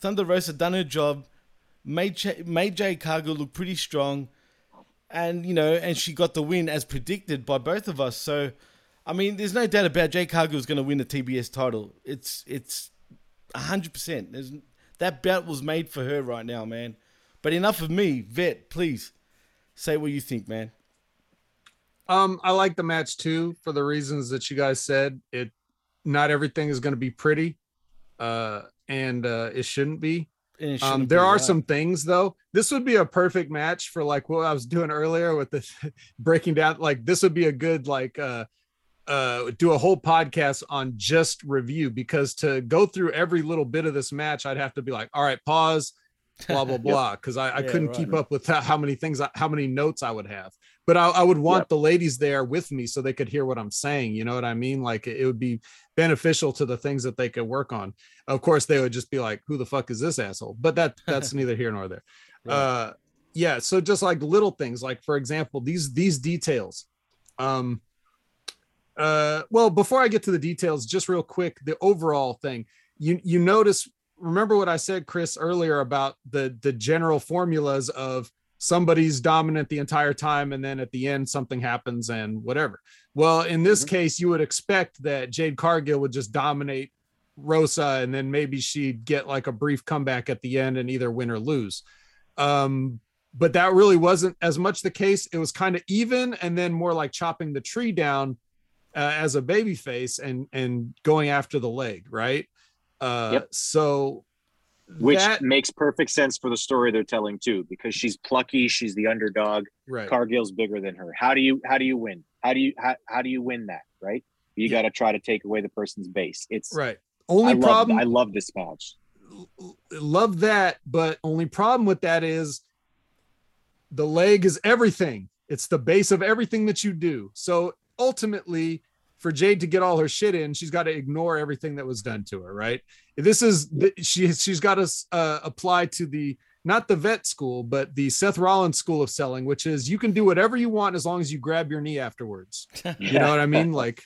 Thunder Rosa done her job made made Jade Cargill look pretty strong, and you know, and she got the win as predicted by both of us. So, I mean, there's no doubt about Jade Cargill is going to win the TBS title. It's it's hundred percent. That belt was made for her right now, man. But enough of me, Vet. Please say what you think, man. Um, I like the match too for the reasons that you guys said. It not everything is going to be pretty, uh, and uh, it shouldn't be. Um, there are that. some things though. This would be a perfect match for like what I was doing earlier with the *laughs* breaking down. Like this would be a good like uh uh do a whole podcast on just review because to go through every little bit of this match, I'd have to be like, all right, pause, blah blah *laughs* blah, because I, I yeah, couldn't right. keep up with how many things, how many notes I would have. But I, I would want yep. the ladies there with me so they could hear what I'm saying. You know what I mean? Like it would be beneficial to the things that they could work on. Of course, they would just be like, "Who the fuck is this asshole?" But that *laughs* that's neither here nor there. Right. Uh, yeah. So just like little things, like for example, these these details. Um, uh, well, before I get to the details, just real quick, the overall thing. You you notice remember what I said, Chris, earlier about the the general formulas of somebody's dominant the entire time and then at the end something happens and whatever. Well, in this case, you would expect that Jade Cargill would just dominate Rosa and then maybe she'd get like a brief comeback at the end and either win or lose. Um, but that really wasn't as much the case. It was kind of even and then more like chopping the tree down uh, as a baby face and and going after the leg, right? Uh, Yep. So which that- makes perfect sense for the story they're telling too because she's plucky she's the underdog Right. cargill's bigger than her how do you how do you win how do you how, how do you win that right you got to try to take away the person's base it's Right. Only I love- problem i love this match love that, but only problem with that is the leg is everything. It's the base of everything that you do. So ultimately, for Jade to get all her shit in, she's got to ignore everything that was done to her, right? This is she she's got to uh, apply to the not the vet school, but the Seth Rollins school of selling, which is you can do whatever you want as long as you grab your knee afterwards. *laughs* You know what I mean? Like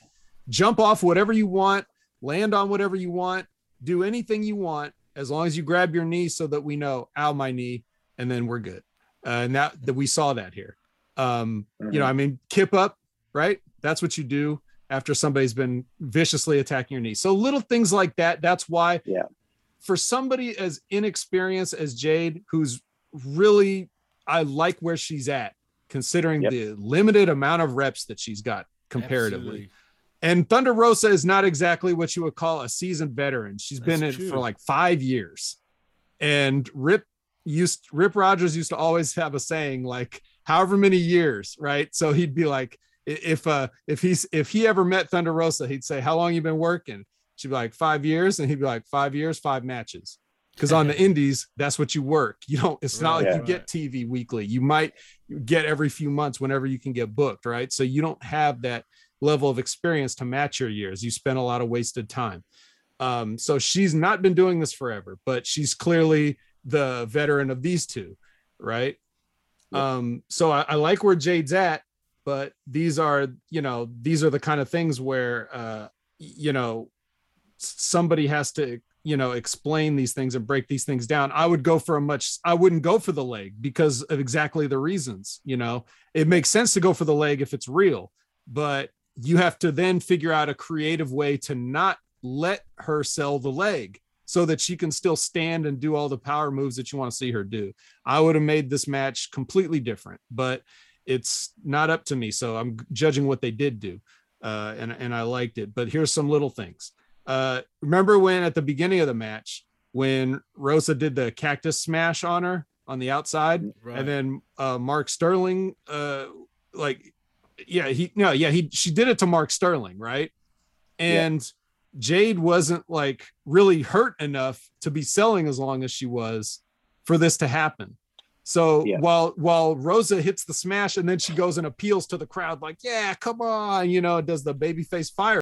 jump off whatever you want, land on whatever you want, do anything you want as long as you grab your knee so that we know, ow, my knee, and then we're good. Uh, and that that we saw that here. Um, you know, I mean, kip up, right? That's what you do after somebody's been viciously attacking your knee. So little things like that. That's why yeah. for somebody as inexperienced as Jade, who's really I like where she's at, considering the limited amount of reps that she's got comparatively. Absolutely. And Thunder Rosa is not exactly what you would call a seasoned veteran. She's been in That's it for like five years. And Rip used Rip Rodgers used to always have a saying like however many years, right? So he'd be like, i- if uh if he's if he ever met Thunder Rosa, he'd say, How long you been working? She'd be like, five years, and he'd be like, five years, five matches. Because on the *laughs* indies, that's what you work. You don't, it's not like Right. you get TV weekly. You might get every few months whenever you can get booked, right? So you don't have that level of experience to match your years. You spend a lot of wasted time. Um, so she's not been doing this forever, but she's clearly the veteran of these two, right? Um, so I, I like where Jade's at, but these are, you know, these are the kind of things where, uh, you know, somebody has to, you know, explain these things and break these things down. I would go for a much, I wouldn't go for the leg because of exactly the reasons, you know, it makes sense to go for the leg if it's real, but you have to then figure out a creative way to not let her sell the leg so that she can still stand and do all the power moves that you want to see her do. I would have made this match completely different, but it's not up to me. So I'm judging what they did do. Uh, and, and I liked it. But here's some little things. Uh, remember when at the beginning of the match, when Rosa did the cactus smash on her on the outside, Right. and then uh, Mark Sterling, uh, like, yeah, he no, yeah, he she did it to Mark Sterling, right? And Jade wasn't like really hurt enough to be selling as long as she was for this to happen. So while while Rosa hits the smash and then she goes and appeals to the crowd like, "Yeah, come on," you know, does the babyface fire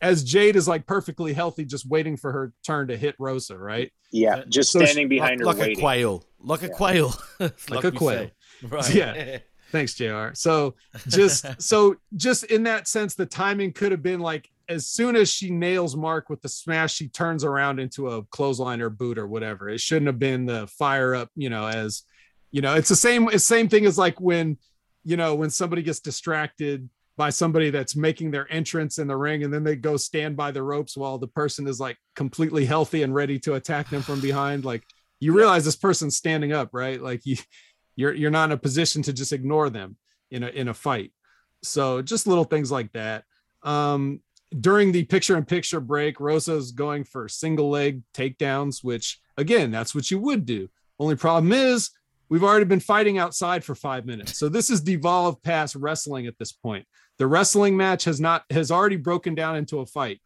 as Jade is like perfectly healthy, just waiting for her turn to hit Rosa, right? yeah just So she- standing behind her like waiting a quail, like a quail, *laughs* like a quail. say. Right. *laughs* Yeah. Thanks, JR. So *laughs* just so just in that sense, the timing could have been like as soon as she nails Mark with the smash, she turns around into a clothesline or boot or whatever. It shouldn't have been the fire up, you know, as you know, it's the same it's same thing as like when you know when somebody gets distracted by somebody that's making their entrance in the ring and then they go stand by the ropes while the person is like completely healthy and ready to attack them from behind like you realize this person's standing up right? Like you you're you're not in a position to just ignore them in a in a fight. So just little things like that. Um during the picture in picture break rosa's going for single leg takedowns which again that's what you would do. Only problem is we've already been fighting outside for five minutes. So this is devolved past wrestling at this point. The wrestling match has not has already broken down into a fight.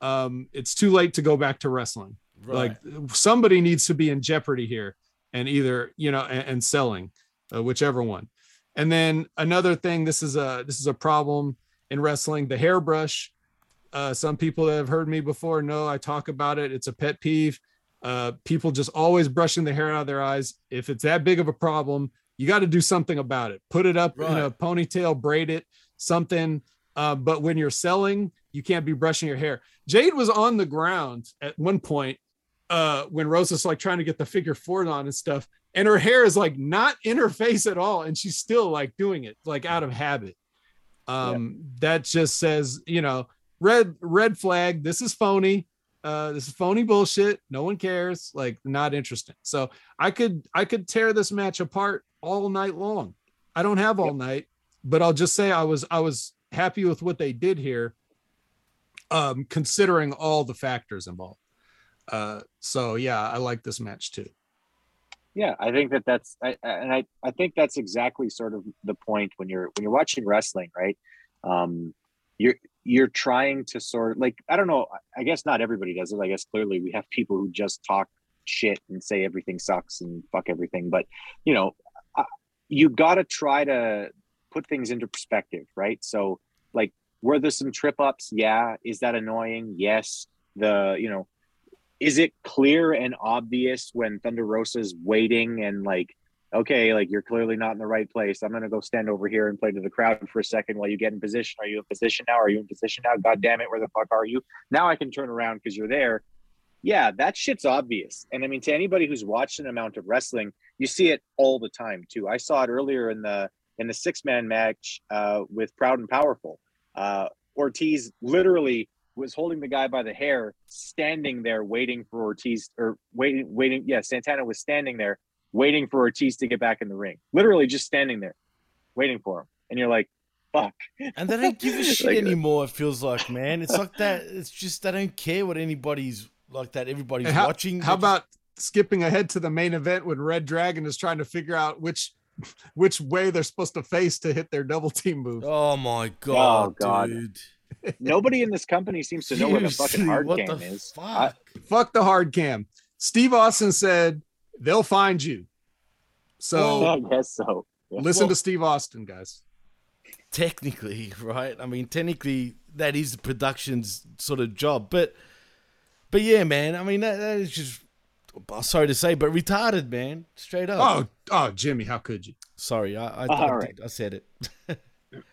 Um it's too late to go back to wrestling. Like somebody needs to be in jeopardy here and either you know and, and selling uh, whichever one. And then another thing this is a this is a problem in wrestling the hairbrush. Uh, some people that have heard me before know I talk about it. It's a pet peeve. Uh, people just always brushing the hair out of their eyes. If it's that big of a problem, you got to do something about it. Put it up in a ponytail, braid it, something. Uh, but when you're selling, you can't be brushing your hair. Jade was on the ground at one point uh, when Rosa's like trying to get the figure four on and stuff. and her hair is like not in her face at all, and she's still like doing it like out of habit. Um, that just says, you know, red red flag. This is phony. Uh, this is phony bullshit. No one cares. Like, not interesting. So I could I could tear this match apart all night long. I don't have all night, but I'll just say I was I was happy with what they did here, um, considering all the factors involved. Uh, so yeah, I like this match too. Yeah, I think that that's I, I- and I I think that's exactly sort of the point when you're when you're watching wrestling, right? Um, you're you're trying to sort like I don't know. I guess not everybody does it. I guess clearly we have people who just talk shit and say everything sucks and fuck everything. But you know, uh, you got to try to put things into perspective, right? So like, were there some trip ups? Yeah. Is that annoying? Yes. The you know is it clear and obvious when Thunder Rosa's waiting and like, okay, like you're clearly not in the right place. I'm gonna go stand over here and play to the crowd for a second while you get in position. Are you in position now? Are you in position now? God damn it, where the fuck are you? Now I can turn around because you're there. Yeah, that shit's obvious. And I mean, to anybody who's watched an amount of wrestling, you see it all the time too. I saw it earlier in the in the six man match uh, with Proud and Powerful. Uh, Ortiz literally was holding the guy by the hair, standing there waiting for Ortiz or waiting, waiting. Yeah, Santana was standing there waiting for Ortiz to get back in the ring. Literally just standing there, waiting for him. And you're like, fuck. And they don't give a *laughs* shit Like, uh, anymore. It feels like, man. It's like that. It's just they don't care what anybody's like. That everybody's how, watching. How They just- about skipping ahead to the main event when Red Dragon is trying to figure out which which way they're supposed to face to hit their double team move? Oh my oh, god, Oh, God. dude! Nobody in this company seems to know what a fucking hard what cam the is. fuck? I- Fuck the hard cam. Steve Austin said they'll find you. So I guess so. Yeah. listen Well- to Steve Austin, guys. technically, *laughs* right? I mean, technically, that is the production's sort of job, but, but yeah, man. I mean, that, that is just. Sorry to say, but retarded, man. Straight up. Oh, oh, Jimmy, how could you? sorry, I I, I, right. I said it. *laughs*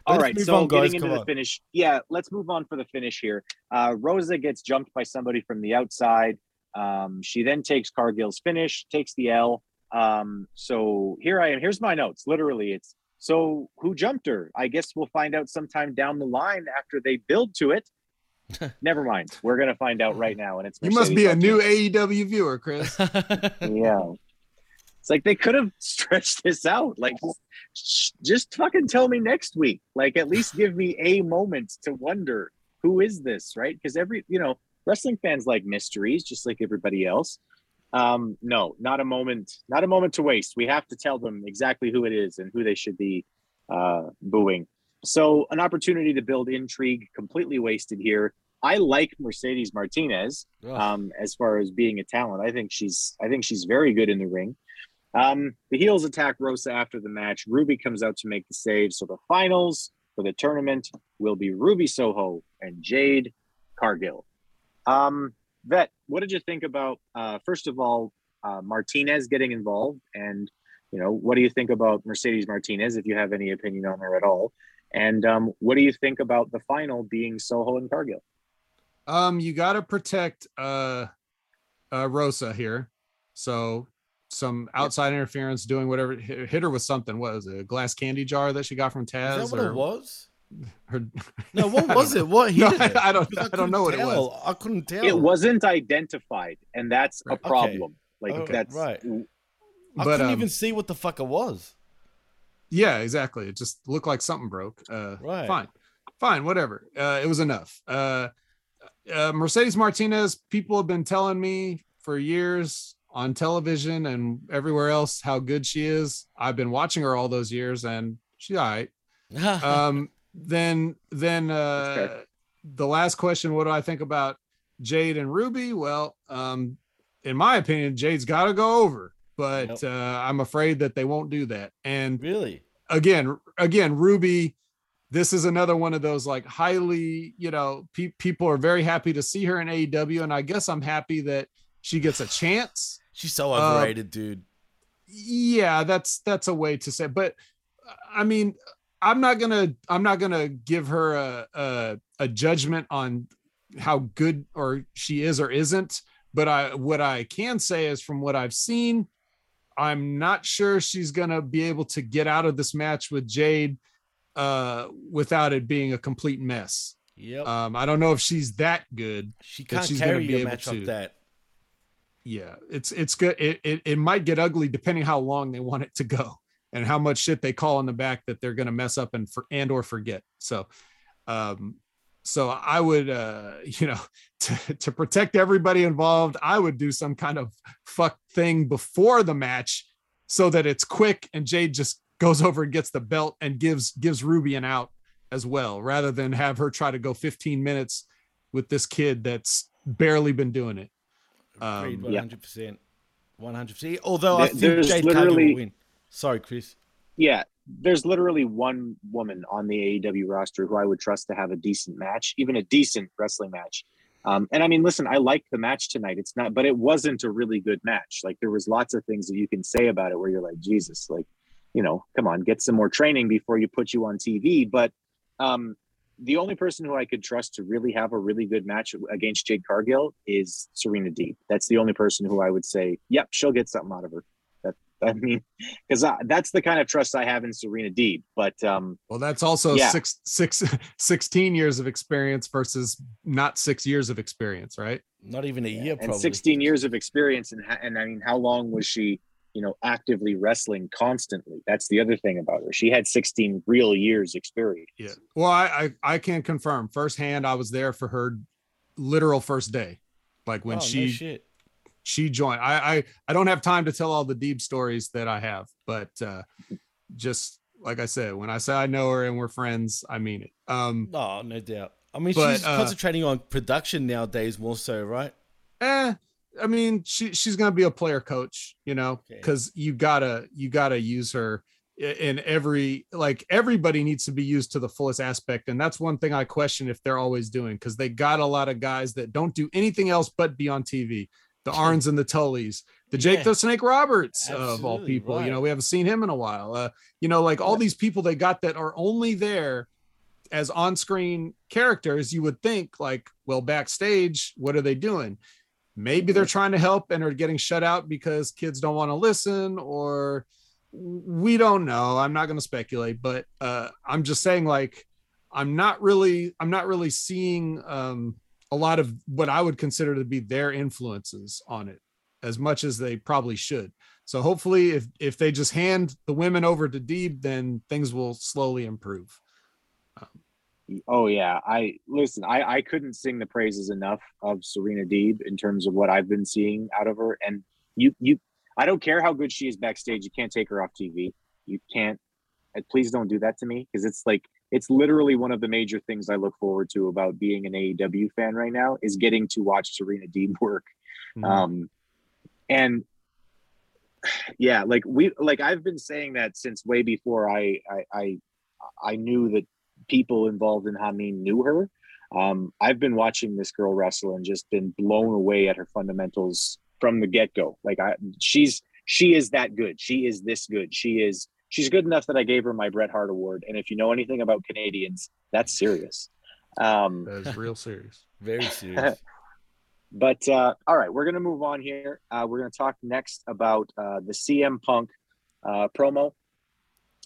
All Let's right, move so on, getting into come the on. finish. Yeah, let's move on for the finish here. Uh, Rosa gets jumped by somebody from the outside. Um, she then takes Cargill's finish, takes the L. Um, so here I am. Here's my notes. Literally, it's so who jumped her? I guess we'll find out sometime down the line after they build to it. *laughs* Never mind. We're gonna find out right now, and it's You must be a new Martinez. AEW viewer, Chris. *laughs* yeah. It's like they could have *laughs* stretched this out. Like, just fucking tell me next week. Like, at least give me a moment to wonder who is this, right? Because every, you know, wrestling fans like mysteries, just like everybody else. Um, no, not a moment, not a moment to waste. We have to tell them exactly who it is and who they should be uh, booing. So, an opportunity to build intrigue completely wasted here. I like Mercedes Martinez um, as far as being a talent. I think she's I think she's very good in the ring. Um, the heels attack Rosa after the match. Ruby comes out to make the save. So the finals for the tournament will be Ruby Soho and Jade Cargill. Um, Vet, what did you think about uh, first of all uh, Martinez getting involved, and you know what do you think about Mercedes Martinez if you have any opinion on her at all? And um, what do you think about the final being Soho and Cargill? Um, you got to protect uh, uh, Rosa here. So some outside interference, doing whatever. Hit, hit her with something. What was it? A glass candy jar that she got from Taz? Is that what or it was? Her, No, what *laughs* was it? What No. I, I don't. Because I, don't know what it was. I couldn't tell. It wasn't identified, and that's a Okay. problem. Like Okay, that's right. I But, couldn't um, even see what the fuck it was. Yeah, exactly. It just looked like something broke. Uh, Right. Fine, fine, whatever. Uh, it was enough. Uh, uh, Mercedes Martinez. People have been telling me for years on television and everywhere else how good she is. I've been watching her all those years, and she's all right. *laughs* um, then, then uh, the last question: What do I think about Jade and Ruby? Well, um, in my opinion, Jade's got to go over, but uh, I'm afraid that they won't do that. And really, again, again, Ruby, this is another one of those like highly, you know, pe- people are very happy to see her in AEW, and I guess I'm happy that she gets a chance. *sighs* She's so Uh, dude. yeah that's that's a way to say but i mean i'm not gonna i'm not gonna give her a a, a judgment on how good or she is or isn't but i what i can say is from what i've seen I'm not sure she's gonna be able to get out of this match with Jade uh, without it being a complete mess. Yep. Um, I don't know if she's that good. She can't she's gonna carry be a able match to- like that. Yeah, it's it's good. It, it it might get ugly depending how long they want it to go and how much shit they call in the back that they're gonna mess up and for and or forget. So, um, so I would uh, *laughs* you know *laughs* to to protect everybody involved, I would do some kind of fuck thing before the match so that it's quick and Jade just goes *laughs* over and gets the belt and gives gives Ruby an out as well, rather than have her try to go 15 minutes with this kid that's barely been doing it. Agreed, Um, one hundred percent, one hundred percent. Although I think there's Jade Cargill literally- will win. Sorry, Chris. Yeah, there's literally one woman on the AEW roster who I would trust to have a decent match, even a decent wrestling match. Um, and I mean, listen, I liked the match tonight. It's not, but it wasn't a really good match. Like there was lots of things that you can say about it where you're like, Jesus, like, you know, come on, get some more training before you put you on TV. But um, the only person who I could trust to really have a really good match against Jade Cargill is Serena Deeb. That's the only person who I would say, yep, she'll get something out of her. That *laughs* I mean, because that's the kind of trust I have in Serena Deeb. But um, Well, that's also Yeah. six, six, *laughs* 16 years of experience versus not six years of experience, right? Not even a year, and 16 years of experience, and and I mean, how long was she? You know, actively wrestling constantly. That's the other thing about her. She had 16 real years experience. Yeah. Well, I, I I can confirm firsthand. I was there for her literal first day, like when Oh, no she shit. She joined. I, I I don't have time to tell all the deep stories that I have, but uh, just like I said, when I say I know her and we're friends, I mean it. Um, No, no doubt. I mean, But, she's uh, concentrating on production nowadays more so, right? eh, I mean, she she's gonna be a player coach, you know, because you gotta you gotta use her in every like everybody needs to be used to the fullest aspect, and that's one thing I question if they're always doing because they got a lot of guys that don't do anything else but be on TV. The Arns and the Tullys, the Jake Yeah. the Snake Roberts of all Absolutely, people. You know, we haven't seen him in a while. Uh, you know, like all these people they got that are only there as on-screen characters, you would think like, well, backstage, what are they doing? Maybe they're trying to help and are getting shut out because kids don't want to listen, or we don't know. I'm not going to speculate, but uh, I'm just saying, like, I'm not really, I'm not really seeing um, a lot of what I would consider to be their influences on it as much as they probably should. So hopefully, if if they just hand the women over to Deeb, then things will slowly improve. Um, oh yeah, I listen. I I couldn't sing the praises enough of Serena Deeb in terms of what I've been seeing out of her. And you you, I don't care how good she is backstage. You can't take her off TV. You can't. Please don't do that to me because it's like it's literally one of the major things I look forward to about being an AEW fan right now is getting to watch Serena Deeb work. Mhm. Um, and yeah, like we like I've been saying that since way before I I I, I knew that people involved in Hamin knew her. Um, I've been watching this girl wrestle and just been blown away at her fundamentals from the get go. Like I, she's she is that good. She is this good. She is she's good enough that I gave her my Bret Hart award. And if you know anything about Canadians, that's serious. Um, That is real serious. *laughs* Very serious. *laughs* but uh, all right, we're gonna move on here. Uh, we're gonna talk next about uh, the CM Punk uh, promo.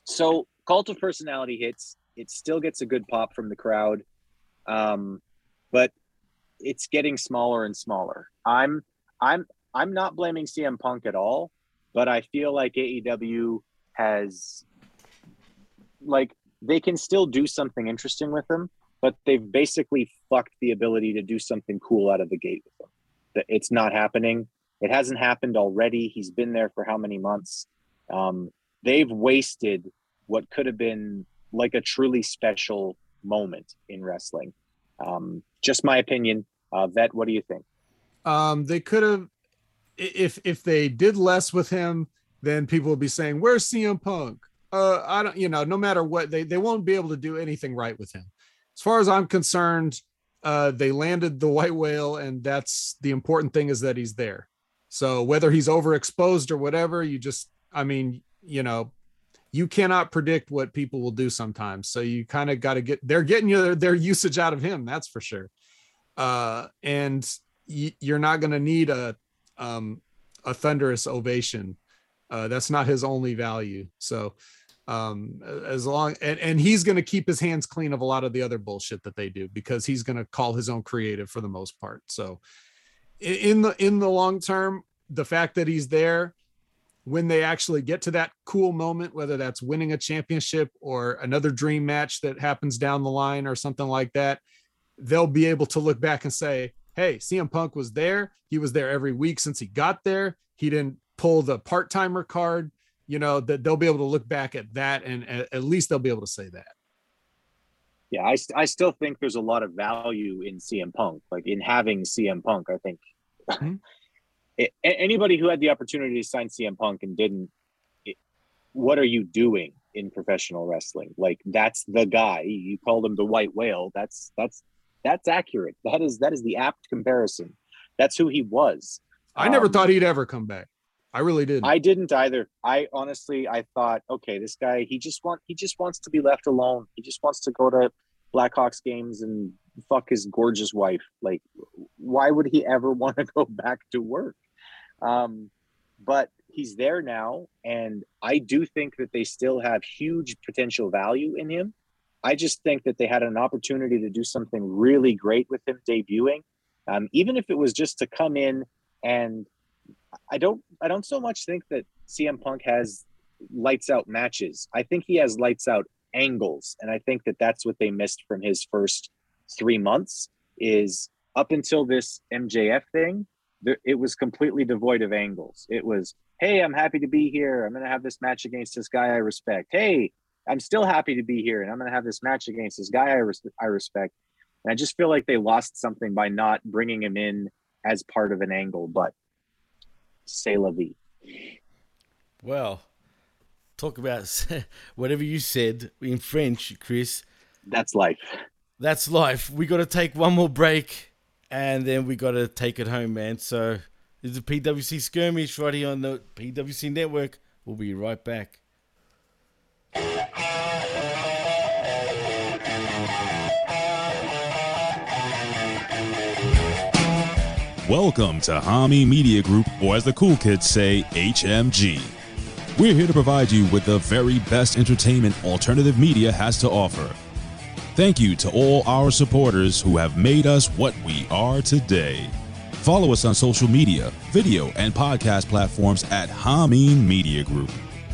So, Cult of Personality hits. It still gets a good pop from the crowd, um, but it's getting smaller and smaller. I'm I'm I'm not blaming CM Punk at all, but I feel like AEW has like they can still do something interesting with him, but they've basically fucked the ability to do something cool out of the gate with. That it's not happening. It hasn't happened already. He's been there for how many months? Um, they've wasted what could have been like a truly special moment in wrestling. Um, just my opinion. Uh, Vet, what do you think? Um, they could have, if if they did less with him, then people will be saying, "Where's CM Punk?" Uh, I don't, you know, no matter what, they they won't be able to do anything right with him. As far as I'm concerned, uh, they landed the white whale, and that's the important thing is that he's there. So whether he's overexposed or whatever, you just, I mean, you know, you cannot predict what people will do sometimes. So you kind of got to get, they're getting you their, their usage out of him. That's for sure. Uh, and y- you're not going to need a, um, a thunderous ovation Uh, that's not his only value. So um as long and, and he's going to keep his hands clean of a lot of the other bullshit that they do because he's going to call his own creative for the most part. So in the in the long term the fact that he's there when they actually get to that cool moment whether that's winning a championship or another dream match that happens down the line or something like that they'll be able to look back and say hey CM Punk was there. He was there every week since he got there. He didn't pull the part-timer card you know that they'll be able to look back at that and at, least they'll be able to say that Yeah, I, I still think there's a lot of value in CM Punk, like in having CM Punk. I think *laughs* A- a- anybody who had the opportunity to sign CM Punk and didn't, it, what are you doing in professional wrestling? Like that's the guy. You called him the white whale. That's that's that's accurate. That is that is the apt comparison. That's who he was. i never Um, thought he'd ever come back i really didn't I didn't either. I honestly, I thought, okay, this guy, he just want, he just wants to be left alone. He just wants to go to Blackhawks games and fuck his gorgeous wife. Like, why would he ever *laughs* want to go back to work? Um, but he's there now, and I do think that they still have huge potential value in him. I just think that they had an opportunity to do something really great with him debuting, um, even if it was just to come in and I don't I don't so much think that CM Punk has lights out matches. I think he has lights out angles, and I think that that's what they missed from his first three months. Is up until this MJF thing, there, it was completely devoid of angles. It was, hey, I'm happy to be here. I'm going to have this match against this guy I respect. Hey, I'm still happy to be here, and I'm going to have this match against this guy I, res- I respect. And I just feel like they lost something by not bringing him in as part of an angle. But say la vie. Well, talk about *laughs* whatever you said in French, Chris. That's life. That's life. We got to take one more break, and then we got to take it home, man. So this is a PWC skirmish right here on the PWC network. We'll be right back. Welcome to Hamin Media Group, or as the cool kids say, HMG. We're here to provide you with the very best entertainment alternative media has to offer. Thank you to all our supporters who have made us what we are today. Follow us on social media, video, and podcast platforms at Hamin Media Group.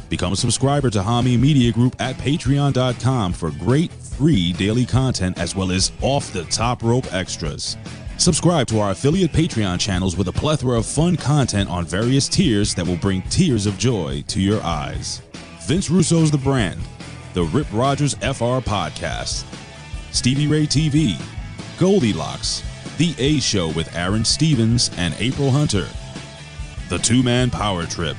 Become a subscriber to Hamin Media Group at patreon.com for great free daily content as well as off the top rope extras. Subscribe to our affiliate Patreon channels with a plethora of fun content on various tiers that will bring tears of joy to your eyes. Vince Russo's The Brand, the Rip Rodgers FR Podcast, Stevie Ray TV, Goldilocks, The A Show with Aaron Stevens and April Hunter, The Two Man Power Trip,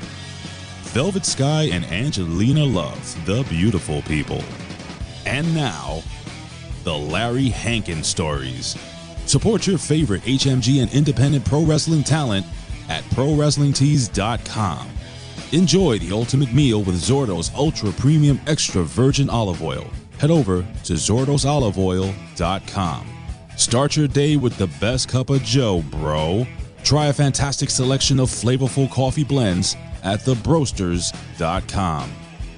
Velvet Sky and Angelina Love, the beautiful people. And now, the Larry Hankin Stories. Support your favorite HMG and independent pro wrestling talent at ProWrestlingTees.com. Enjoy the ultimate meal with Zordo's Ultra Premium Extra Virgin Olive Oil. Head over to ZordosOliveOil.com. Start your day with the best cup of Joe, bro. Try a fantastic selection of flavorful coffee blends at TheBroasters.com.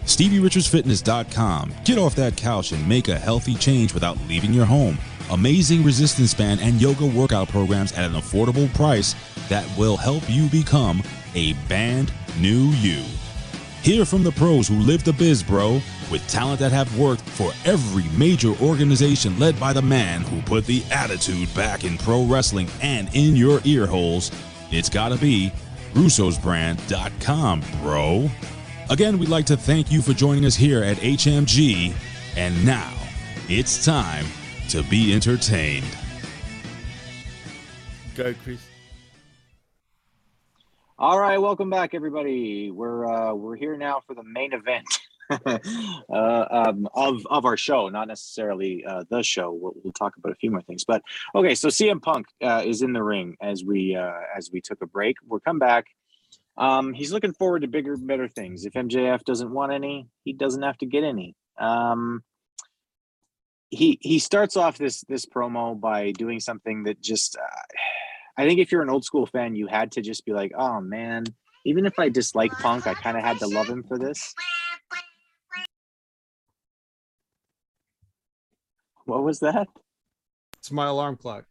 StevieRichardsFitness.com. Get off that couch and make a healthy change without leaving your home. Amazing resistance band and yoga workout programs at an affordable price that will help you become a band new you. Hear from the pros who live the biz, bro, with talent that have worked for every major organization led by the man who put the attitude back in pro wrestling and in your ear holes. It's gotta be russosbrand.com, bro. Again, we'd like to thank you for joining us here at HMG. And now, it's time to be entertained. Go, Chris. All right, welcome back, everybody. We're uh, we're here now for the main event *laughs* uh, um, of of our show, not necessarily uh, the show. We'll, we'll talk about a few more things, but okay. So CM Punk uh, is in the ring as we uh, as we took a break. We'll come back. Um, he's looking forward to bigger, better things. If MJF doesn't want any, he doesn't have to get any. Um, he he starts off this this promo by doing something that just uh, I think if you're an old school fan, you had to just be like, oh man, even if I dislike Punk, I kind of had to love him for this. What was that? It's my alarm clock.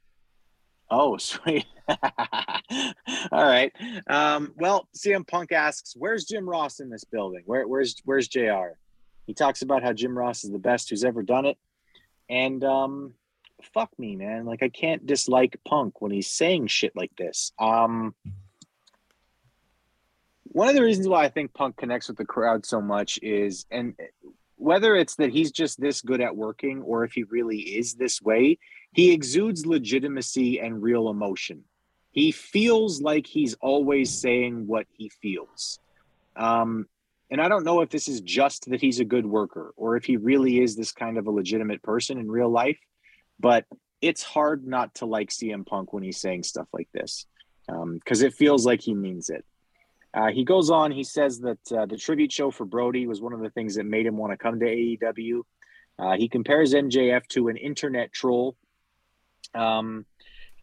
Oh, *laughs* sweet. All right. Um, well, CM Punk asks, "Where's Jim Ross in this building? Where, where's Where's Jr." He talks about how Jim Ross is the best who's ever done it, and um, fuck me, man. Like I can't dislike Punk when he's saying shit like this. Um, one of the reasons why I think Punk connects with the crowd so much is, and whether it's that he's just this good at working or if he really is this way, he exudes legitimacy and real emotion. He feels like he's always saying what he feels. Um, and I don't know if this is just that he's a good worker or if he really is this kind of a legitimate person in real life, but it's hard not to like CM Punk when he's saying stuff like this because um, it feels like he means it. Uh, he goes on, he says that uh, the tribute show for Brodie was one of the things that made him want to come to AEW. Uh, he compares MJF to an internet troll. Um,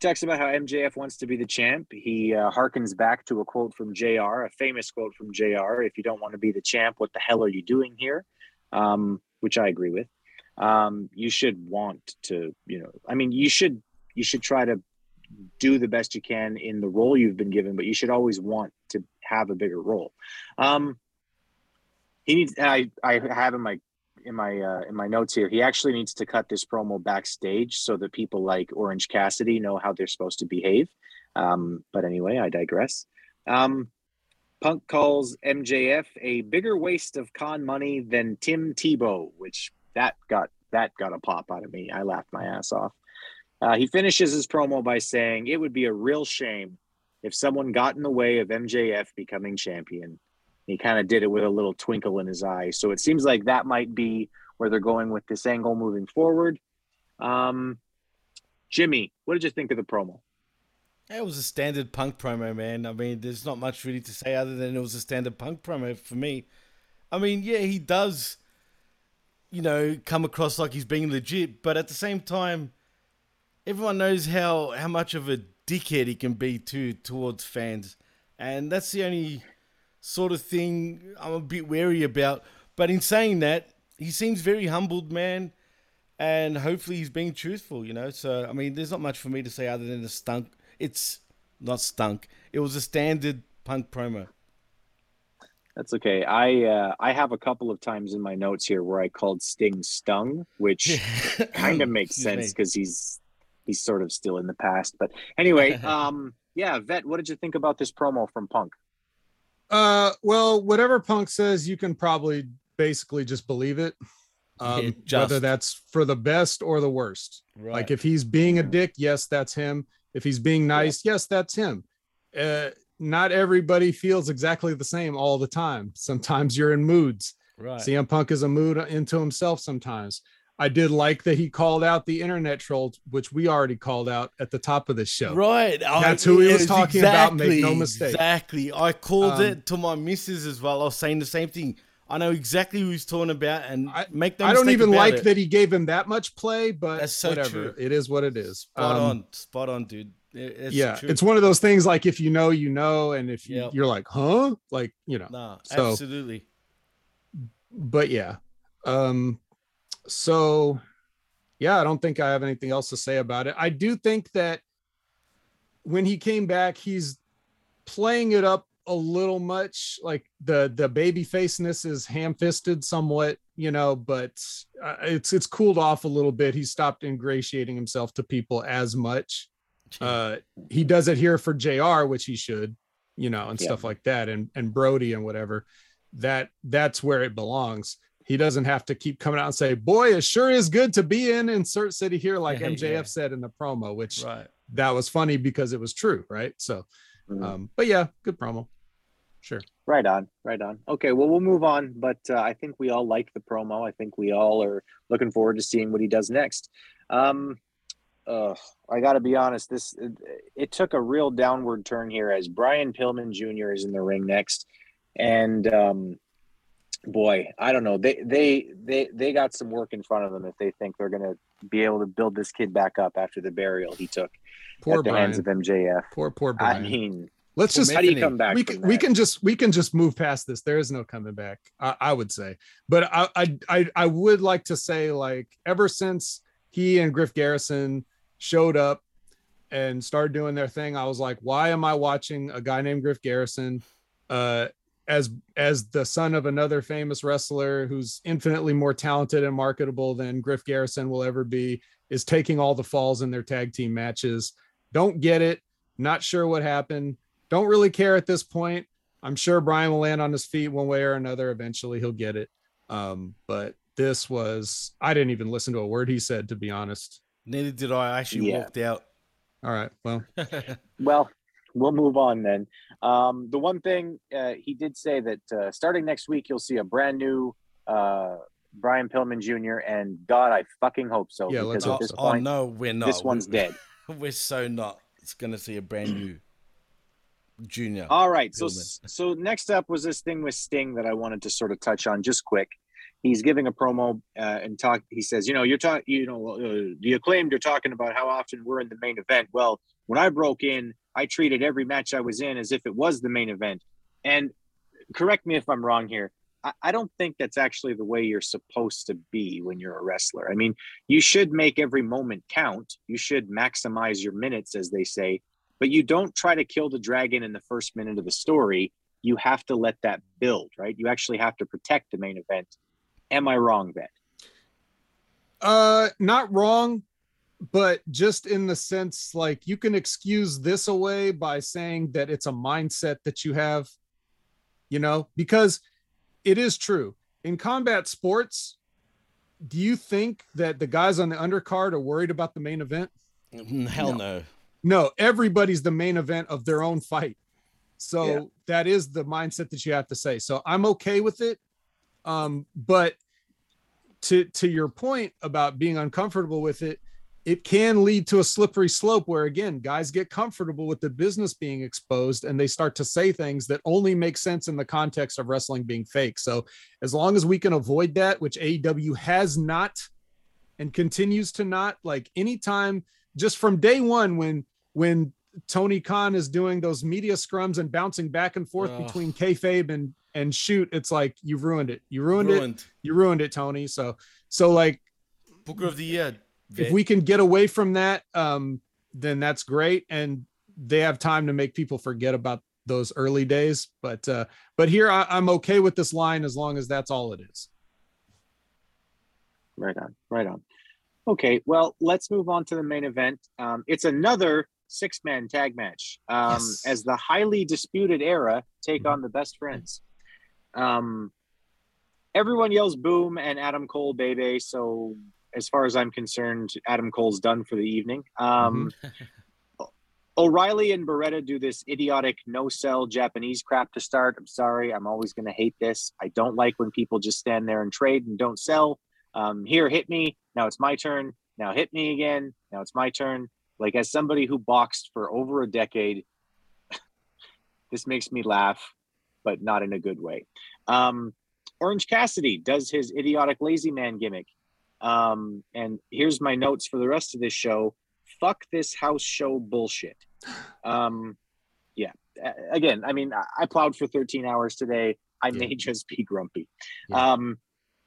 talks about how MJF wants to be the champ. He uh, harkens back to a quote from JR, a famous quote from JR If you don't want to be the champ, what the hell are you doing here? Um, which I agree with. Um, you should want to, you know, I mean, you should you should try to do the best you can in the role you've been given, but you should always want to have a bigger role. Um, he needs. I I have in my in my uh, in my notes here. He actually needs to cut this promo backstage so that people like Orange Cassidy know how they're supposed to behave. Um, but anyway, I digress. Um, Punk calls MJF a bigger waste of con money than Tim Tebow, which that got that got a pop out of me. I laughed my ass off. Uh, he finishes his promo by saying, It would be a real shame if someone got in the way of MJF becoming champion. He kind of did it with a little twinkle in his eye. So it seems like that might be where they're going with this angle moving forward. Um, Jimmy, what did you think of the promo? It was a standard punk promo, man. I mean, there's not much really to say other than it was a standard punk promo for me. I mean, yeah, he does, you know, come across like he's being legit, but at the same time, everyone knows how how much of a dickhead he can be too towards fans, and that's the only sort of thing I'm a bit wary about. But in saying that, he seems very humbled, man, and hopefully he's being truthful, you know. So I mean, there's not much for me to say other than the stunk. It's not stunk. It was a standard punk promo. That's okay. I uh, I have a couple of times in my notes here where I called Sting stung, which *laughs* kind of makes sense because he's he's sort of still in the past. But anyway, *laughs* um, yeah, Vet, what did you think about this promo from Punk? Uh, well, whatever Punk says, you can probably basically just believe it. Um, just. Whether that's for the best or the worst. Right. Like if he's being a dick, yes, that's him. If he's being nice, yes, that's him. Uh, not everybody feels exactly the same all the time. Sometimes you're in moods. Right. CM Punk is a mood into himself sometimes. I did like that he called out the internet trolls, which we already called out at the top of the show. Right. That's who he was talking exactly, about. Make no mistake. Exactly. I called um, it to my missus as well. I was saying the same thing. I know exactly who he's talking about, and I, make no I don't even like it. that he gave him that much play, but That's so whatever. True. It is what it is. Spot um, on. Spot on, dude. It's yeah, true. it's one of those things like if you know, you know, and if you, yep. you're like, huh, like you know, nah, so, absolutely. But yeah, um, so yeah, I don't think I have anything else to say about it. I do think that when he came back, he's playing it up a little much. Like the the baby faceness is ham fisted somewhat, you know, but uh, it's it's cooled off a little bit. He stopped ingratiating himself to people as much. Uh, he does it here for Jr., which he should, you know, and yeah. stuff like that, and and Brodie and whatever. That that's where it belongs he doesn't have to keep coming out and say, "Boy, it sure is good to be in insert city here," like MJF yeah. said in the promo, which right. that was funny because it was true, right? So, mm-hmm. um, but yeah, good promo, sure. Right on, right on. Okay, well, we'll move on, but uh, I think we all like the promo. I think we all are looking forward to seeing what he does next. Um, uh, I got to be honest. This it, it, took a real downward turn here as Brian Pillman Jr. is in the ring next, and um, boy, I don't know. They they they they got some work in front of them if they think they're going to be able to build this kid back up after the burial he took poor at the Brian. hands of MJF. Poor poor Brian. I mean, Let's just How do you come back We can we can just we can just move past this. There is no coming back. I, I would say, but I, I I I would like to say like ever since he and Griff Garrison showed up and started doing their thing, I was like, why am I watching a guy named Griff Garrison? Uh, as as the son of another famous wrestler who's infinitely more talented and marketable than Griff Garrison will ever be, is taking all the falls in their tag team matches. Don't get it. Not sure what happened. Don't really care at this point. I'm sure Brian will land on his feet one way or another. Eventually, he'll get it. Um, but this was I didn't even listen to a word he said, to be honest. Neither did I. I actually Yeah. walked out. All right. Well, *laughs* Well, we'll move on then. Um, the one thing uh, he did say that uh, starting next week, you'll see a brand new uh, Brian Pillman Jr. And God, I fucking hope so. Yeah, because let's at this Oh point, no, we're not. This one's We- dead. *laughs* We're so not. It's gonna see a brand new junior. All right. So Pillman. so next up was this thing with Sting that I wanted to sort of touch on just quick. He's giving a promo uh, and talk. He says, you know, you're talking, you know, uh, the acclaimed. You're talking about how often we're in the main event. Well, when I broke in, I treated every match I was in as if it was the main event. And correct me if I'm wrong here. I, I don't think that's actually the way you're supposed to be when you're a wrestler. I mean, you should make every moment count. You should maximize your minutes, as they say but you don't try to kill the dragon in the first minute of the story. You have to let that build, right? You actually have to protect the main event. Am I wrong, Ben? Uh, not wrong, but just in the sense like you can excuse this away by saying that it's a mindset that you have, you know, because it is true in combat sports. Do you think that the guys on the undercard are worried about the main event? Mm, Hell no. No, everybody's the main event of their own fight. So Yeah. that is the mindset that you have to say. So I'm okay with it. Um, but to to your point about being uncomfortable with it, it can lead to a slippery slope where again, guys get comfortable with the business being exposed and they start to say things that only make sense in the context of wrestling being fake. So as long as we can avoid that, which AEW has not and continues to not like anytime just from day one when when Tony Khan is doing those media scrums and bouncing back and forth Ugh. between kayfabe and and shoot, it's like you've ruined it. You ruined, Ruined. it. You ruined it, Tony. So so like Booker of the year. If we can get away from that, um, then that's great. And they have time to make people forget about those early days. But uh, but here I, I'm okay with this line as long as that's all it is. Right on, right on. Okay, well, let's move on to the main event. Um, it's another six man tag match um, Yes. as the highly disputed era take on the best friends. Um, everyone yells boom and Adam Cole, baby. So, as far as I'm concerned, Adam Cole's done for the evening. Um, O'Reilly and Beretta do this idiotic no sell Japanese crap to start. I'm sorry. I'm always going to hate this. I don't like when people just stand there and trade and don't sell. Um, here, hit me. Now it's my turn. Now hit me again. Now it's my turn. Like, as somebody who boxed for over a decade, *laughs* this makes me laugh, but not in a good way. Um, Orange Cassidy does his idiotic lazy man gimmick. Um, and here's my notes for the rest of this show. Fuck this house show bullshit. Um, yeah. Again, I mean, I- plowed for 13 hours today. I may *laughs* just be grumpy. Um,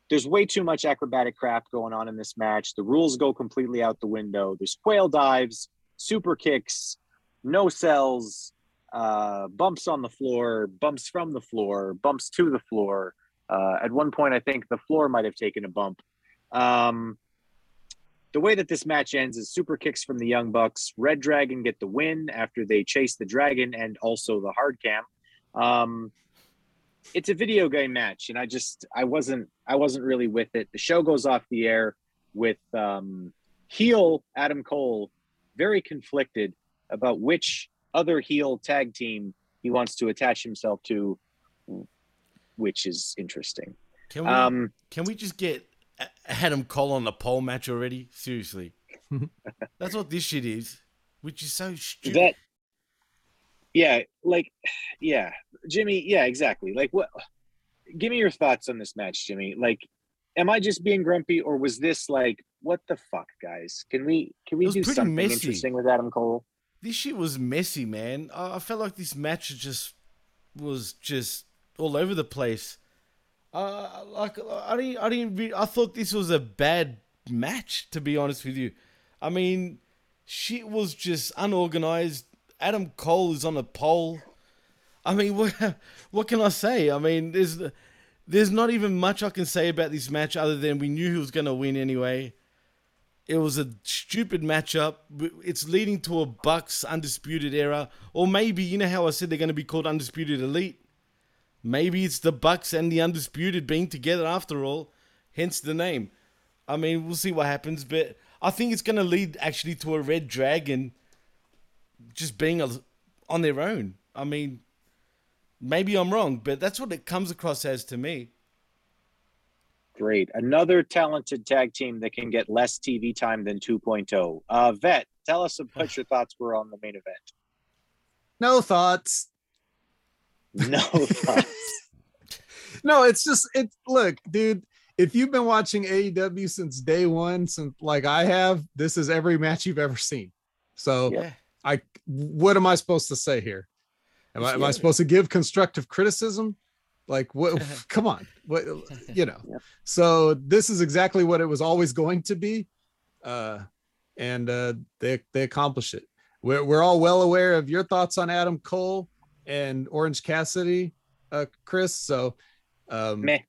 there's way too much acrobatic crap going on in this match. The rules go completely out the window. There's quail dives, super kicks, no sells, uh, bumps on the floor, bumps from the floor, bumps to the floor. Uh, at one point, I think the floor might have taken a bump. Um, the way that this match ends is super kicks from the Young Bucks. Red Dragon get the win after they chase the dragon and also the hard cam. Um, it's a video game match, and I just I wasn't I wasn't really with it. The show goes off the air with um, heel Adam Cole very conflicted about which other heel tag team he wants to attach himself to, which is interesting. Can we, Um, can we just get A- Adam Cole on the pole match already? Seriously. *laughs* That's what this shit is, which is so stupid. that yeah like yeah jimmy yeah exactly like what give me your thoughts on this match jimmy like am i just being grumpy or was this like what the fuck guys can we can we do something messy. interesting with adam cole this shit was messy, man. I, I felt like this match just was just all over the place. Uh, like I didn't, I didn't, I thought this was a bad match to be honest with you. I mean, shit was just unorganized. Adam Cole is on a pole. I mean, *laughs* what, what can I say? I mean, there's, there's not even much I can say about this match other than we knew he was gonna win anyway. It was a stupid matchup. It's leading to a Bucks undisputed era, or maybe you know how I said they're to be called undisputed elite. Maybe it's the Bucks and the undisputed being together after all, hence the name. I mean, we'll see what happens, but I think it's going to lead actually to a Red Dragon just being a, on their own. I mean, maybe I'm wrong, but that's what it comes across as to me. Great. Another talented tag team that can get less TV time than 2.0. Uh, Vet, tell us what *laughs* your thoughts were on the main event. No thoughts. No thoughts. no, it's just it. Look, dude, if you've been watching AEW since day one, since like I have, this is every match you've ever seen. So, Yeah. I what am I supposed to say here? Am I, am I supposed to give constructive criticism? Like what? *laughs* *laughs* come on, what you know? So this is exactly what it was always going to be, uh, and uh, they they accomplish it. We're we're all well aware of your thoughts on Adam Cole and Orange Cassidy, uh, Chris. So, um, Meh.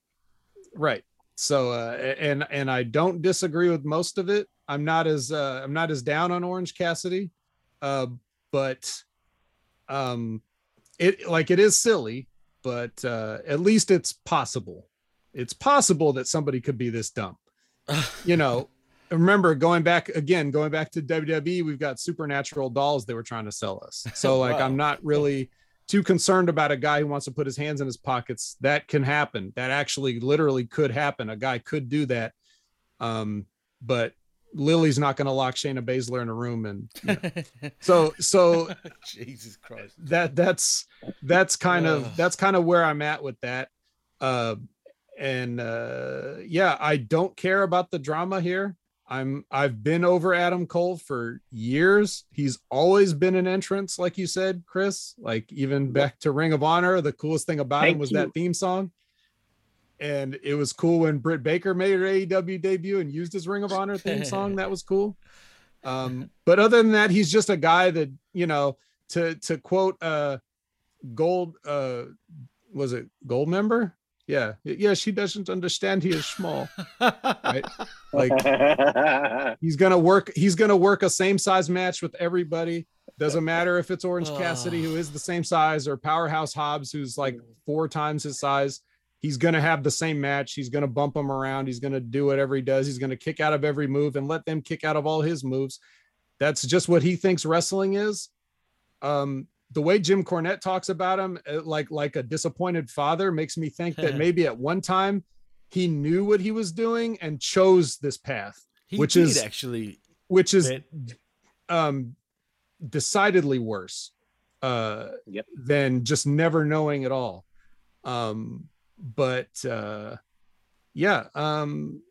right. So, uh, and and I don't disagree with most of it. I'm not as uh, I'm not as down on Orange Cassidy, uh, but um, it like it is silly, but uh, at least it's possible. It's possible that somebody could be this dumb. *laughs* you know, remember going back again, going back to WWE, we've got supernatural dolls they were trying to sell us. So like Wow. I'm not really too concerned about a guy who wants to put his hands in his pockets. That can happen. That actually literally could happen. A guy could do that. Um, but Lily's not going to lock Shayna Baszler in a room and you know. *laughs* so so *laughs* Jesus Christ. that that's that's kind Ugh. of that's kind of where I'm at with that. Uh, and uh, yeah, I don't care about the drama here. I'm I've been over Adam Cole for years. He's always been an entrance, like you said, Chris. Like even back to Ring of Honor, the coolest thing about him was you. that theme song. And it was cool when Britt Baker made her AEW debut and used his Ring of Honor theme *laughs* song. That was cool. Um, but other than that, he's just a guy that you know. To to quote uh, Gold, uh, was it Goldmember? Yeah, yeah. She doesn't understand he is small. right? *laughs* Like he's gonna work. He's gonna work a same size match with everybody. Doesn't matter if it's Orange Cassidy, who is the same size, or Powerhouse Hobbs, who's like four times his size. He's gonna have the same match. He's gonna bump him around. He's gonna do whatever he does. He's gonna kick out of every move and let them kick out of all his moves. That's just what he thinks wrestling is. Um, the way Jim Cornette talks about him, uh, like like a disappointed father, makes me think that *laughs* maybe at one time he knew what he was doing and chose this path, He which did is actually. which is Bet. um decidedly worse uh than just never knowing at all um but uh yeah um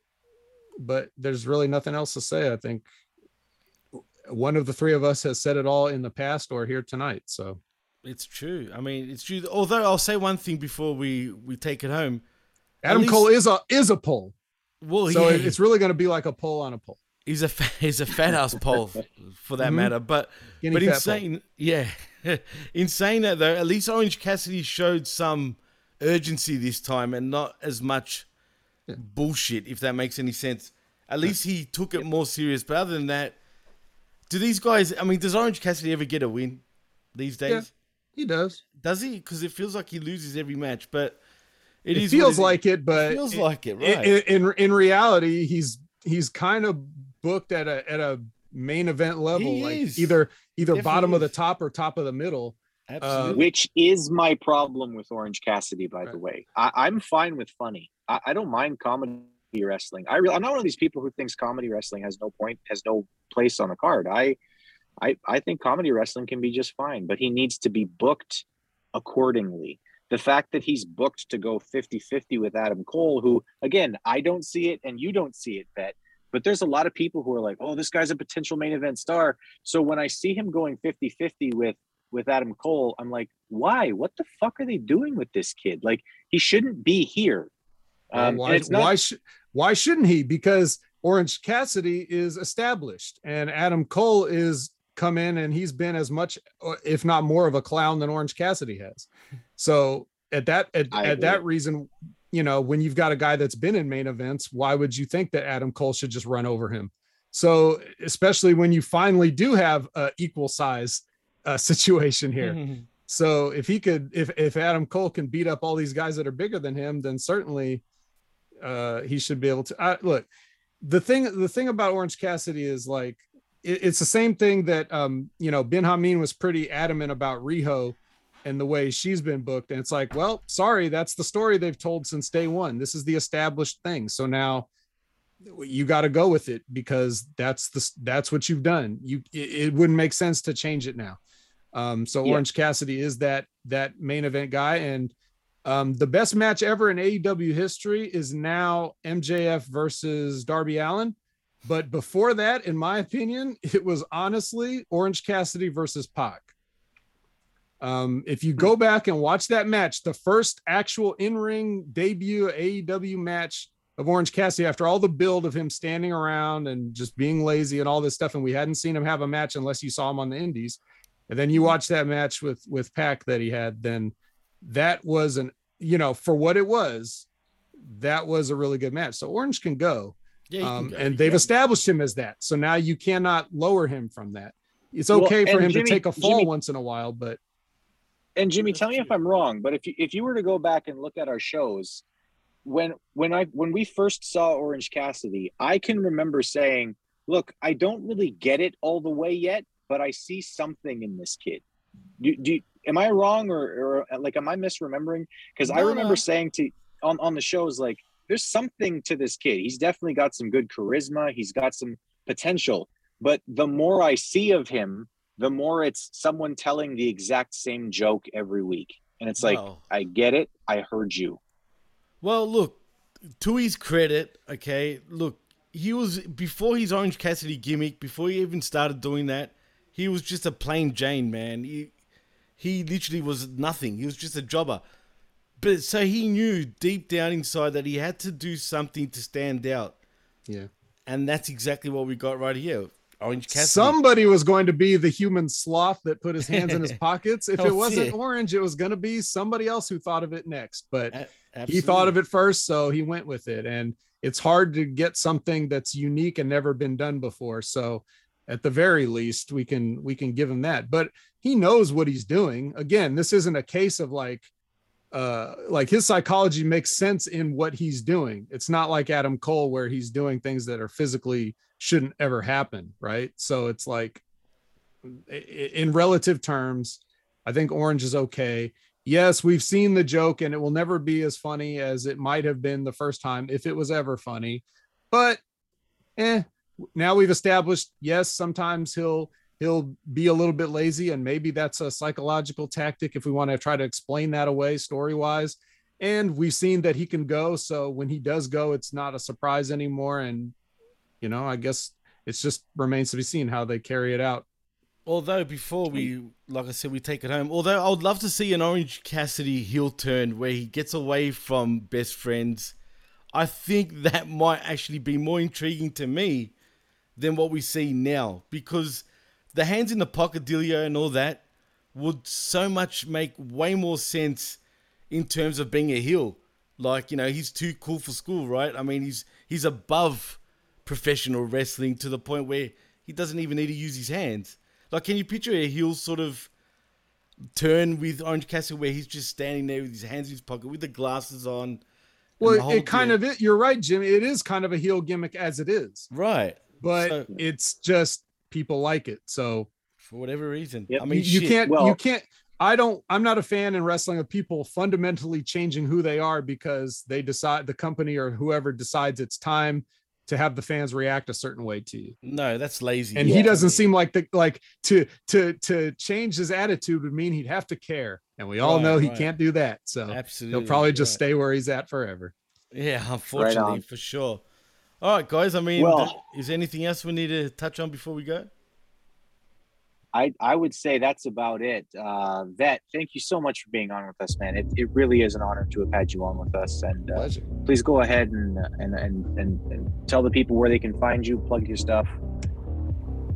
but there's really nothing else to say i think one of the three of us has said it all in the past or here tonight so It's true. I mean, it's true. Although I'll say one thing before we we take it home. Adam least- cole is a is a pull Well, so yeah. it's really going to be like a pull on a pull He's a he's a fat ass pole for that Mhm. matter. But Skinny but in fat pole. saying yeah, *laughs* in saying that though, at least Orange Cassidy showed some urgency this time and not as much bullshit. If that makes any sense. At least he took it more serious. But other than that, do these guys? I mean, does Orange Cassidy ever get a win these days? Yeah, he does. Does he? Because it feels like he loses every match. But it, is feels like it but feels like it, in- right? in, in in reality he's he's kind of booked at a at a main event level He like is. either either Definitely bottom of the top or top of the middle Uh, Which is my problem with Orange Cassidy, by the way. I, I'm fine with funny. I, I don't mind comedy wrestling. I re- I'm not one of these people who thinks comedy wrestling has no point, has no place on the card. I, I, I think comedy wrestling can be just fine, but he needs to be booked accordingly. The fact that he's booked to go 50 50 with Adam Cole, who, again, I don't see it and you don't see it, Bet, But there's a lot of people who are like, "Oh, this guy's a potential main event star." So when I see him going 50-50 with with Adam Cole, I'm like, "Why? What the fuck are they doing with this kid? Like he shouldn't be here." Um, why, not- why, sh- why shouldn't he? Because Orange Cassidy is established and Adam Cole is come in and he's been as much, if not more of a clown than Orange Cassidy has. So at that, at, at that reason, you know, when you've got a guy that's been in main events, why would you think that Adam Cole should just run over him? So especially when you finally do have a equal size uh, *laughs* situation here. *laughs* So if he could, if if Adam Cole can beat up all these guys that are bigger than him, then certainly uh, he should be able to. Uh, look, the thing the thing about Orange Cassidy is like it, it's the same thing that um, you know Ben Hamin was pretty adamant about Riho and the way she's been booked, and it's like, well, sorry, that's the story they've told since day one. This is the established thing. So now you got to go with it because that's the that's what you've done. You it, it wouldn't make sense to change it now. Um, so Yeah. Orange Cassidy is that that main event guy, and um, the best match ever in AEW history is now MJF versus Darby Allin. But before that, in my opinion, *laughs* it was honestly Orange Cassidy versus Pac. Um, if you go back and watch that match, the first actual in-ring debut AEW match of Orange Cassidy after all the build of him standing around and just being lazy and all this stuff, and we hadn't seen him have a match unless you saw him on the Indies. And then you watch that match with with Pac that he had, then that was an you know for what it was, that was a really good match. So Orange can go, Yeah, he can um, go, and they've yeah. established him as that. So now you cannot lower him from that. It's Well, okay for him Jimmy- to take a fall Jimmy- once in a while, but and Jimmy, tell me if I'm wrong, but if you if you were to go back and look at our shows, when when I when we first saw Orange Cassidy, I can remember saying, "Look, I don't really get it all the way yet, but I see something in this kid." Do, do am I wrong or, or uh, like am I misremembering? Because I remember no. saying to on on the shows like, "There's something to this kid. He's definitely got some good charisma. He's got some potential." But the more I see of him, the more it's someone telling the exact same joke every week. And it's like. I get it. I heard you. Well, look, to his credit, okay, look, he was before his Orange Cassidy gimmick, before he even started doing that, he was just a plain Jane man. He he literally was nothing. He was just a jobber. But so he knew deep down inside that he had to do something to stand out. Yeah. And that's exactly what we got right here. Orange Cassidy. somebody was going to be the human sloth that put his hands in his *laughs* pockets. If Oh, it wasn't orange, it was going to be somebody else who thought of it next. But A- he thought of it first, so he went with it. And it's hard to get something that's unique and never been done before. So at the very least, we can we can give him that. But he knows what he's doing. Again, this isn't a case of like uh like his psychology makes sense in what he's doing. It's not like Adam Cole where he's doing things that are physically shouldn't ever happen, right? So it's like in relative terms, I think Orange is okay. Yes, we've seen the joke and it will never be as funny as it might have been the first time if it was ever funny. But eh, now we've established yes, sometimes he'll he'll be a little bit lazy and maybe that's a psychological tactic if we want to try to explain that away story-wise. And we've seen that he can go, so when he does go, it's not a surprise anymore and you know, I guess it's just remains to be seen how they carry it out. Although before we, like I said, we take it home. Although I would love to see an Orange Cassidy heel turn where he gets away from best friends. I think that might actually be more intriguing to me than what we see now because the hands in the pocket dealio and all that would so much make way more sense in terms of being a heel. Like you know, he's too cool for school, right? I mean, he's he's above professional wrestling to the point where he doesn't even need to use his hands. Like, can you picture a heel sort of turn with Orange Cassidy where he's just standing there with his hands in his pocket with the glasses on? Well, it kind deal? of it. You're right, Jimmy. It is kind of a heel gimmick as it is, right. but So- it's just people like it. So for whatever reason. Yep. I mean, you shit. can't. Well- you can't. I don't. I'm not a fan in wrestling of people fundamentally changing who they are because they decide the company or whoever decides it's time to have the fans react a certain way to you. No, that's lazy. And Yeah. he doesn't seem like the like to to to change his attitude would mean he'd have to care, and we all Right, know he right. can't do that. So Absolutely, he'll probably just right. stay where he's at forever. Yeah, unfortunately, on. for sure. All right, guys. I mean, Well- is there anything else we need to touch on before we go? I, I would say that's about it. Uh, Vet, thank you so much for being on with us, man. It, it really is an honor to have had you on with us. And uh, please go ahead and, and, and, and, and tell the people where they can find you, plug your stuff.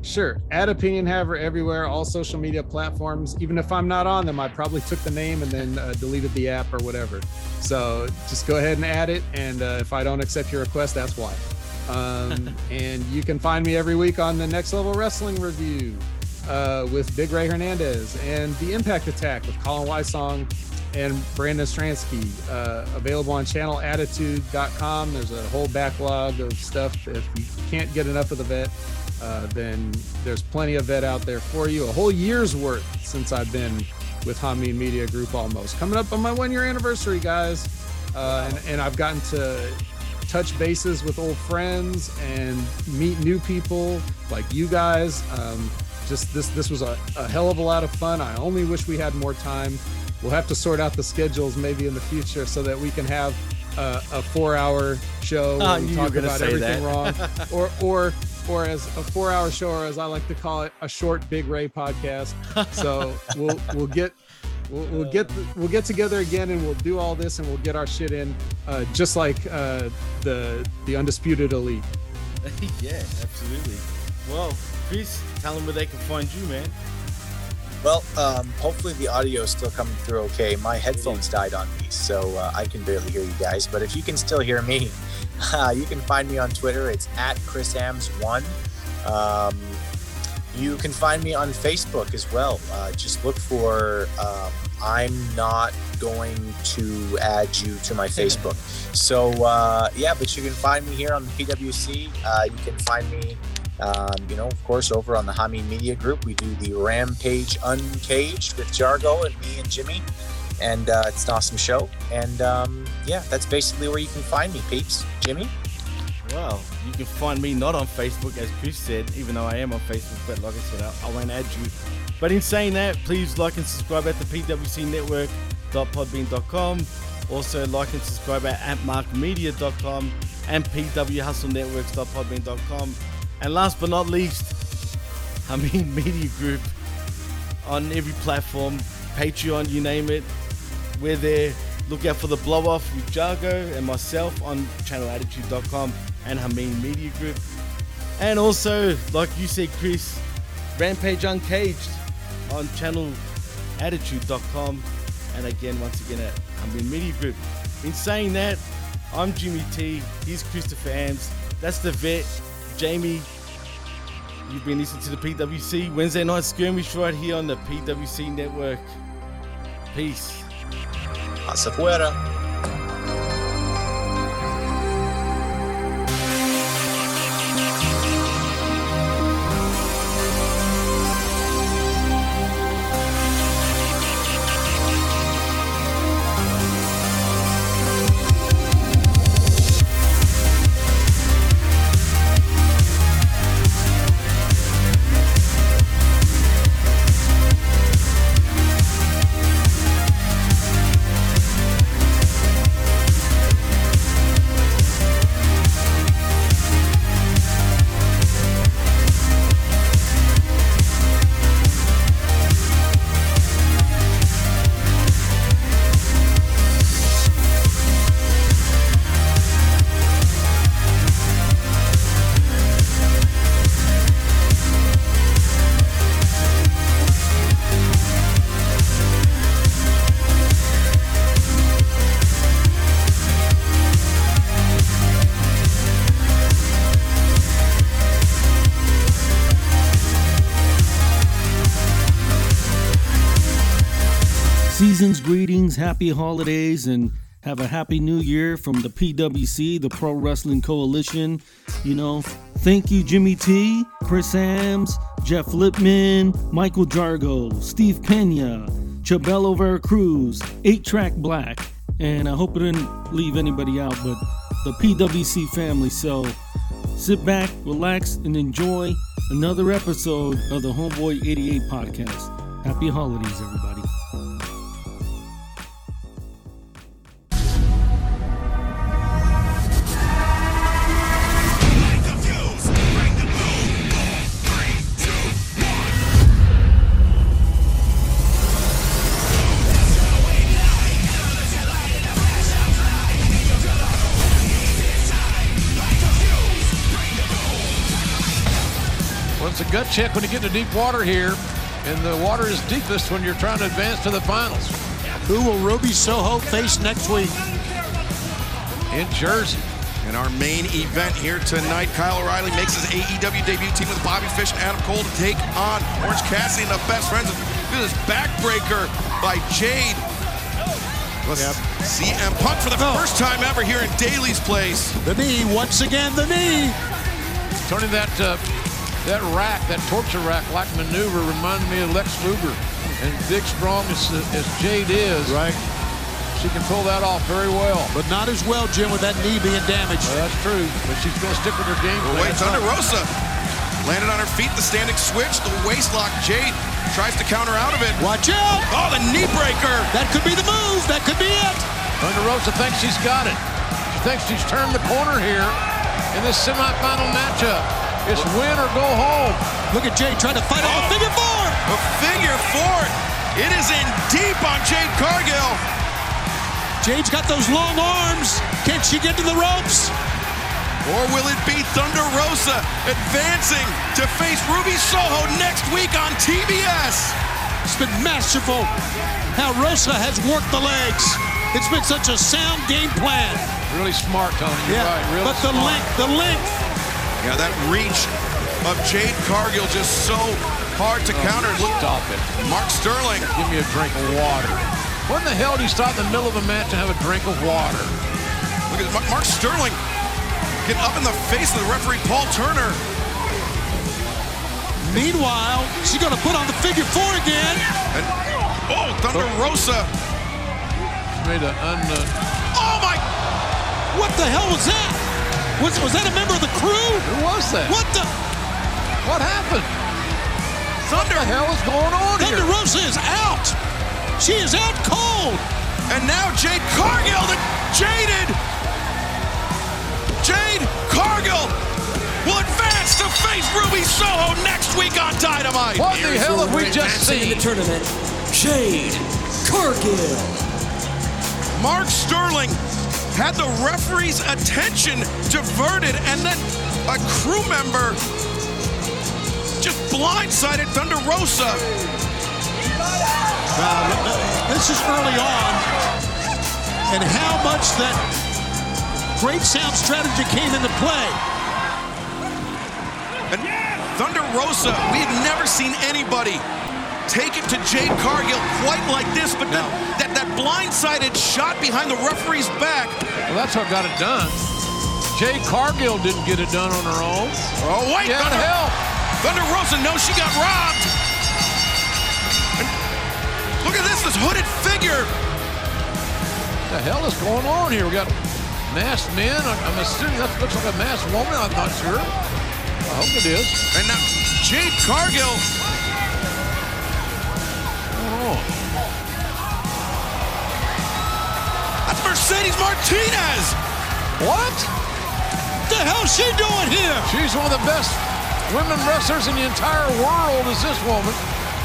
Sure. At Opinion Haver everywhere, all social media platforms. Even if I'm not on them, I probably took the name and then uh, deleted the app or whatever. So just go ahead and add it. And uh, if I don't accept your request, that's why. Um, and you can find me every week on the Next Level Wrestling Review uh, with Big Ray Hernandez and The Impact Attack with Colin Wysong and Brandon Stransky. Uh, available on channelattitude.com. There's a whole backlog of stuff. If you can't get enough of the vet, uh, then there's plenty of vet out there for you. A whole year's worth since I've been with Hamin Media Group almost. Coming up on my one year anniversary, guys. Uh, and, and I've gotten to touch bases with old friends and meet new people like you guys. Um, just this this was a, a hell of a lot of fun. I only wish we had more time. We'll have to sort out the schedules maybe in the future so that we can have uh, a four-hour show where knew we talk about everything that. wrong, *laughs* or or or as a four-hour show, or as I like to call it, a short Big Ray podcast. So *laughs* we'll we'll get we'll, we'll get we'll get together again and we'll do all this and we'll get our shit in, uh, just like uh, the the undisputed elite. *laughs* yeah, absolutely. Well, Chris, tell them where they can find you, man. Well, um, hopefully the audio is still coming through okay. My headphones died on me, so uh, I can barely hear you guys. But if you can still hear me, *laughs* uh, you can find me on Twitter. It's at chrisambs1. Um, you can find me on Facebook as well. Uh, just look for um, I'm not going to add you to my *laughs* Facebook. So, uh, yeah, but you can find me here on the PWC. Uh, you can find me um, you know, of course, over on the Hamin Media Group, we do the Rampage Uncaged with Jargo and me and Jimmy, and uh, it's an awesome show. And um, yeah, that's basically where you can find me, peeps. Jimmy. Well, you can find me not on Facebook, as Chris said, even though I am on Facebook, but like I said, I, I won't add you. But in saying that, please like and subscribe at the pwcnetwork.podbean.com. Also, like and subscribe at atmarkmedia.com and pwhustlenetworks.podbean.com. And last but not least, *laughs* Hamin Media Group on every platform, Patreon, you name it. We're there. Look out for the blow off with Jargo and myself on channelattitude.com and Hamin Media Group. And also, like you said, Chris, Rampage Uncaged on channelattitude.com. And again, once again, at Hamin Media Group. In saying that, I'm Jimmy T. He's Christopher Ambs. That's the vet, Jaime. You've been listening to the PWC Wednesday Night Skirmish right here on the PWC Network. Peace. Hasta fuera. Greetings, happy holidays, and have a happy new year from the PWC, the Pro Wrestling Coalition. You know, thank you, Jimmy T, Chris Ambs, Jeff Lippman, Michael Jargo, Steve Pena, Chabelo Veracruz, 8 Track Black, and I hope I didn't leave anybody out, but the PWC family. So sit back, relax, and enjoy another episode of the Homeboy 88 podcast. Happy holidays, everybody. Gut check when you get into deep water here, and the water is deepest when you're trying to advance to the finals. Who will Ruby Soho face next week? In Jersey. And our main event here tonight, Kyle O'Reilly makes his AEW debut team with Bobby Fish and Adam Cole to take on Orange Cassidy and the best friends. Look at this backbreaker by Jade. Let's CM Punk for the first time ever here in Daily's place. The knee, once again, the knee. Turning that uh, that rack, that torture rack like maneuver reminded me of Lex Luger. And big, strong as, as Jade is, right? She can pull that off very well. But not as well, Jim, with that knee being damaged. Well, that's true, but she's going to stick with her game. Well, plan. wait, Thunder Rosa landed on her feet, the standing switch, the waist lock. Jade tries to counter out of it. Watch out! Oh, the knee breaker. That could be the move. That could be it. Thunder Rosa thinks she's got it. She thinks she's turned the corner here in this semifinal matchup. It's win or go home. Look at Jade trying to fight on the oh. figure four. A figure four. It is in deep on Jade Cargill. Jade's got those long arms. Can she get to the ropes? Or will it be Thunder Rosa advancing to face Ruby Soho next week on TBS? It's been masterful how Rosa has worked the legs. It's been such a sound game plan. Really smart, Tony. You're yeah, right. Really but the smart. length, the length. Yeah, that reach of Jade Cargill just so hard to counter. Look, Stop it. Mark Sterling. Give me a drink of water. When the hell do you stop in the middle of a match and have a drink of water? Look at Mark Sterling get up in the face of the referee Paul Turner. Meanwhile, she's going to put on the figure four again. And, oh, Thunder Rosa. Made a un. Uh, oh my! What the hell was that? Was was that a member of the crew? Who was that? What the? What happened? Thunder. What the hell is going on Thunder here? Rosa is out. She is out cold. And now Jade Cargill, the jaded Jade Cargill will advance to face Ruby Soho next week on Dynamite. What the hell have we just seen? in the tournament, Jade Cargill. Mark Sterling had the referee's attention diverted, and then a crew member just blindsided Thunder Rosa. Now, this is early on, and how much that great sound strategy came into play. And Thunder Rosa, we had never seen anybody take it to Jade Cargill quite like this, but then that, that blindsided shot behind the referee's back. Well, that's what got it done. Jade Cargill didn't get it done on her own. Oh, wait, Get Thunder, help. Thunder Rosa knows she got robbed. And look at this, this hooded figure. What the hell is going on here? We got masked men. I'm assuming that looks like a masked woman. I'm not sure. I hope it is. And now Jade Cargill. Mercedes Martinez. what? The hell's she doing here? She's one of the best women wrestlers in the entire world. Is this woman?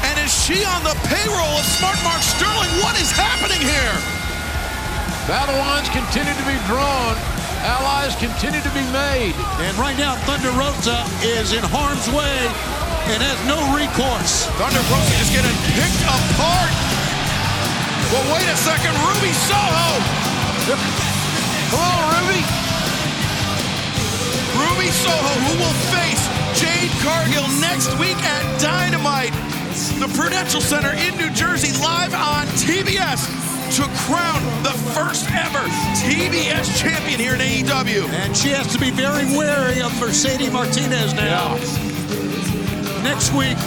And is she on the payroll of Smart Mark Sterling? What is happening here? Battle lines continue to be drawn. Allies continue to be made. And right now, Thunder Rosa is in harm's way and has no recourse. Thunder Rosa just getting picked apart. Well, wait a second. Ruby Soho. Come on, Ruby. Ruby Soho, who will face Jade Cargill next week at Dynamite, the Prudential Center in New Jersey, live on TBS to crown the first ever TBS champion here in AEW. And she has to be very wary of Mercedes Martinez now. Next week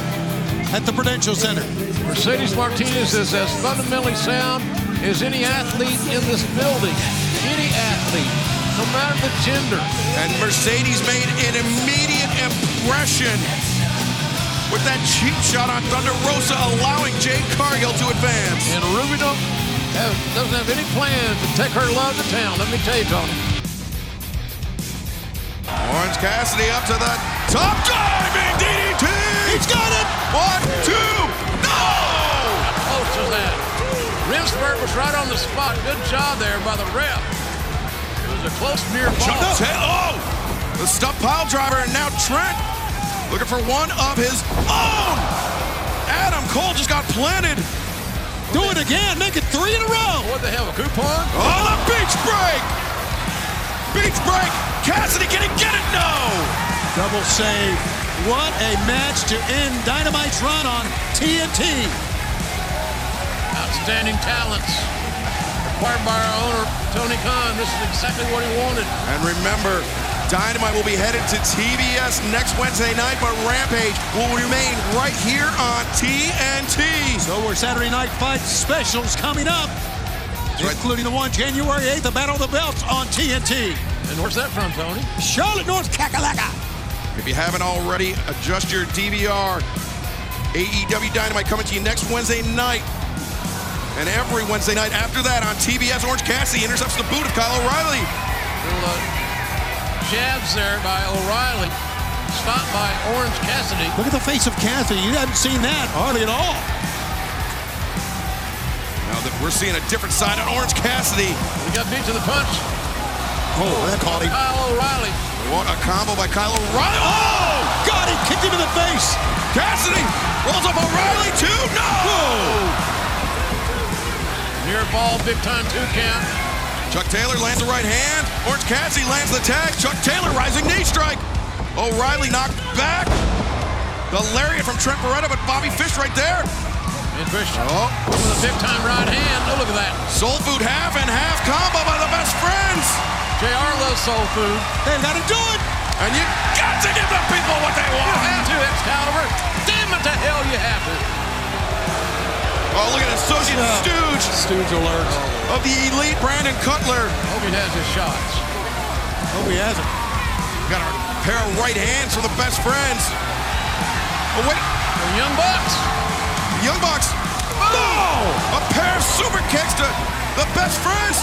at the Prudential Center. Mercedes Martinez is as fundamentally sound as any athlete in this building. Any athlete, no matter the gender. And Mercedes made an immediate impression with that cheap shot on Thunder Rosa, allowing Jade Cargill to advance. And Ruby doesn't have any plans to take her love to town. Let me tell you, Tony. Orange Cassidy up to the top diving DDT. He's got it. One, two, no! How close was that? Remsburg was right on the spot. Good job there by the ref. It was a close near Chuck ball. Taylor. Oh! The stuff pile driver, and now Trent looking for one of his own. Adam Cole just got planted. Do it again. Make it three in a row. What the hell, a coupon? Oh, the beach break. Beach break. Cassidy, can he get it? No. Double save. What a match to end Dynamite's run on TNT. Outstanding talents. Acquired by our owner, Tony Khan. This is exactly what he wanted. And remember, Dynamite will be headed to TBS next Wednesday night, but Rampage will remain right here on TNT. So we're Saturday Night Fight specials coming up, including the one January 8th, the Battle of the Belts on TNT. And where's that from, Tony? Charlotte, North Kakalaka. If you haven't already, adjust your DVR. AEW Dynamite coming to you next Wednesday night. And every Wednesday night after that on TBS, Orange Cassidy intercepts the boot of Kyle O'Reilly. Little uh, jabs there by O'Reilly. Stopped by Orange Cassidy. Look at the face of Cassidy. You haven't seen that hardly at all. Now that we're seeing a different side on Orange Cassidy. He got beat to the punch. Oh, that caught him. Kyle O'Reilly. What a combo by Kyle O'Reilly. Oh! God, he kicked him in the face. Cassidy rolls up O'Reilly too. No! Near ball, big time two count. Chuck Taylor lands the right hand. Orange Cassidy lands the tag. Chuck Taylor rising knee strike. O'Reilly knocked back. The lariat from Trent Beretta, but Bobby Fish right there. And Christian oh. with a big time right hand. Oh, look at that. Soul Food half and half combo by the best friends. JR loves Soul Food. They've got to do it. And you got to give the people what they want. You have to, Excalibur. Damn it to hell, you have to. Oh, look at Associate uh, Stooge. Stooge alert. Of the elite Brandon Cutler. Hope he has his shots. Hope he hasn't. Got a pair of right hands for the best friends. Oh, wait. The Young Bucks. Young Bucks. Oh! A pair of super kicks to the best friends.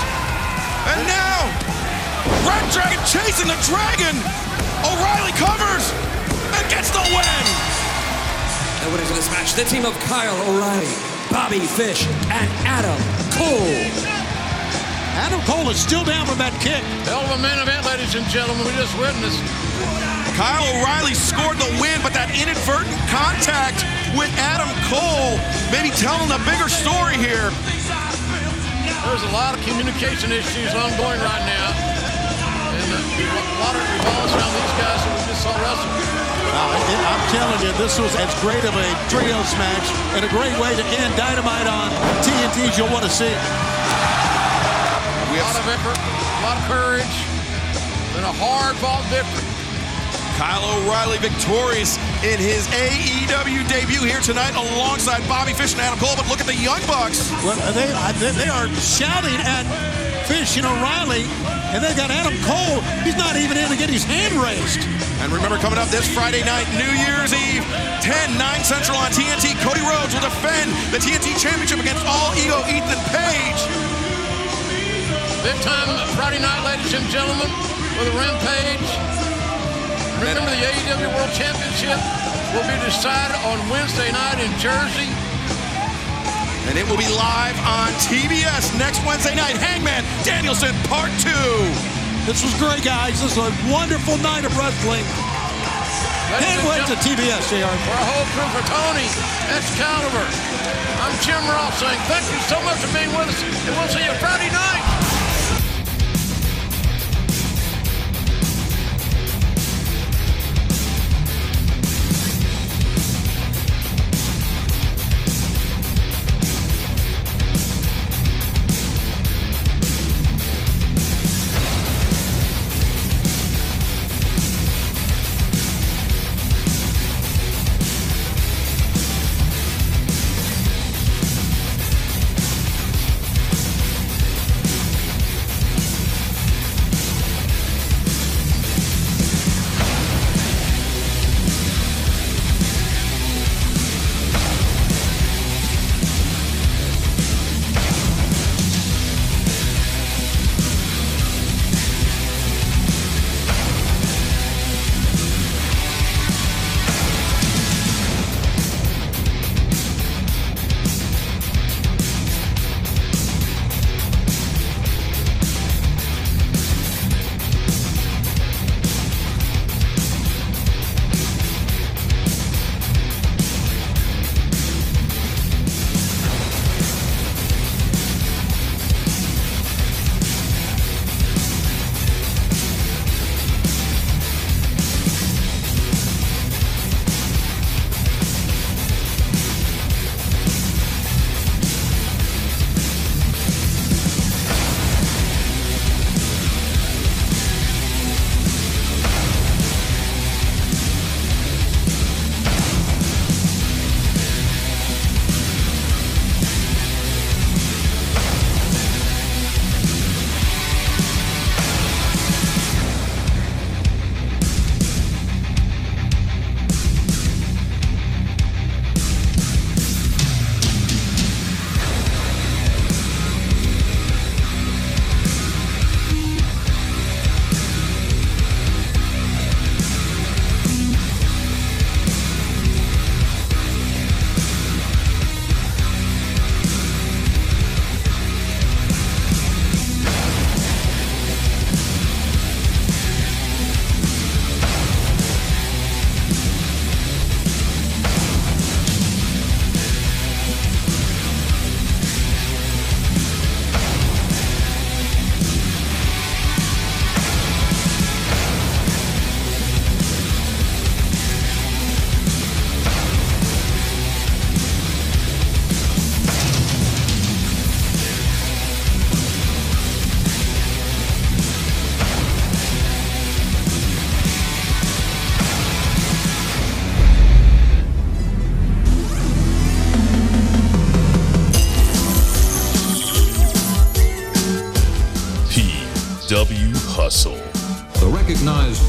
And now, Red Dragon chasing the Dragon. O'Reilly covers and gets the win. The winners of this match, the team of Kyle O'Reilly, Bobby Fish, and Adam Cole. Adam Cole is still down from that kick. Hell of a main event, ladies and gentlemen. We just witnessed. Kyle O'Reilly scored the win, but that inadvertent contact with Adam Cole maybe telling a bigger story here. There's a lot of communication issues ongoing right now. And uh, a lot of revolves around these guys that we just saw wrestle. Uh, I'm telling you, this was as great of a trios match and a great way to end Dynamite on TNT as you'll want to see. We have a lot of effort, a lot of courage, and a hard-fought victory. Kyle O'Reilly victorious in his AEW debut here tonight alongside Bobby Fish and Adam Cole. But look at the Young Bucks. Well, they, they are shouting at Fish and O'Reilly, and they've got Adam Cole. He's not even in to get his hand raised. And remember, coming up this Friday night, New Year's Eve, 10, 9 Central on TNT, Cody Rhodes will defend the TNT Championship against All Ego Ethan Page. Big time Friday night, ladies and gentlemen, with a Rampage. Remember, the AEW World Championship will be decided on Wednesday night in Jersey. And it will be live on TBS next Wednesday night. Hangman Danielson, Part 2. This was great, guys. This was a wonderful night of wrestling. Can't wait to TBS, JR. For our whole crew, for Tony, Excalibur, I'm Jim Ross saying thank you so much for being with us, and we'll see you Friday night.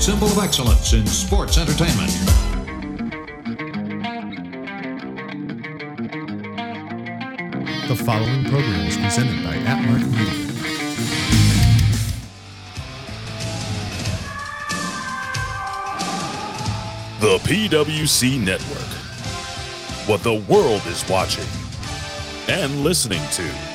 Symbol of excellence in sports entertainment. The following program is presented by Atmark Media. The PWC Network. What the world is watching and listening to.